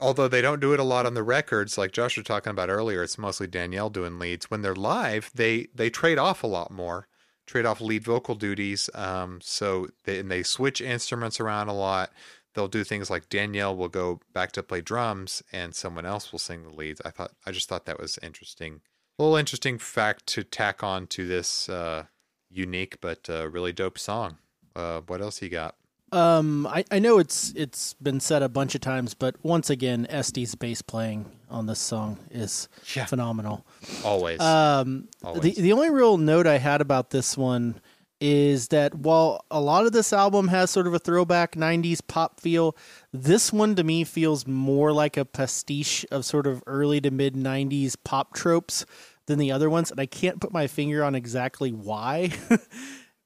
although they don't do it a lot on the records, like Josh was talking about earlier, it's mostly Danielle doing leads. When they're live, they they trade off a lot more, trade off lead vocal duties. Um, so they, and they switch instruments around a lot. They'll do things like Danielle will go back to play drums, and someone else will sing the leads. I thought I just thought that was interesting. A little interesting fact to tack on to this uh, unique but uh, really dope song. Uh, what else you got? Um, I, I know it's it's been said a bunch of times, but once again, Este's bass playing on this song is Yeah. phenomenal. Always. Um, the Always. the only real note I had about this one is that while a lot of this album has sort of a throwback '90s pop feel, this one to me feels more like a pastiche of sort of early to mid '90s pop tropes than the other ones, and I can't put my finger on exactly why.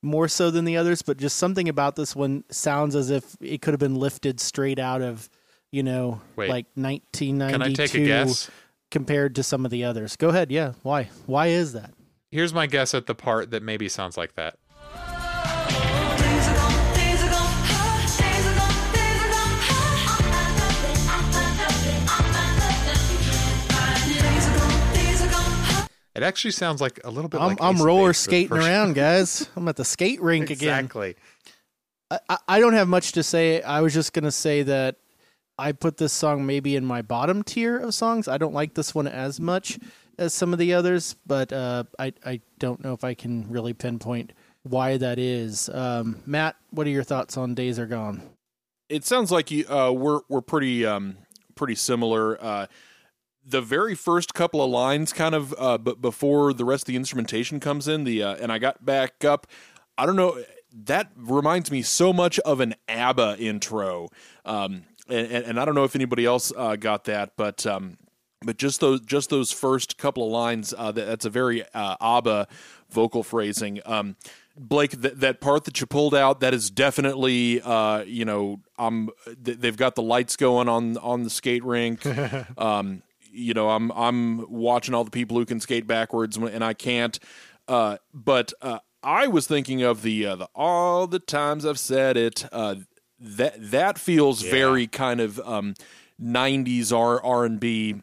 More so than the others, but just something about this one sounds as if it could have been lifted straight out of, you know, Wait. like 1992 Can I take a guess? compared to some of the others. Go ahead. Yeah. Why? Why is that? Here's my guess at the part that maybe sounds like that. It actually sounds like a little bit I'm, like I'm roller Base for the skating around, guys. I'm at the skate rink again. Exactly. I, I- I don't have much to say. I was just gonna say that I put this song maybe in my bottom tier of songs. I don't like this one as much as some of the others, but uh, I I don't know if I can really pinpoint why that is. Um, Matt, what are your thoughts on Days Are Gone? it sounds like you uh, we're we're pretty um, pretty similar. Uh, the very first couple of lines, kind of, uh, but before the rest of the instrumentation comes in, the uh, and I got back up. I don't know. That reminds me so much of an ABBA intro, um, and, and, and I don't know if anybody else uh, got that, but um, but just those just those first couple of lines, uh, that, that's a very uh, ABBA vocal phrasing. Um, Blake, th- that part that you pulled out, that is definitely, uh, you know, I'm. Th- they've got the lights going on on the skate rink. um, you know, I'm I'm watching all the people who can skate backwards and I can't. Uh, but uh, I was thinking of the uh, the all the times I've said it. Uh, that that feels very kind of um, '90s R R and B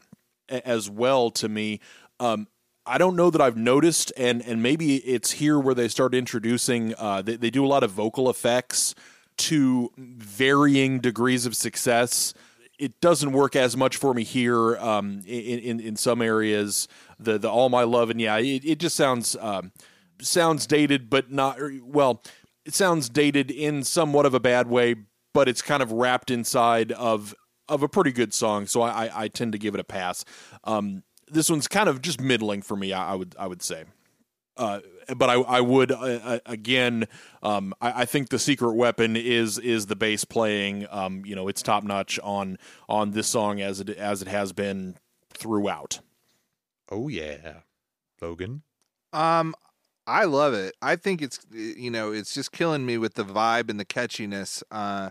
as well to me. Um, I don't know that I've noticed, and and maybe it's here where they start introducing. Uh, they, they do a lot of vocal effects to varying degrees of success. It doesn't work as much for me here um, in, in in some areas. The the all my love and yeah, it, it just sounds um, sounds dated, but not well. It sounds dated in somewhat of a bad way, but it's kind of wrapped inside of of a pretty good song. So I I, I tend to give it a pass. Um, this one's kind of just middling for me. I, I would I would say. Uh, but I, I would uh, uh, again. Um, I, I think the secret weapon is is the bass playing. Um, you know, it's top notch on on this song as it as it has been throughout. Oh yeah, Logan. Um, I love it. I think it's you know it's just killing me with the vibe and the catchiness. Uh,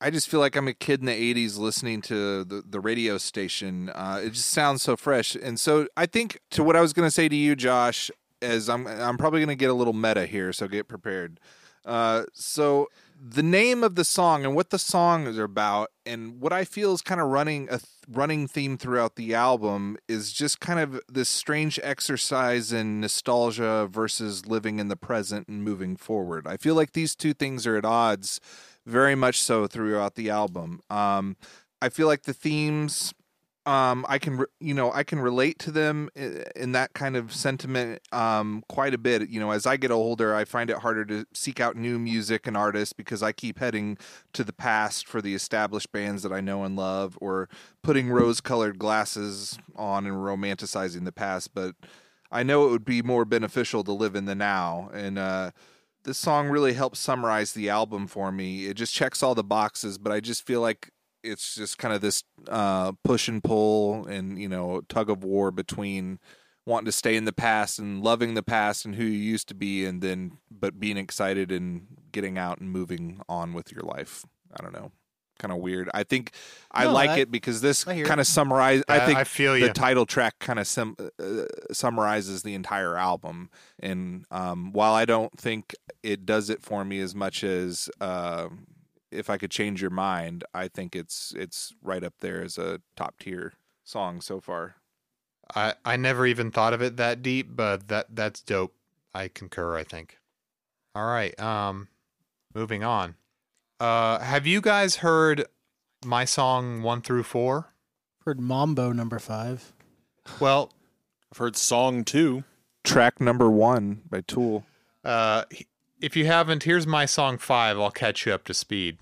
I just feel like I'm a kid in the '80s listening to the the radio station. Uh, it just sounds so fresh, and so I think to what I was going to say to you, Josh, is I'm I'm probably going to get a little meta here, so get prepared. Uh, so the name of the song and what the song is about and what I feel is kind of running a th- running theme throughout the album is just kind of this strange exercise in nostalgia versus living in the present and moving forward. I feel like these two things are at odds very much so throughout the album. Um, I feel like the themes um, I can, re- you know, I can relate to them in, in that kind of sentiment um, quite a bit. You know, as I get older, I find it harder to seek out new music and artists because I keep heading to the past for the established bands that I know and love, or putting rose-colored glasses on and romanticizing the past. But I know it would be more beneficial to live in the now, and uh, this song really helps summarize the album for me. It just checks all the boxes, but I just feel like it's just kind of this uh, push and pull and you know tug of war between wanting to stay in the past and loving the past and who you used to be and then but being excited and getting out and moving on with your life. I don't know. Kind of weird. I think i like I- it because this kind of summarizes i think I feel the title track kind of sum, uh, summarizes the entire album. And um, while i don't think it does it for me as much as uh, if I could change your mind, I think it's it's right up there as a top tier song so far. I I never even thought of it that deep, but that that's dope. I concur. I think. All right. Um, moving on. Uh, have you guys heard my song one through four? Heard Mambo number five. Well, I've heard song two. Track number one by Tool. uh, if you haven't, here's my song five. I'll catch you up to speed.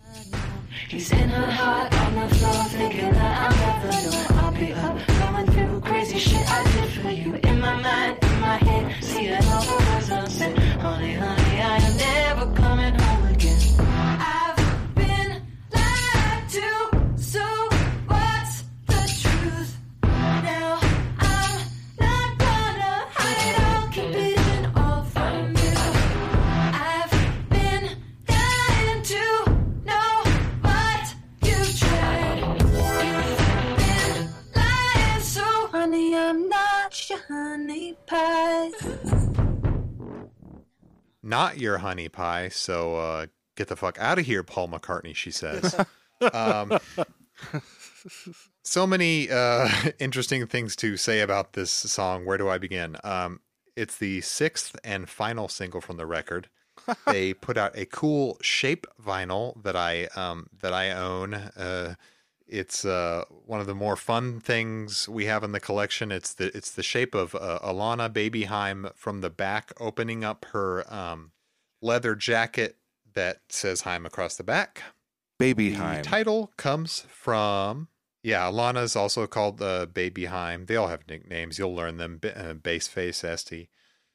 Not your honey pie. So uh, get the fuck out of here, Paul McCartney. She says. um, so many uh, interesting things to say about this song. Where do I begin? Um, it's the sixth and final single from the record. they put out a cool shape vinyl that I um, that I own. Uh, it's uh, one of the more fun things we have in the collection. It's the it's the shape of uh, Alana Baby Haim from the back, opening up her um, leather jacket that says Haim across the back. Baby The title comes from yeah. Alana's also called uh, Baby Haim. They all have nicknames. You'll learn them. B- uh, Baseface Este.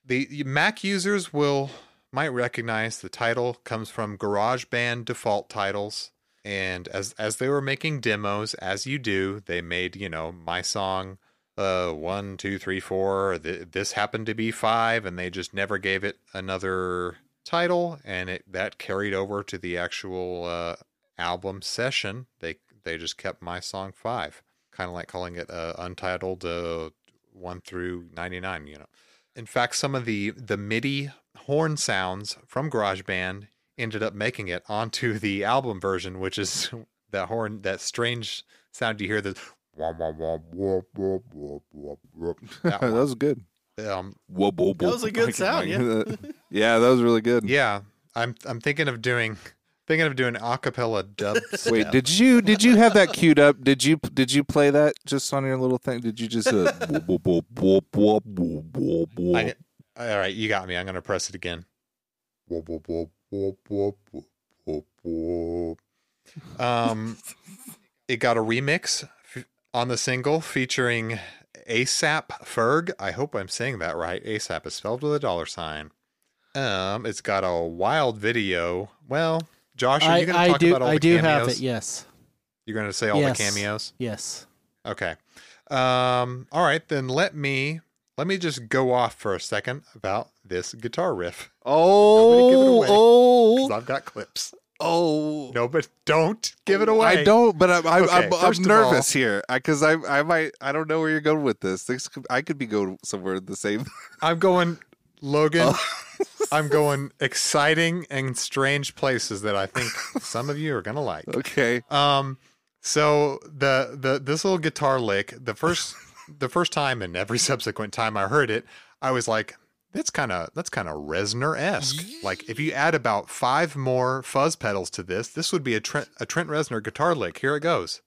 The Mac users will might recognize the title comes from GarageBand default titles. And as as they were making demos, as you do, they made you know my song, uh, one, two, three, four. Th- this happened to be five, and they just never gave it another title, and it that carried over to the actual uh, album session. They they just kept my song five, kind of like calling it uh, untitled uh, one through ninety nine. You know, in fact, some of the the MIDI horn sounds from GarageBand ended up making it onto the album version, which is that horn, that strange sound you hear. The that was good. Um, Whoa, whoa, That was a good sound, yeah. yeah, that was really good. yeah, I'm I'm thinking of doing thinking of doing a cappella dub. Wait, did you did you have that queued up? Did you did you play that just on your little thing? Did you just uh, I, all right, you got me. I'm gonna press it again. Um, it got a remix f- on the single featuring ASAP Ferg. I hope I'm saying that right. ASAP is spelled with a dollar sign. Um, it's got a wild video. Well, Josh, are you going to talk do. about all I the cameos? I do have it. Yes. You're going to say all Yes. the cameos. Yes. Okay. Um, all right, then let me let me just go off for a second about this guitar riff. Oh, Nobody give it away, oh, I've got clips. oh. No, but don't give it away. I don't, but I'm I'm, Okay, I'm, I'm nervous here because I I might I don't know where you're going with this. This could, I could be going somewhere the same. I'm going, Logan. Oh. I'm going exciting and strange places that I think some of you are gonna like. okay. Um, so the the this little guitar lick, the first the first time and every subsequent time I heard it, I was like, that's kind of that's kind of Reznor esque. Like if you add about five more fuzz pedals to this, this would be a Trent a Trent Reznor guitar lick. Here it goes.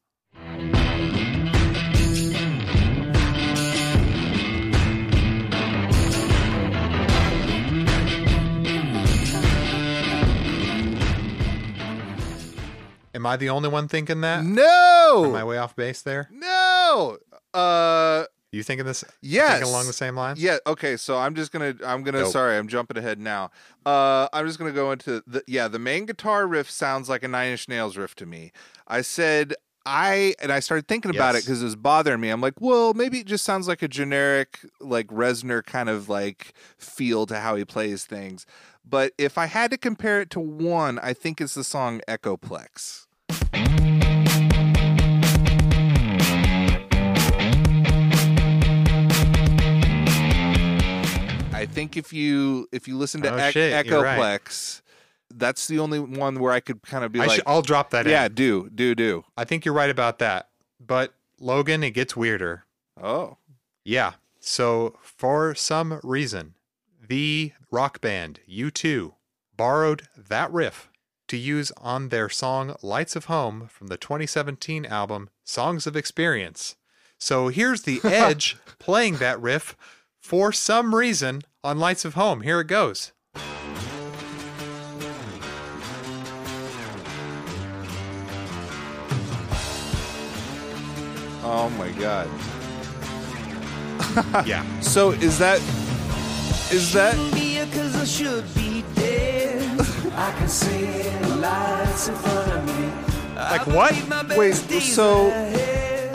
Am I the only one thinking that? No. Am I way off base there? no. Uh, You thinking this? yes. Thinking along the same lines? Yeah. Okay. So I'm just gonna. I'm gonna. Dope. Sorry, I'm jumping ahead now. Uh, I'm just gonna go into the. Yeah, the main guitar riff sounds like a Nine Inch Nails riff to me. I said I and I started thinking about it because it was bothering me. I'm like, well, maybe it just sounds like a generic like Reznor kind of like feel to how he plays things. But if I had to compare it to one, I think it's the song Echoplex. I think if you if you listen to Oh, Ech- shit, you're right. Echoplex, that's the only one where I could kind of be I like, should, I'll drop that yeah, in. do do do. I think you're right about that. But Logan, it gets weirder. Oh, Yeah. So for some reason, the rock band U2 borrowed that riff to use on their song Lights of Home from the 2017 album Songs of Experience. So here's the Edge playing that riff for some reason on Lights of Home. Here it goes. oh my god. Yeah. So is that is that Like what? wait? So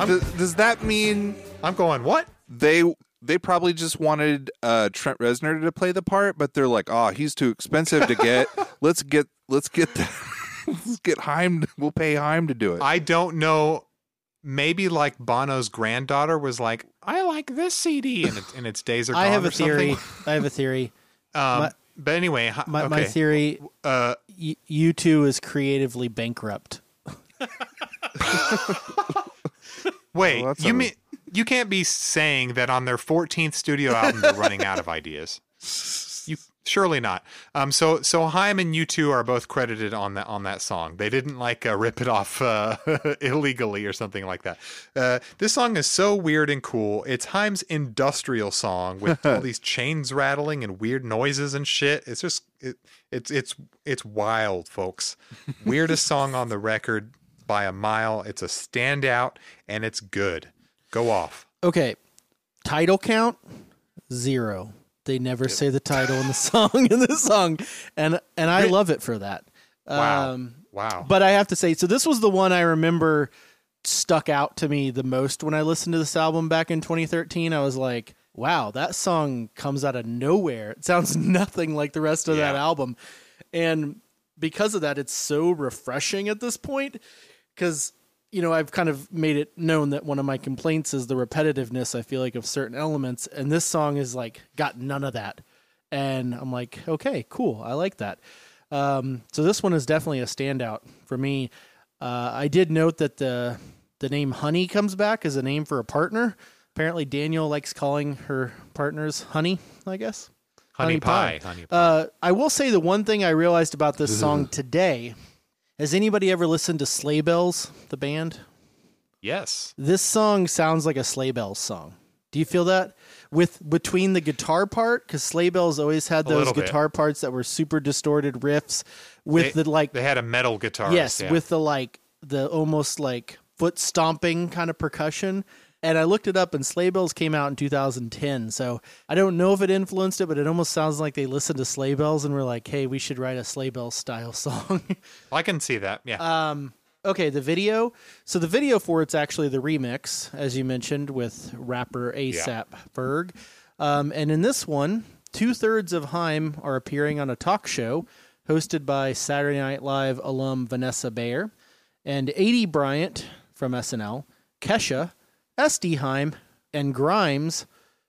th- does that mean I'm going, what? they they probably just wanted uh, Trent Reznor to play the part, but they're like, oh, he's too expensive to get. let's get let's get the, let's get Haim. We'll pay Haim to do it. I don't know. Maybe like Bono's granddaughter was like, I like this CD, and, it, and its days are gone I have or a theory. I have a theory. Um, My- but anyway, My, okay. my theory: Uh, y- U2 is creatively bankrupt. wait, Well, you a- mean you can't be saying that on their 14th studio album they're running out of ideas? You surely not. Um, so so Haim and U2 are both credited on that on that song. They didn't like uh, rip it off uh, illegally or something like that. Uh, this song is so weird and cool. It's Haim's industrial song with all these chains rattling and weird noises and shit. It's just it, it's it's it's wild, folks. Weirdest song on the record by a mile. It's a standout and it's good. Go off. Okay, title count zero. They never say the title in the song in the song, and and I love it for that. Wow. Um, wow. But I have to say, so this was the one I remember stuck out to me the most when I listened to this album back in 2013. I was like, wow, that song comes out of nowhere. It sounds nothing like the rest of that album. And because of that, it's so refreshing at this point because, you know, I've kind of made it known that one of my complaints is the repetitiveness, I feel like, of certain elements. And this song is like, got none of that. And I'm like, okay, cool. I like that. Um, so this one is definitely a standout for me. Uh, I did note that the the name Honey comes back as a name for a partner. Apparently, Danielle likes calling her partners Honey. I guess Honey pie, honey pie. Uh, I will say the one thing I realized about this song today. Has anybody ever listened to Sleigh Bells, the band? Yes. This song sounds like a Sleigh Bells song. Do you feel that? With between the guitar part, because Sleigh Bells always had those little bit. guitar parts that were super distorted riffs with They- the like They had a metal guitar. Yes, with the like the almost like foot stomping kind of percussion. And I looked it up, and Sleigh Bells came out in 2010. So I don't know if it influenced it, but it almost sounds like they listened to Sleigh Bells and were like, "Hey, we should write a Sleigh Bells style song." I can see that. Yeah. um, okay, the video. So the video for it's actually the remix, as you mentioned, with rapper ASAP Ferg. Um, and in this one, two thirds of Haim are appearing on a talk show hosted by Saturday Night Live alum Vanessa Bayer and Aidy Bryant from SNL, Kesha, Este and Grimes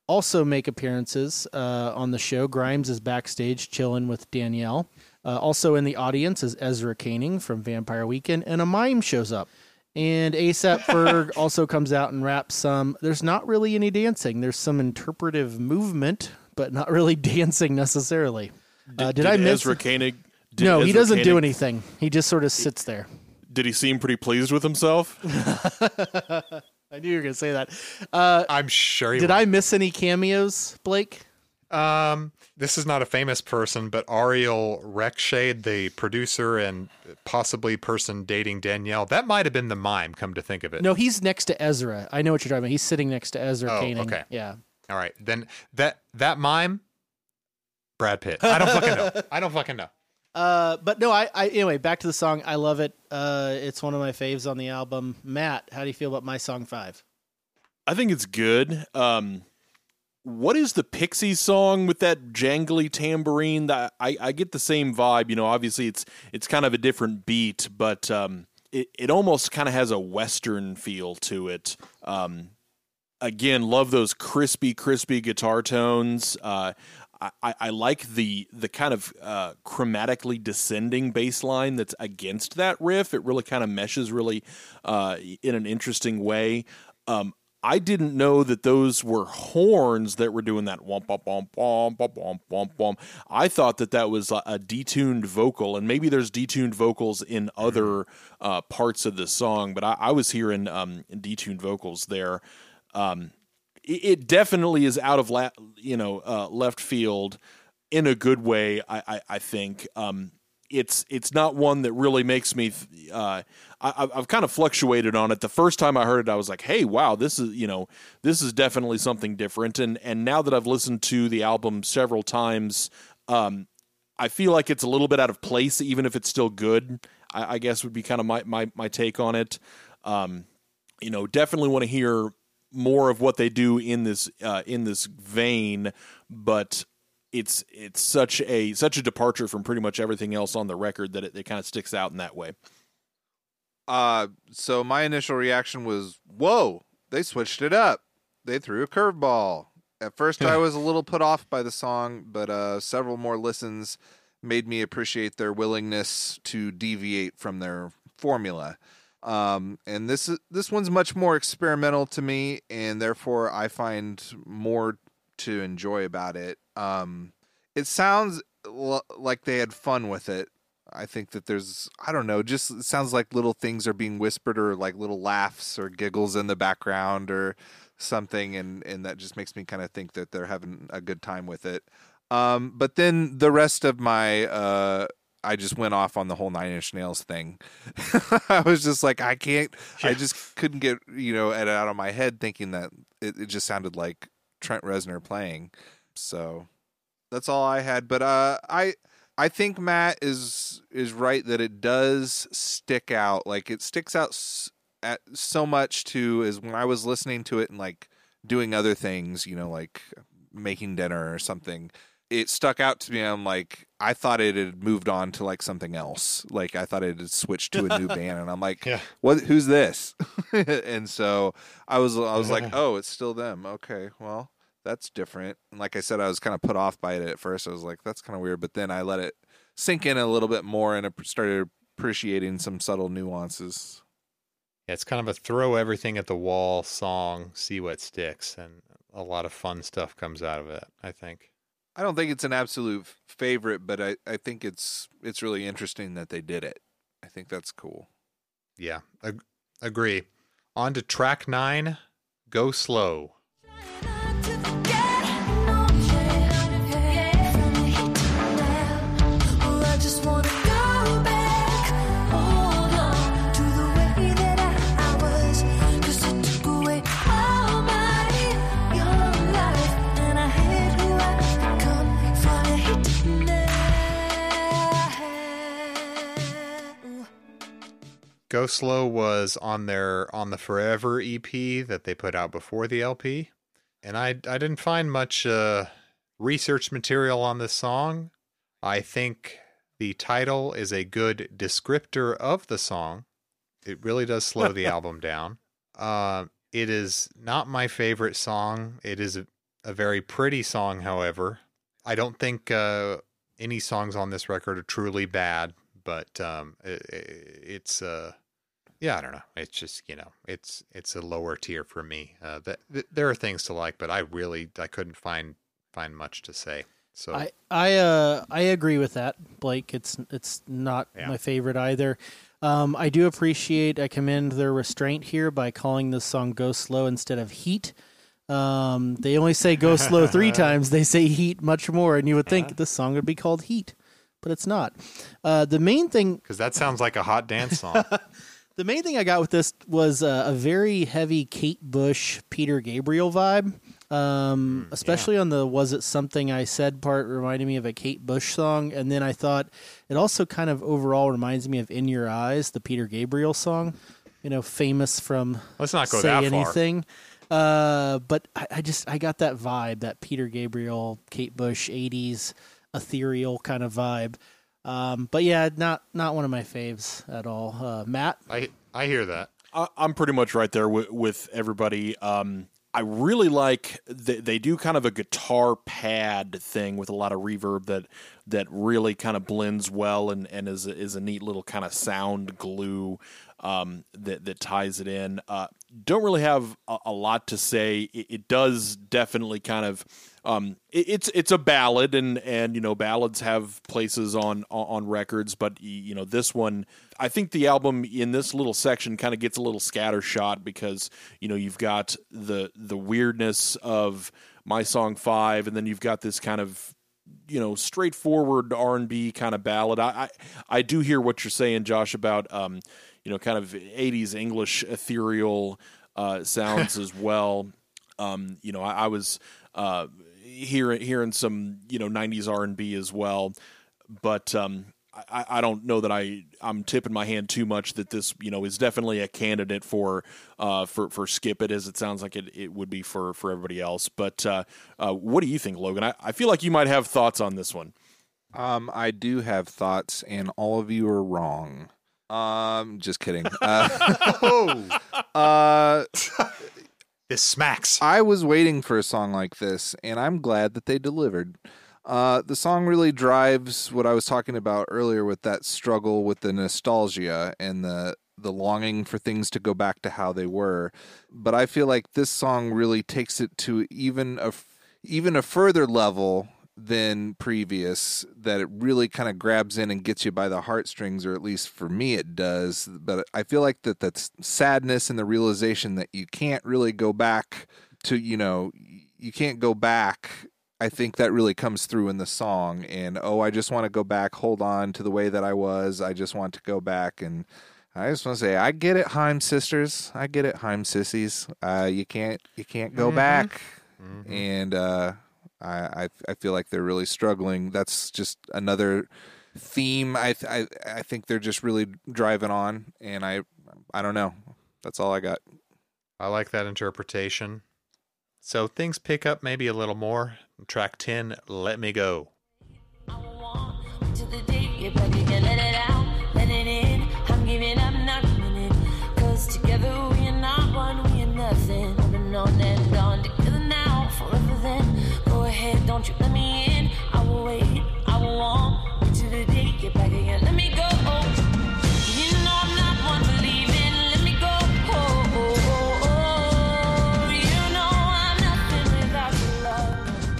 also make appearances uh, on the show. Grimes is backstage chilling with Danielle. Uh, also in the audience is Ezra Koenig from Vampire Weekend, and a mime shows up. And ASAP Ferg also comes out and raps some. There's not really any dancing. There's some interpretive movement, but not really dancing necessarily. Uh, did, I miss? Ezra Koenig? Did no, he doesn't do anything. He just sort of sits there. Did he seem pretty pleased with himself? I knew you were going to say that. Uh, I'm sure. Did. I miss any cameos, Blake? Um, this is not a famous person, but Ariel Rechtshaid, the producer and possibly person dating Danielle, that might have been the mime. Come to think of it. No, he's next to Ezra. I know what you're talking about. He's sitting next to Ezra Oh, Koenig. okay. Yeah. All right, then that that mime, Brad Pitt. I don't fucking know. I don't fucking know. Uh, but no, I, I anyway back to the song. I love it. Uh, it's one of my faves on the album. Matt, how do you feel about my song five? I think it's good. Um, what is the Pixies song with that jangly tambourine? That I, I get the same vibe. You know, obviously it's it's kind of a different beat, but um, it it almost kind of has a western feel to it. Um, again, love those crispy, crispy guitar tones. Uh, I, I like the the kind of uh, chromatically descending bass line that's against that riff. It really kind of meshes really uh, in an interesting way. Um, I didn't know that those were horns that were doing that womp womp womp womp womp womp womp. I thought that that was a, a detuned vocal, and maybe there's detuned vocals in other mm-hmm. uh, parts of the song, but I, I was hearing um, detuned vocals there. Um, it, it definitely is out of la- you know uh, left field in a good way. I I, I think um, it's it's not one that really makes me. th- Uh, I, I've kind of fluctuated on it. The first time I heard it, I was like, "Hey, wow, this is you know this is definitely something different." And and now that I've listened to the album several times, um, I feel like it's a little bit out of place, even if it's still good. I, I guess would be kind of my my my take on it. Um, you know, definitely want to hear more of what they do in this uh, in this vein, but it's it's such a such a departure from pretty much everything else on the record that it, it kind of sticks out in that way. Uh, so my initial reaction was, "Whoa, they switched it up. They threw a curveball." At first, I was a little put off by the song, but uh, several more listens made me appreciate their willingness to deviate from their formula. Um, and this is this one's much more experimental to me, and therefore I find more to enjoy about it. Um, it sounds l- like they had fun with it. I think that there's I don't know, just it sounds like little things are being whispered or like little laughs or giggles in the background or something and and that just makes me kind of think that they're having a good time with it. Um but then the rest of my uh I just went off on the whole Nine Inch Nails thing. I was just like, I can't. I just couldn't get you know it out of my head, thinking that it, it just sounded like Trent Reznor playing. So that's all I had. But uh, I I think Matt is is right that it does stick out. Like it sticks out s- at so much to is when I was listening to it and like doing other things, you know, like making dinner or something. It stuck out to me. I'm like, I thought it had moved on to like something else. Like I thought it had switched to a new band, and I'm like, Yeah. what? Who's this? and so I was, I was like, oh, it's still them. Okay, well, that's different. And like I said, I was kind of put off by it at first. I was like, that's kind of weird. But then I let it sink in a little bit more and started appreciating some subtle nuances. Yeah, it's kind of a throw everything at the wall song, see what sticks, and a lot of fun stuff comes out of it. I think. I don't think it's an absolute favorite, but I, I think it's it's really interesting that they did it. I think that's cool. Yeah, ag- agree. On to track nine, go slow. Go Slow was on their on the Forever EP that they put out before the LP. and I I didn't find much uh, research material on this song. I think the title is a good descriptor of the song. It really does slow the album down. Uh, it is not my favorite song. It is a, a very pretty song, however. I don't think uh, any songs on this record are truly bad, but um, it, it's uh, yeah, I don't know. It's just you know, it's it's a lower tier for me. Uh, that th- there are things to like, but I really I couldn't find find much to say. So I I uh I agree with that, Blake. It's it's not Yeah. my favorite either. Um, I do appreciate. I commend their restraint here by calling this song "Go Slow" instead of "Heat." Um, they only say "Go Slow" three times. They say "Heat" much more, and you would think this song would be called "Heat," but it's not. Uh, the main thing because that sounds like a hot dance song. the main thing I got with this was uh, a very heavy Kate Bush, Peter Gabriel vibe. Um, especially on the "Was it something I said" part, reminded me of a Kate Bush song, and then I thought it also kind of overall reminds me of "In Your Eyes," the Peter Gabriel song. You know, famous from Let's not go say that far. anything. Uh, but I, I just I got that vibe, that Peter Gabriel, Kate Bush, '80s ethereal kind of vibe. Um, but yeah, not not one of my faves at all. Uh, Matt, I I hear that. I, I'm pretty much right there with, with everybody. Um, I really like they, they do kind of a guitar pad thing with a lot of reverb that that really kind of blends well and, and is is a neat little kind of sound glue um, that that ties it in. Uh, don't really have a, a lot to say. It, it does definitely kind of um, it, it's it's a ballad and and you know ballads have places on on records, but you know this one. I think the album in this little section kind of gets a little scattershot because you know you've got the the weirdness of my song five, and then you've got this kind of you know straightforward R and B kind of ballad. I, I I do hear what you're saying, Josh, about um you know kind of '80s English ethereal uh, sounds as well. Um, you know, I, I was uh, hearing hearing some you know '90s R and B as well, but um, I, I don't know that I I'm tipping my hand too much that this you know is definitely a candidate for uh, for for skip it as it sounds like it, it would be for for everybody else. But uh, uh, what do you think, Logan? I, I feel like you might have thoughts on this one. Um, I do have thoughts, and all of you are wrong. Um, just kidding. Uh, uh, this smacks. I was waiting for a song like this, and I'm glad that they delivered. Uh, the song really drives what I was talking about earlier with that struggle with the nostalgia and the the longing for things to go back to how they were. But I feel like this song really takes it to even a even a further level than previous that it really kind of grabs in and gets you by the heartstrings or at least for me it does but i feel like that that's sadness and the realization that you can't really go back to you know you can't go back i think that really comes through in the song and oh i just want to go back hold on to the way that i was i just want to go back and I just want to say, I get it, Haim sisters. I get it, Haim sissies. Uh, you can't, you can't go Mhm. back, and uh, I, I, I feel like they're really struggling. That's just another theme. I, I, I think they're just really driving on, and I, I don't know. That's all I got. I like that interpretation. So things pick up maybe a little more. Track 10, Let Me Go. to the day you're back again. Let it out, let it in. I'm giving up, not running. Cause together we are not one, we are nothing. I've been on and on together now, forever. Go ahead, don't you let me in. I will wait, I will want you to the day you're back again. Let me go. You know I'm not one for leaving. Let me go. You know I'm nothing without your love.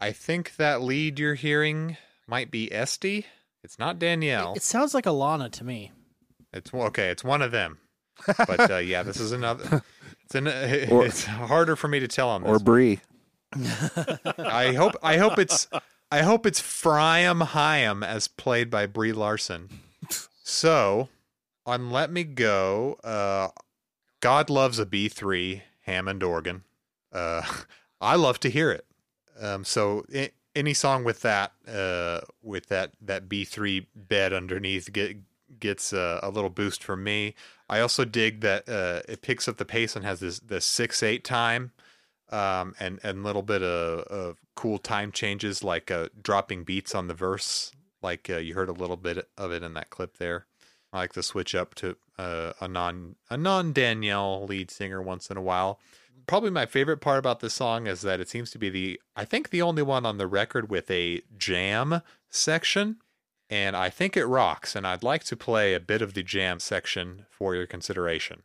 I think that lead you're hearing might be Este. It's not Danielle. it sounds like Alana to me. It's okay. It's one of them. But uh, yeah, this is another. It's an, Or- it's harder for me to tell on this. Or Brie. I hope I hope it's I hope it's Friam Haim as played by Brie Larson. So on Let Me Go, uh, God loves a B three Hammond organ. Uh, I love to hear it. Um, so i any song with that uh, with that that B three bed underneath get gets uh, a little boost from me. I also dig that uh, it picks up the pace and has this the six eight time, um, and and little bit of, of cool time changes like uh, dropping beats on the verse, like uh, you heard a little bit of it in that clip there. I like the switch up to uh, a non a non Danielle lead singer once in a while. Probably my favorite part about this song is that it seems to be the I think the only one on the record with a jam section and I think it rocks. And I'd like to play a bit of the jam section for your consideration.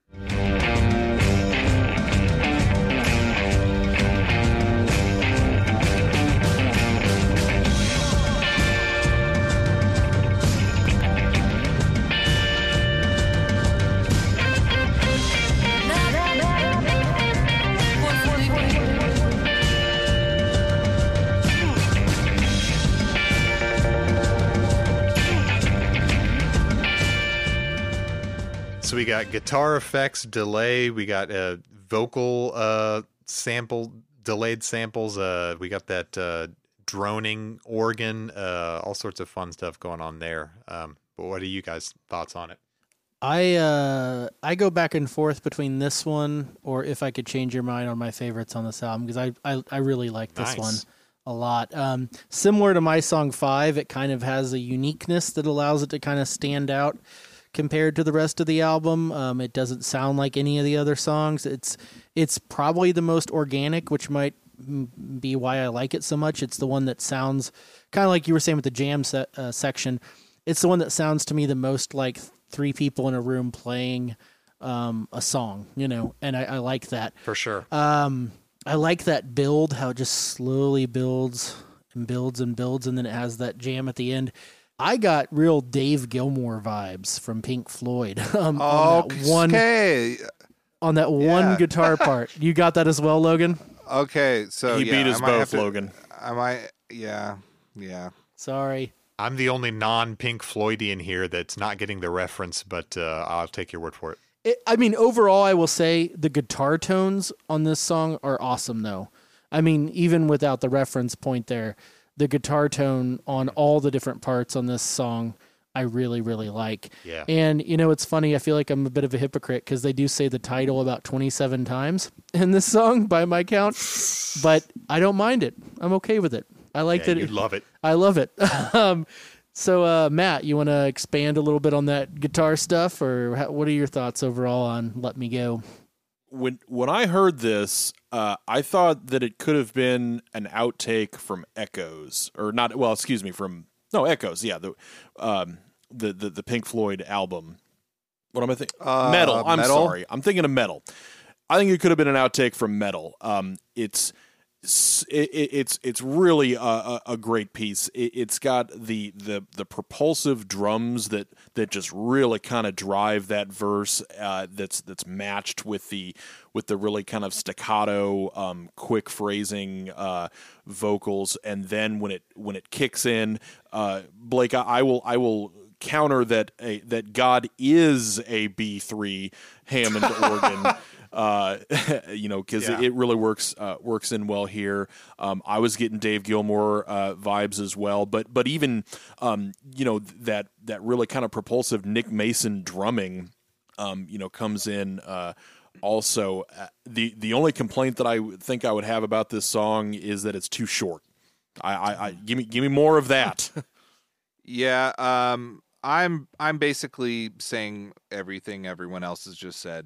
We got guitar effects, delay. We got uh, vocal uh, sample, delayed samples. Uh, we got that uh, droning organ. Uh, all sorts of fun stuff going on there. Um, but what are you guys' thoughts on it? I uh I go back and forth between this one or if I could change your mind on my favorites on this album because I, I I really like this Nice. one a lot. Um, similar to my song five, it kind of has a uniqueness that allows it to kind of stand out compared to the rest of the album. Um, it doesn't sound like any of the other songs. It's it's probably the most organic, which might be why I like it so much. It's the one that sounds kind of like you were saying with the jam se- uh, section. It's the one that sounds to me the most like three people in a room playing um, a song, you know, and I, I like that. For sure. Um, I like that build, how it just slowly builds and builds and builds, and then it has that jam at the end. I got real Dave Gilmour vibes from Pink Floyd um, on that one Okay. on that one Yeah. guitar part. You got that as well, Logan? Okay. So he yeah, beat us I might have both, to- Logan. I might. Yeah. Yeah. Sorry. I'm the only non Pink Floydian here that's not getting the reference, but uh, I'll take your word for it. It, I mean, overall, I will say the guitar tones on this song are awesome, though. I mean, even without the reference point there, the guitar tone on all the different parts on this song, I really, really like. Yeah. And, you know, it's funny. I feel like I'm a bit of a hypocrite because they do say the title about 27 times in this song by my count, but I don't mind it. I'm okay with it. I like Yeah, that. you love it. I love it. um, so, uh, Matt, you want to expand a little bit on that guitar stuff, or how, what are your thoughts overall on "Let Me Go"? when when I heard this, uh, I thought that it could have been an outtake from Echoes, or not. Well, excuse me, from no Echoes. Yeah, the um, the, the the Pink Floyd album. What am I thinking? Uh, Meddle. I'm Meddle? sorry. I'm thinking of Meddle. I think it could have been an outtake from Meddle. Um, it's it, it- it's it's really a, a, great piece. It, it's got the the the propulsive drums that that just really kind of drive that verse. Uh, that's that's matched with the with the really kind of staccato, um, quick phrasing uh, vocals, and then when it when it kicks in, uh, Blake, I, I will I will counter that a, that God is a B three Hammond organ. Uh, you know, because Yeah. it really works uh, works in well here. Um, I was getting Dave Gilmour uh, vibes as well, but but even um, you know that that really kind of propulsive Nick Mason drumming, um, you know, comes in. Uh, also, uh, the the only complaint that I think I would have about this song is that it's too short. I, I, I give me give me more of that. Yeah, um, I'm I'm basically saying everything everyone else has just said.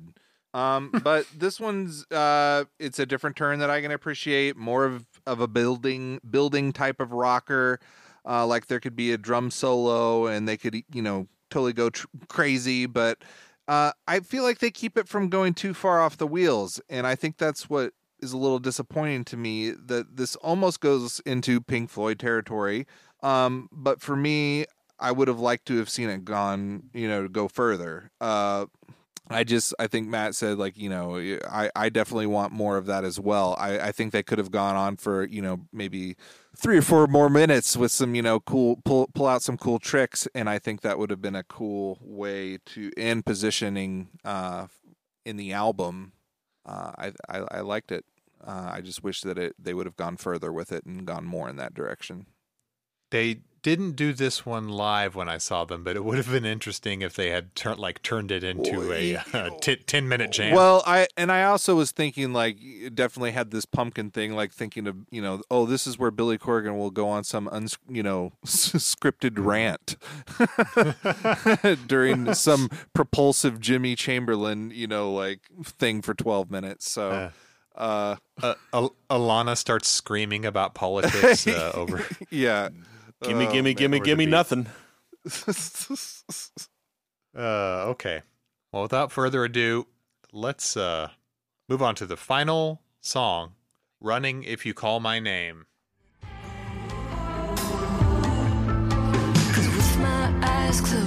Um, but this one's uh, it's a different turn that I can appreciate. More of of a building building type of rocker. Uh, like there could be a drum solo, and they could you know totally go tr- crazy. But uh, I feel like they keep it from going too far off the wheels, and I think that's what is a little disappointing to me. That this almost goes into Pink Floyd territory. Um, but for me, I would have liked to have seen it gone, you know, go further. Uh, I just, I think Matt said, like, you know, I, I definitely want more of that as well. I, I think they could have gone on for, you know, maybe three or four more minutes with some, you know, cool, pull, pull out some cool tricks. And I think that would have been a cool way to end positioning, uh, in the album. Uh, I, I, I liked it. Uh, I just wish that it, they would have gone further with it and gone more in that direction. They didn't do this one live when I saw them, but it would have been interesting if they had turned like turned it into a uh, ten minute jam. Well, I and I also was thinking like definitely had this pumpkin thing, like thinking of you know, oh, this is where Billy Corgan will go on some uns, you know scripted rant during some propulsive Jimmy Chamberlin, you know, like thing for twelve minutes. So. Uh, uh, Al- Alana starts screaming about politics uh, over. yeah, Gimme, Oh, gimme, man. gimme, gimme nothing. Uh, okay. Well, without further ado, let's uh, move on to the final song, "Running If You Call My Name." With my eyes closed,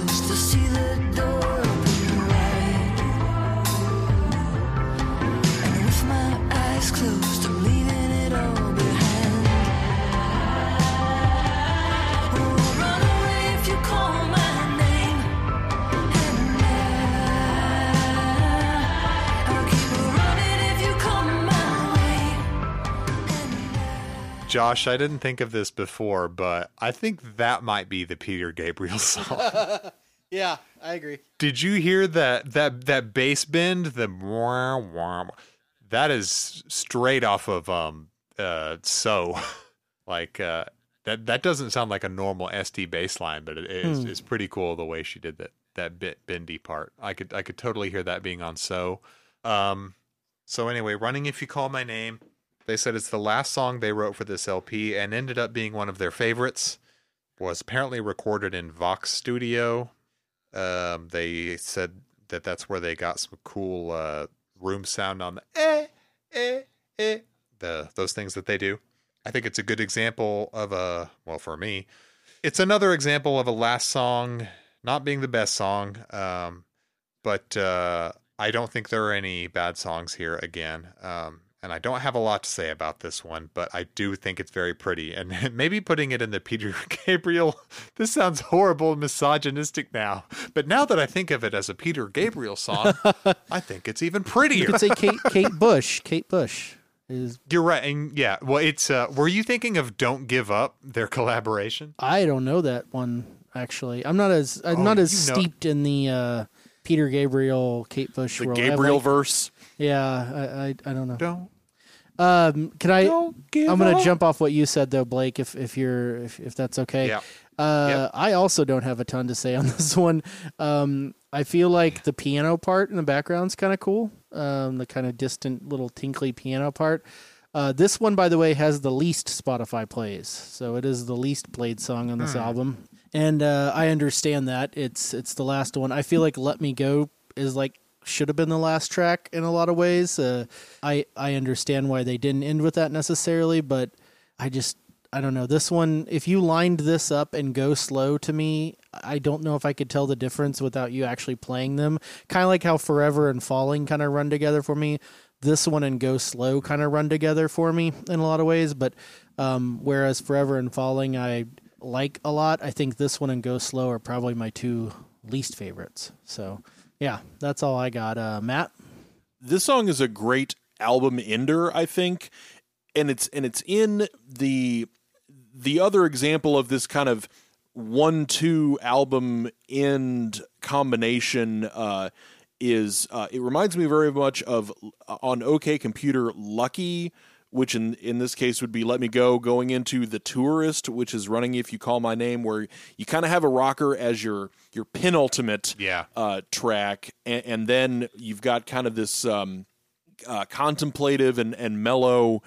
Josh, I didn't think of this before, but I think that might be the Peter Gabriel song. Yeah, I agree. Did you hear that that that bass bend? The wah, wah, wah. that is straight off of um uh so like uh that that doesn't sound like a normal Este bass line, but it is Hmm. it's pretty cool the way she did that that bit bendy part. I could I could totally hear that being on so. Um so anyway, running if you call my name. They said it's the last song they wrote for this LP and ended up being one of their favorites. Was apparently recorded in Vox Studio. Um, they said that that's where they got some cool uh, room sound on the eh eh eh the those things that they do. I think it's a good example of a well for me, it's another example of a last song not being the best song. Um, but uh, I don't think there are any bad songs here again. Um, and I don't have a lot to say about this one, but I do think it's very pretty. And maybe putting it in the Peter Gabriel, this sounds horrible and misogynistic now. But now that I think of it as a Peter Gabriel song, I think it's even prettier. You could say Kate Kate Bush. Kate Bush is. You're right. And yeah, well, it's. Uh, were you thinking of "Don't Give Up"? Their collaboration. I don't know that one actually. I'm not as I'm Oh, not as you know- steeped in the uh, Peter Gabriel Kate Bush The world. Gabriel like- verse. Yeah, I, I I don't know. Don't. Um, can I? I'm gonna up. jump off what you said though, Blake. If if you're if if that's okay. Yeah. Uh, I also don't have a ton to say on this one. Um, I feel like the piano part in the background's kind of cool. Um, the kind of distant little tinkly piano part. Uh, this one, by the way, has the least Spotify plays, so it is the least played song on this Hmm. album, and uh, I understand that it's it's the last one. I feel like "Let Me Go" is like should have been the last track in a lot of ways. Uh, I I understand why they didn't end with that necessarily, but I just I don't know. This one, if you lined this up and go slow to me, I don't know if I could tell the difference without you actually playing them. Kind of like how Forever and Falling kind of run together for me. This one and Go Slow kind of run together for me in a lot of ways, but um, whereas Forever and Falling I like a lot, I think this one and Go Slow are probably my two least favorites. So yeah, that's all I got. Uh, Matt, this song is a great album ender, I think, and it's and it's in the the other example of this kind of one two album end combination uh, is uh, it reminds me very much of uh, on OK Computer Lucky. Which in in this case would be "Let Me Go," going into the Tourist, which is "Running If You Call My Name," where you kind of have a rocker as your your penultimate Yeah. uh, track, and, and then you've got kind of this um, uh, contemplative and and mellow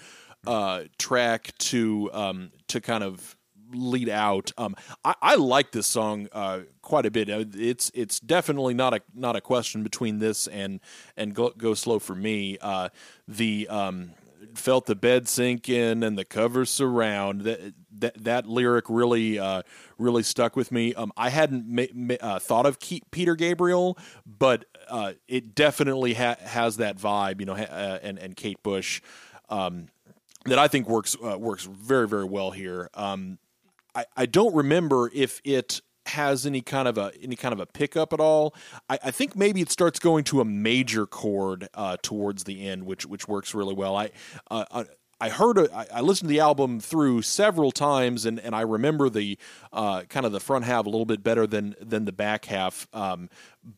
uh, track to um, to kind of lead out. Um, I, I like this song uh, quite a bit. Uh, It's it's definitely not a not a question between this and and go, go slow for me. Uh, the um, felt the bed sink in and the covers surround that that, that lyric really uh, really stuck with me. Um, I hadn't ma- ma- uh, thought of Ke- Peter Gabriel, but uh, it definitely ha- has that vibe, you know, ha- uh, and and Kate Bush. Um, that I think works uh, works very very well here. Um, I, I don't remember if it has any kind of a any kind of a pickup at all. I, I think maybe it starts going to a major chord uh, towards the end, which which works really well. I uh, I, I heard I listened to the album through several times, and, and I remember the uh, kind of the front half a little bit better than than the back half. Um,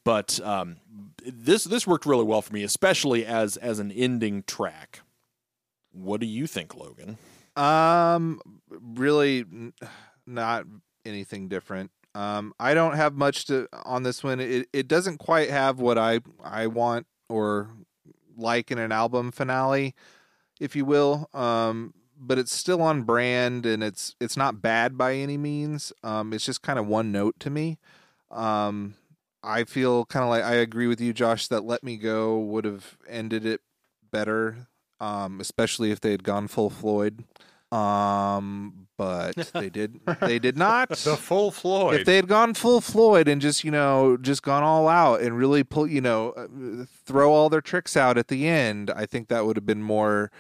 but um, this this worked really well for me, especially as as an ending track. What do you think, Logan? Um, really, not anything different. Um, I don't have much to on this one. It it doesn't quite have what I I want or like in an album finale, if you will. Um, but it's still on brand and it's it's not bad by any means. Um, it's just kind of one note to me. Um, I feel kind of like I agree with you, Josh, that "Let Me Go" would have ended it better, um, especially if they had gone full Floyd. Um, but they did. They did not. The full Floyd. If they had gone full Floyd and just you know just gone all out and really pull you know uh, throw all their tricks out at the end, I think that would have been more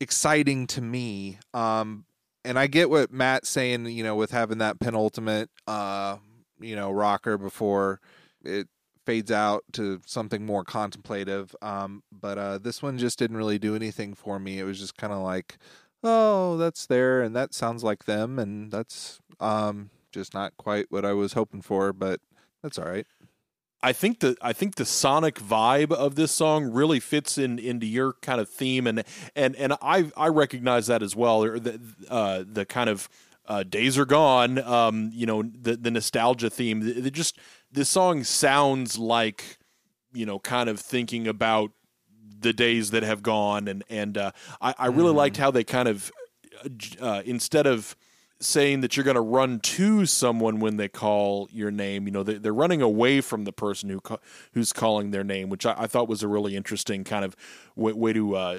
exciting to me. Um, and I get what Matt's saying. You know, with having that penultimate, uh, you know, rocker before it fades out to something more contemplative. Um, but uh, this one just didn't really do anything for me. It was just kind of like, oh, that's there, and that sounds like them, and that's um, just not quite what I was hoping for. But that's all right. I think the I think the sonic vibe of this song really fits in into your kind of theme, and and and I I recognize that as well. The uh, the kind of uh, days are gone. Um, you know the the nostalgia theme. It just this song sounds like you know kind of thinking about the days that have gone, and and uh, I I really liked how they kind of uh, instead of saying that you're going to run to someone when they call your name. You know, they, they're running away from the person who ca- who's calling their name, which I, I thought was a really interesting kind of way, way to uh,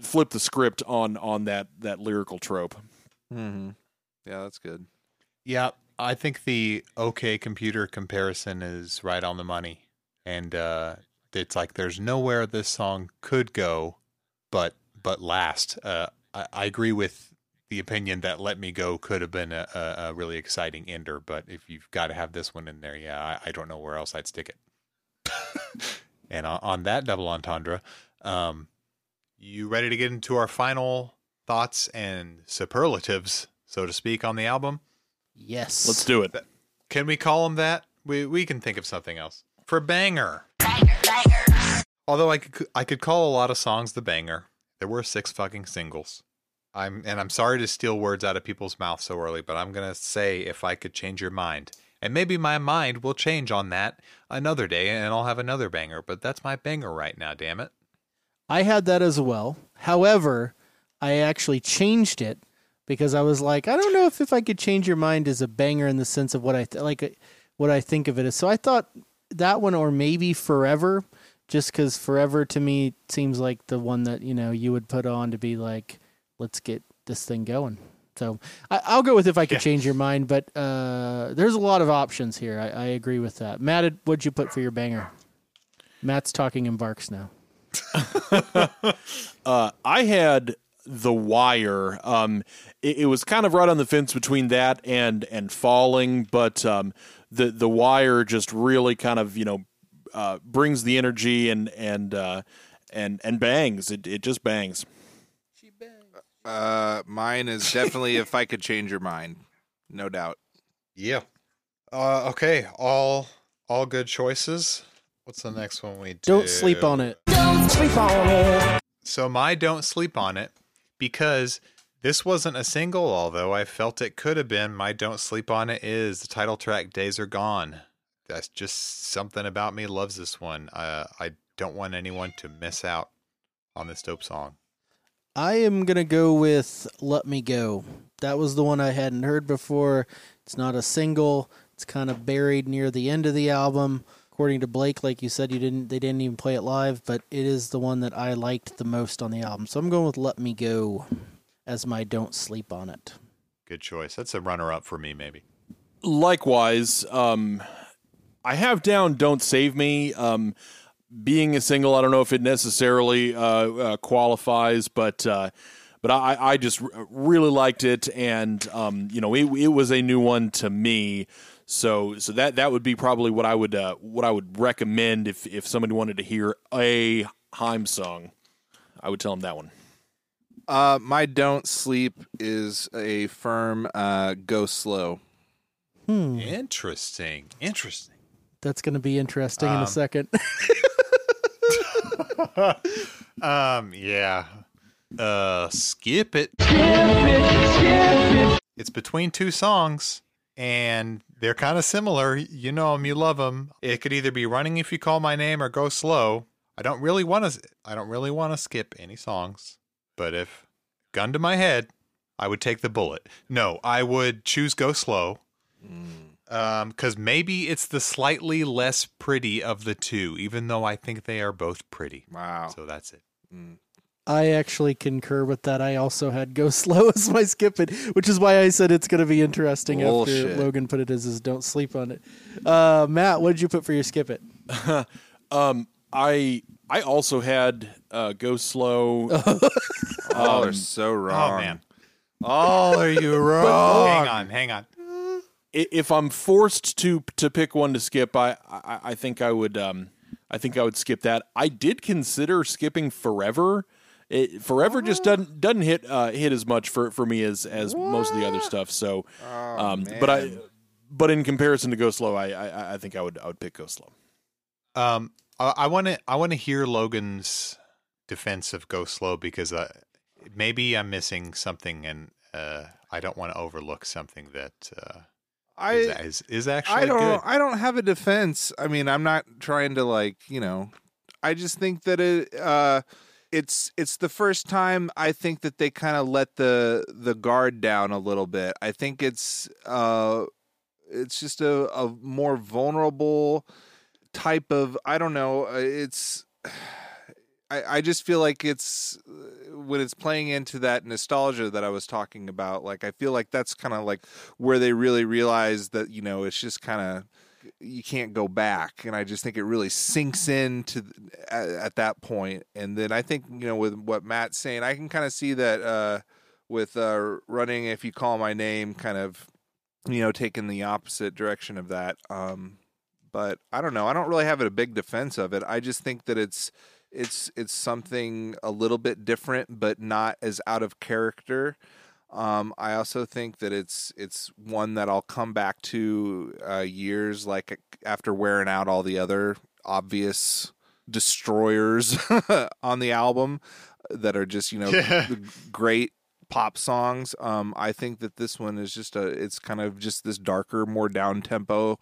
flip the script on on that that lyrical trope. Mm-hmm. Yeah, that's good. Yeah, I think the OK computer comparison is right on the money. And uh, it's like there's nowhere this song could go but but last. Uh, I, I agree with the opinion that Let Me Go could have been a, a, a really exciting ender, but if you've got to have this one in there, yeah, I, I don't know where else I'd stick it. and on, on that double entendre, um, you ready to get into our final thoughts and superlatives, so to speak, on the album? Yes. Let's do it. Can we call them that? We we can think of something else for banger. Although I could I could call a lot of songs the banger. There were six fucking singles. I'm and I'm sorry to steal words out of people's mouths so early, but I'm gonna say if I could change your mind. And maybe my mind will change on that another day and I'll have another banger, but that's my banger right now, damn it. I had that as well. However, I actually changed it because I was like, I don't know if, if I could change your mind as a banger in the sense of what I th- like, uh, what I think of it. So I thought that one or maybe Forever, just because Forever to me seems like the one that you know you would put on to be like, let's get this thing going. So I, I'll go with if I could change your mind, but uh, there's a lot of options here. I, I agree with that. Matt, what'd you put for your banger? Matt's talking in barks now. Uh, I had The Wire. Um, it, it was kind of right on the fence between that and and Falling, but um, the The Wire just really kind of you know uh, brings the energy and and uh, and and bangs. It it just bangs. Uh, mine is definitely if I could change your mind, no doubt. Yeah. Uh, okay, all all good choices. What's the next one we do? Don't sleep on it. Don't sleep on it. So my don't sleep on it because this wasn't a single, although I felt it could have been. My don't sleep on it is the title track "Days Are Gone." That's just something about me loves this one. Uh, I don't want anyone to miss out on this dope song. I am gonna go with "Let Me Go." That was the one I hadn't heard before. It's not a single. It's kind of buried near the end of the album. According to Blake, like you said, you didn't they didn't even play it live, but it is the one that I liked the most on the album. So I'm going with "Let Me Go" as my "Don't Sleep on It." Good choice. That's a runner-up for me, maybe. Likewise, um, I have down "Don't Save Me." Um, being a single, I don't know if it necessarily uh, uh, qualifies, but uh, but I, I just r- really liked it, and um, you know, it, it was a new one to me. So so that that would be probably what I would uh, what I would recommend if if somebody wanted to hear a Haim song, I would tell them that one. Uh, my don't sleep is a firm uh, go slow. Hmm. Interesting. Interesting. That's going to be interesting in Um, a second. Um, yeah. Uh, skip it. It's between two songs, and they're kind of similar. You know them, you love them. It could either be "Running If You Call My Name" or "Go Slow." I don't really want to. I don't really want to skip any songs, but if gun to my head, I would take the bullet. No, I would choose "Go Slow." Um, because maybe it's the slightly less pretty of the two, even though I think they are both pretty. Wow. So that's it. I actually concur with that. I also had go slow as my skip it, which is why I said it's going to be interesting Bullshit. after Logan put it as his don't sleep on it. Uh, Matt, what did you put for your skip it? um, I I also had uh, go slow. Oh, they're Um, so wrong. Oh man. Oh, are you wrong? Hang on, hang on. if I'm forced to to pick one to skip, I I, I think I would um I think I would skip that. I did consider skipping forever. It, forever just doesn't doesn't hit uh, hit as much for, for me as as most of the other stuff. So, um, but I but in comparison to Go Slow, I, I I think I would I would pick Go Slow. Um, I want to I want to hear Logan's defense of Go Slow because uh, maybe I'm missing something, and uh, I don't want to overlook something that uh, I is, is is actually I don't good. I don't have a defense. I mean, I'm not trying to like, you know, I just think that it uh it's it's the first time I think that they kind of let the the guard down a little bit. I think it's uh it's just a, a more vulnerable type of I don't know, uh, it's I, I just feel like it's when it's playing into that nostalgia that I was talking about. Like I feel like that's kind of like where they really realize that you know it's just kind of you can't go back, and I just think it really sinks in to at, at that point. And then I think you know with what Matt's saying, I can kind of see that uh, with uh, running if you call my name, kind of you know taking the opposite direction of that. Um, but I don't know. I don't really have a big defense of it. I just think that it's it's it's something a little bit different, but not as out of character. Um, I also think that it's it's one that I'll come back to uh, years like after wearing out all the other obvious destroyers on the album that are just you know great pop songs. Um, I think that this one is just a it's kind of just this darker, more down tempo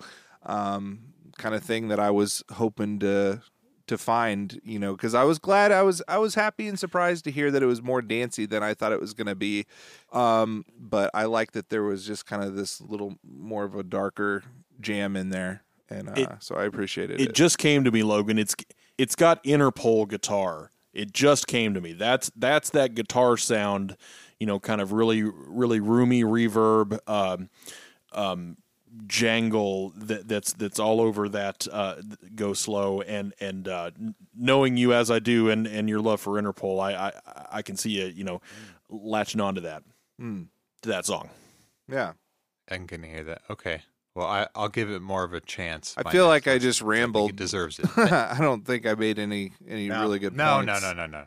um, kind of thing that I was hoping to to find, you know, because I was glad I was I was happy and surprised to hear that it was more dancey than I thought it was going to be. Um, but I like that there was just kind of this little more of a darker jam in there, and uh, It- so I appreciated It it. just came to me, Logan. It's it's got Interpol guitar. It just came to me. That's that's that guitar sound, you know, kind of really really roomy reverb, um, um, jangle that that's that's all over that uh, go slow and and uh, knowing you as I do and and your love for Interpol, I I, I can see you you know latching onto that Mm. to that song. yeah, I can hear that. Okay. Well, I, I'll give it more of a chance. I feel like I listen. just I think rambled. It deserves it. I don't think I made any any No, really good. No, points. no, no, no, no.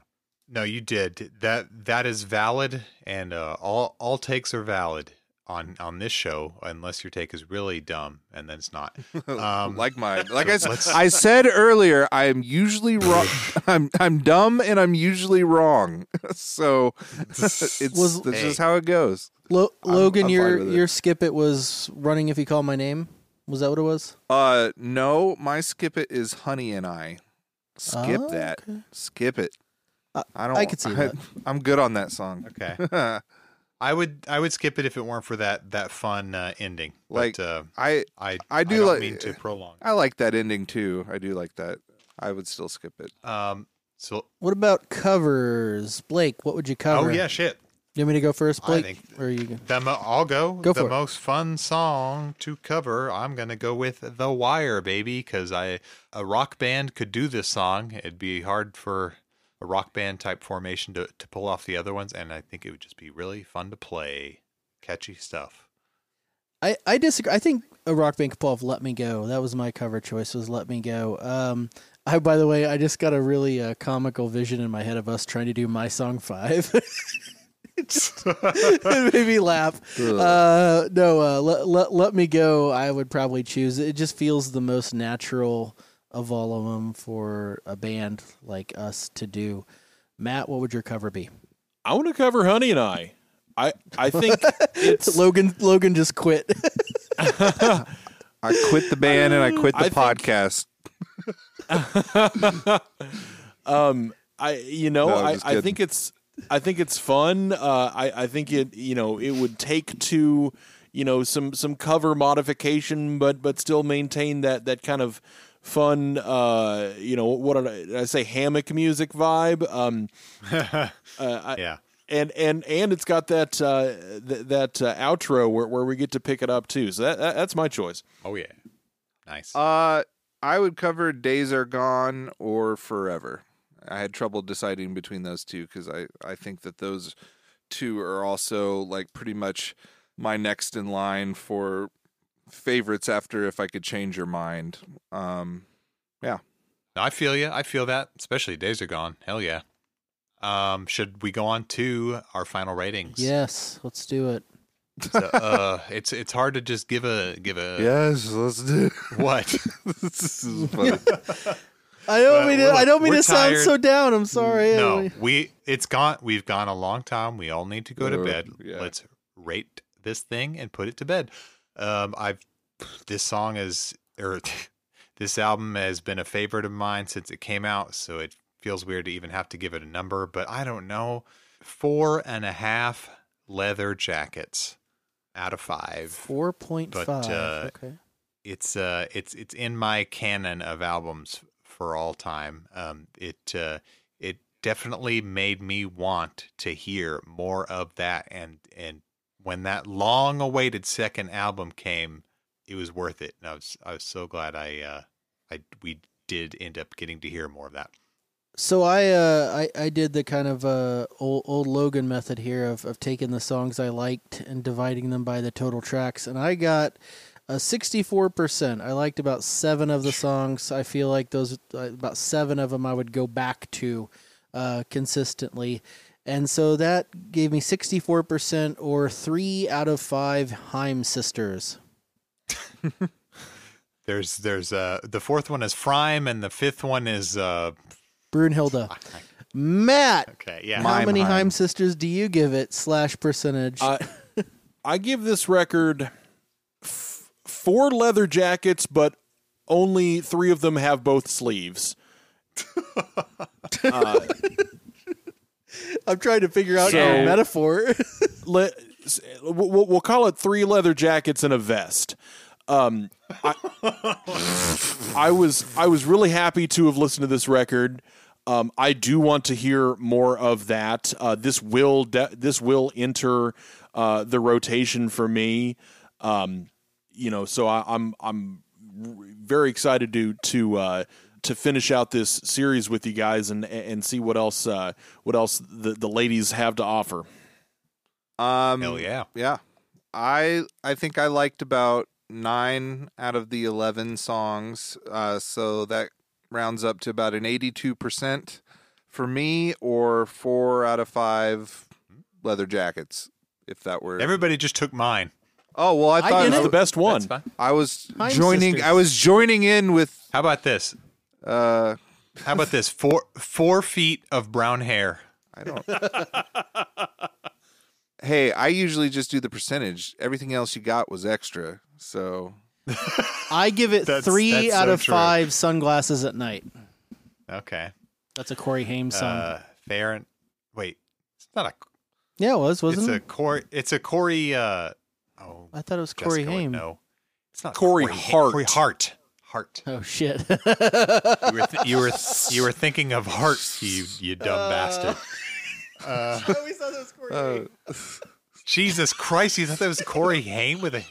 No, you did. That that is valid, and uh, all all takes are valid on on this show, unless your take is really dumb, and then it's not. Um, like mine. Like I, let's- said earlier, I am usually wrong. I'm I'm dumb and I'm usually wrong. so it's Was- that's Hey. just how it goes. Lo- I'm- Logan, I'm your fine with it. your skip it was running if you call my name. Was that what it was? Uh, no, my skip it is Honey and I. Skip Oh, that. okay. Skip it. I- I don't. I could see that. I'm good on that song. okay. I would I would skip it if it weren't for that that fun uh, ending. Like, but, uh, I I I do don't like- mean to prolong. I like that ending too. I do like that. I would still skip it. Um. So What about covers, Blake? What would you cover? oh yeah, shit. You want me to go first, I Blake? think- or you? The mo- I'll go. Go the for it. most fun song to cover. I'm gonna go with The Wire, baby, because I a rock band could do this song. It'd be hard for a rock band type formation to to pull off the other ones, and I think it would just be really fun to play. Catchy stuff. I, I disagree. I think a rock band could pull off "Let Me Go." That was my cover choice. Was "Let Me Go." Um, I, by the way, I just got a really uh, comical vision in my head of us trying to do my song five. It just- it made me laugh. Uh, no, uh, let, let, let me go. I would probably choose. It just feels the most natural of all of them for a band like us to do. Matt, what would your cover be? I want to cover Honey and I. I I think it's Logan. Logan just quit. I quit the band and I quit the I think- podcast. um I you know No, I'm I, just I kidding. think it's I think it's fun. Uh, I I think it you know it would take to you know some some cover modification, but but still maintain that that kind of fun uh you know what did I, did I say hammock music vibe um uh, I, Yeah. and and and it's got that uh th- that uh, outro where where we get to pick it up too so that, that that's my choice Oh yeah. Nice. Uh, I would cover Days Are Gone or Forever. I had trouble deciding between those two because I, I think that those two are also like pretty much my next in line for favorites after If I Could Change Your Mind. Um, yeah. I feel you. I feel that. Especially days are gone. Hell yeah. Um, should we go on to our final ratings? yes, let's do it. So, uh, it's it's hard to just give a give a Yes, let's do. what. this is funny. I don't mean to, I don't mean we're to sound so down. I'm sorry. no, we it's gone. We've gone a long time. We all need to go to bed. yeah. Let's rate this thing and put it to bed. Um, I've this song is or this album has been a favorite of mine since it came out, so it feels weird to even have to give it a number. But I don't know, four and a half leather jackets out of five. Four point But, uh, okay. it's uh it's it's in my canon of albums for all time. Um it uh it definitely made me want to hear more of that and and when that long awaited second album came, it was worth it. And I was I was so glad I uh I we did end up getting to hear more of that. So I uh I, I did the kind of uh old old Logan method here of, of taking the songs I liked and dividing them by the total tracks and I got a 64%. I liked about 7 of the songs. I feel like those uh, about 7 of them I would go back to uh consistently. And so that gave me 64% or 3 out of 5 Haim sisters. There's there's uh the fourth one is Frime and the fifth one is uh Brunhilde. Matt, okay, yeah. how many Haim. Haim sisters do you give it slash percentage? I I give this record f- four leather jackets, but only three of them have both sleeves. uh, I'm trying to figure out So- your metaphor. let, we'll, we'll call it three leather jackets and a vest. Um, I, I was I was really happy to have listened to this record. Um, I do want to hear more of that. Uh, this will de- this will enter uh, the rotation for me. Um, you know, so I, I'm I'm r- very excited to to uh, to finish out this series with you guys and and see what else uh, what else the, the ladies have to offer. Um, Hell yeah. Yeah. I I think I liked about nine out of the eleven songs. Uh, so that rounds up to about an eighty-two percent for me, or four out of five leather jackets. If that were Everybody just took mine. oh well, I I thought get That's it. the best one. I was Haim joining. sisters. I was joining in with. How about this? Uh, How about this? Four four feet of brown hair. I don't. hey, I usually just do the percentage. Everything else you got was extra. So I give it That's- three that's out so of true. five sunglasses at night. Okay. That's a Corey Haim song. Uh, fair and wait, it's not a. yeah, it was, wasn't it's a it? Corey. It's a Corey. Uh, oh, I thought it was Corey Jessica would Haim. know. It's not Corey Haim. Hart. Corey Hart. Hart. Oh shit! You were th- you were you were thinking of Hart. You you dumb bastard. Uh, I always thought it was Corey uh, Jesus Christ! You thought that was Corey Haim with a.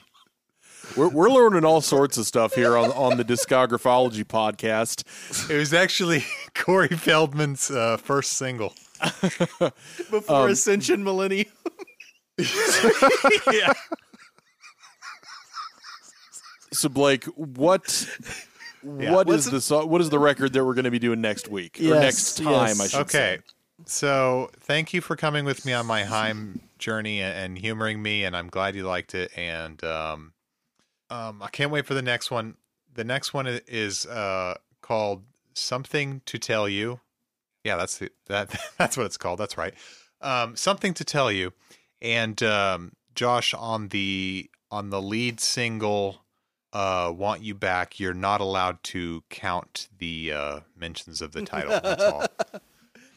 We're, we're learning all sorts of stuff here on on the Discographology podcast. It was actually Corey Feldman's uh, first single. before Um, Ascension Millennium. yeah. So Blake, what Yeah. What What's is the so- what is the record that we're going to be doing next week or next time? yes. I should Okay. say. So thank you for coming with me on my Haim journey and, and humoring me, and I'm glad you liked it. And um, um, I can't wait for the next one. The next one is uh, called "Something to Tell You." Yeah, that's the, that. That's what it's called. That's right. Um, Something to Tell You, and um, Josh on the on the lead single. Uh, want you back? You're not allowed to count the uh, mentions of the title. That's all.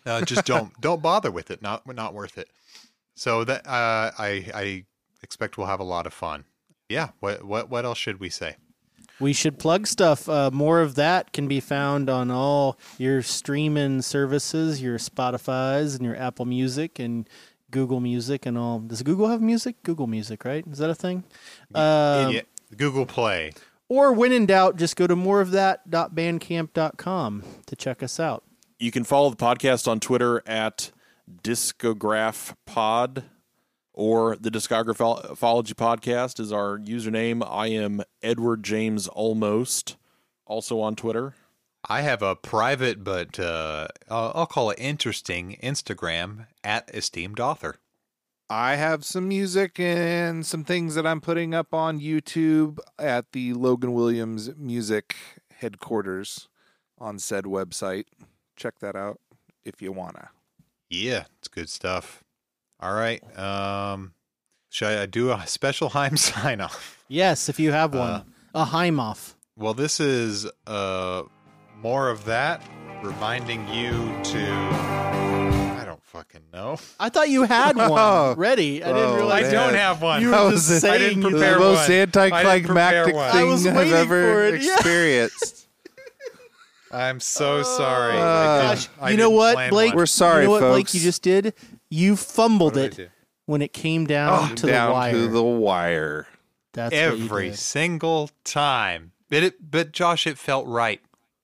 Uh, just don't don't bother with it. Not not worth it. So that uh, I I expect we'll have a lot of fun. Yeah. What what what else should we say? We should plug stuff. Uh, more of that can be found on all your streaming services, your Spotify's and your Apple Music and Google Music and all. Does Google have music? Google Music, right? Is that a thing? Um, yeah, Google Play. Or when in doubt, just go to moreofthat.bandcamp.com to check us out. You can follow the podcast on Twitter at Discograph Pod or the Discographology Podcast is our username. I am Edward James Almost, also on Twitter. I have a private, but uh, I'll I'll call it interesting Instagram at esteemed author. I have some music and some things that I'm putting up on YouTube at the Logan Williams Music headquarters on said website. Check that out if you wanna. Yeah, it's good stuff. All right. Um, should I do a special Haim sign off? Yes, if you have one. Uh, a Heimoff. Well, this is uh more of that, reminding you to. I fucking know. I thought you had one ready. I didn't Oh, realize. I don't have one. You That were was just it. I saying didn't prepare the most one. I didn't anticlimactic prepare thing I I've ever for it, yeah. experienced. I'm so sorry. Uh, I didn't- you know what, Blake? one. We're sorry, you know what, Blake? folks. You just did. You fumbled did it when it came down to Down the wire. to the wire. That's what you every did. single time. But it, but Josh, it felt right.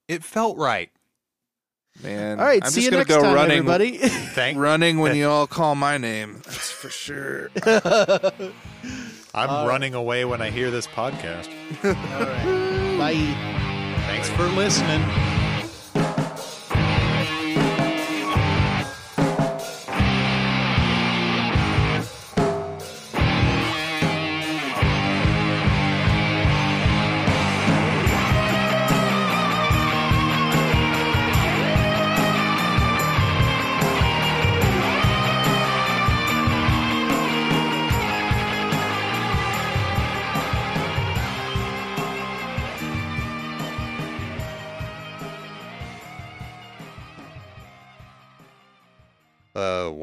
It felt right. Man. All right, I'm see just you gonna next go time, running, everybody. Thank. running when you all call my name. That's for sure. I'm running away when I hear this podcast. All right. Bye. Thanks for listening.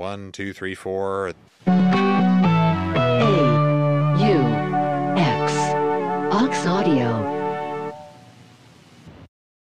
One, two, three, four. A U X Ox Audio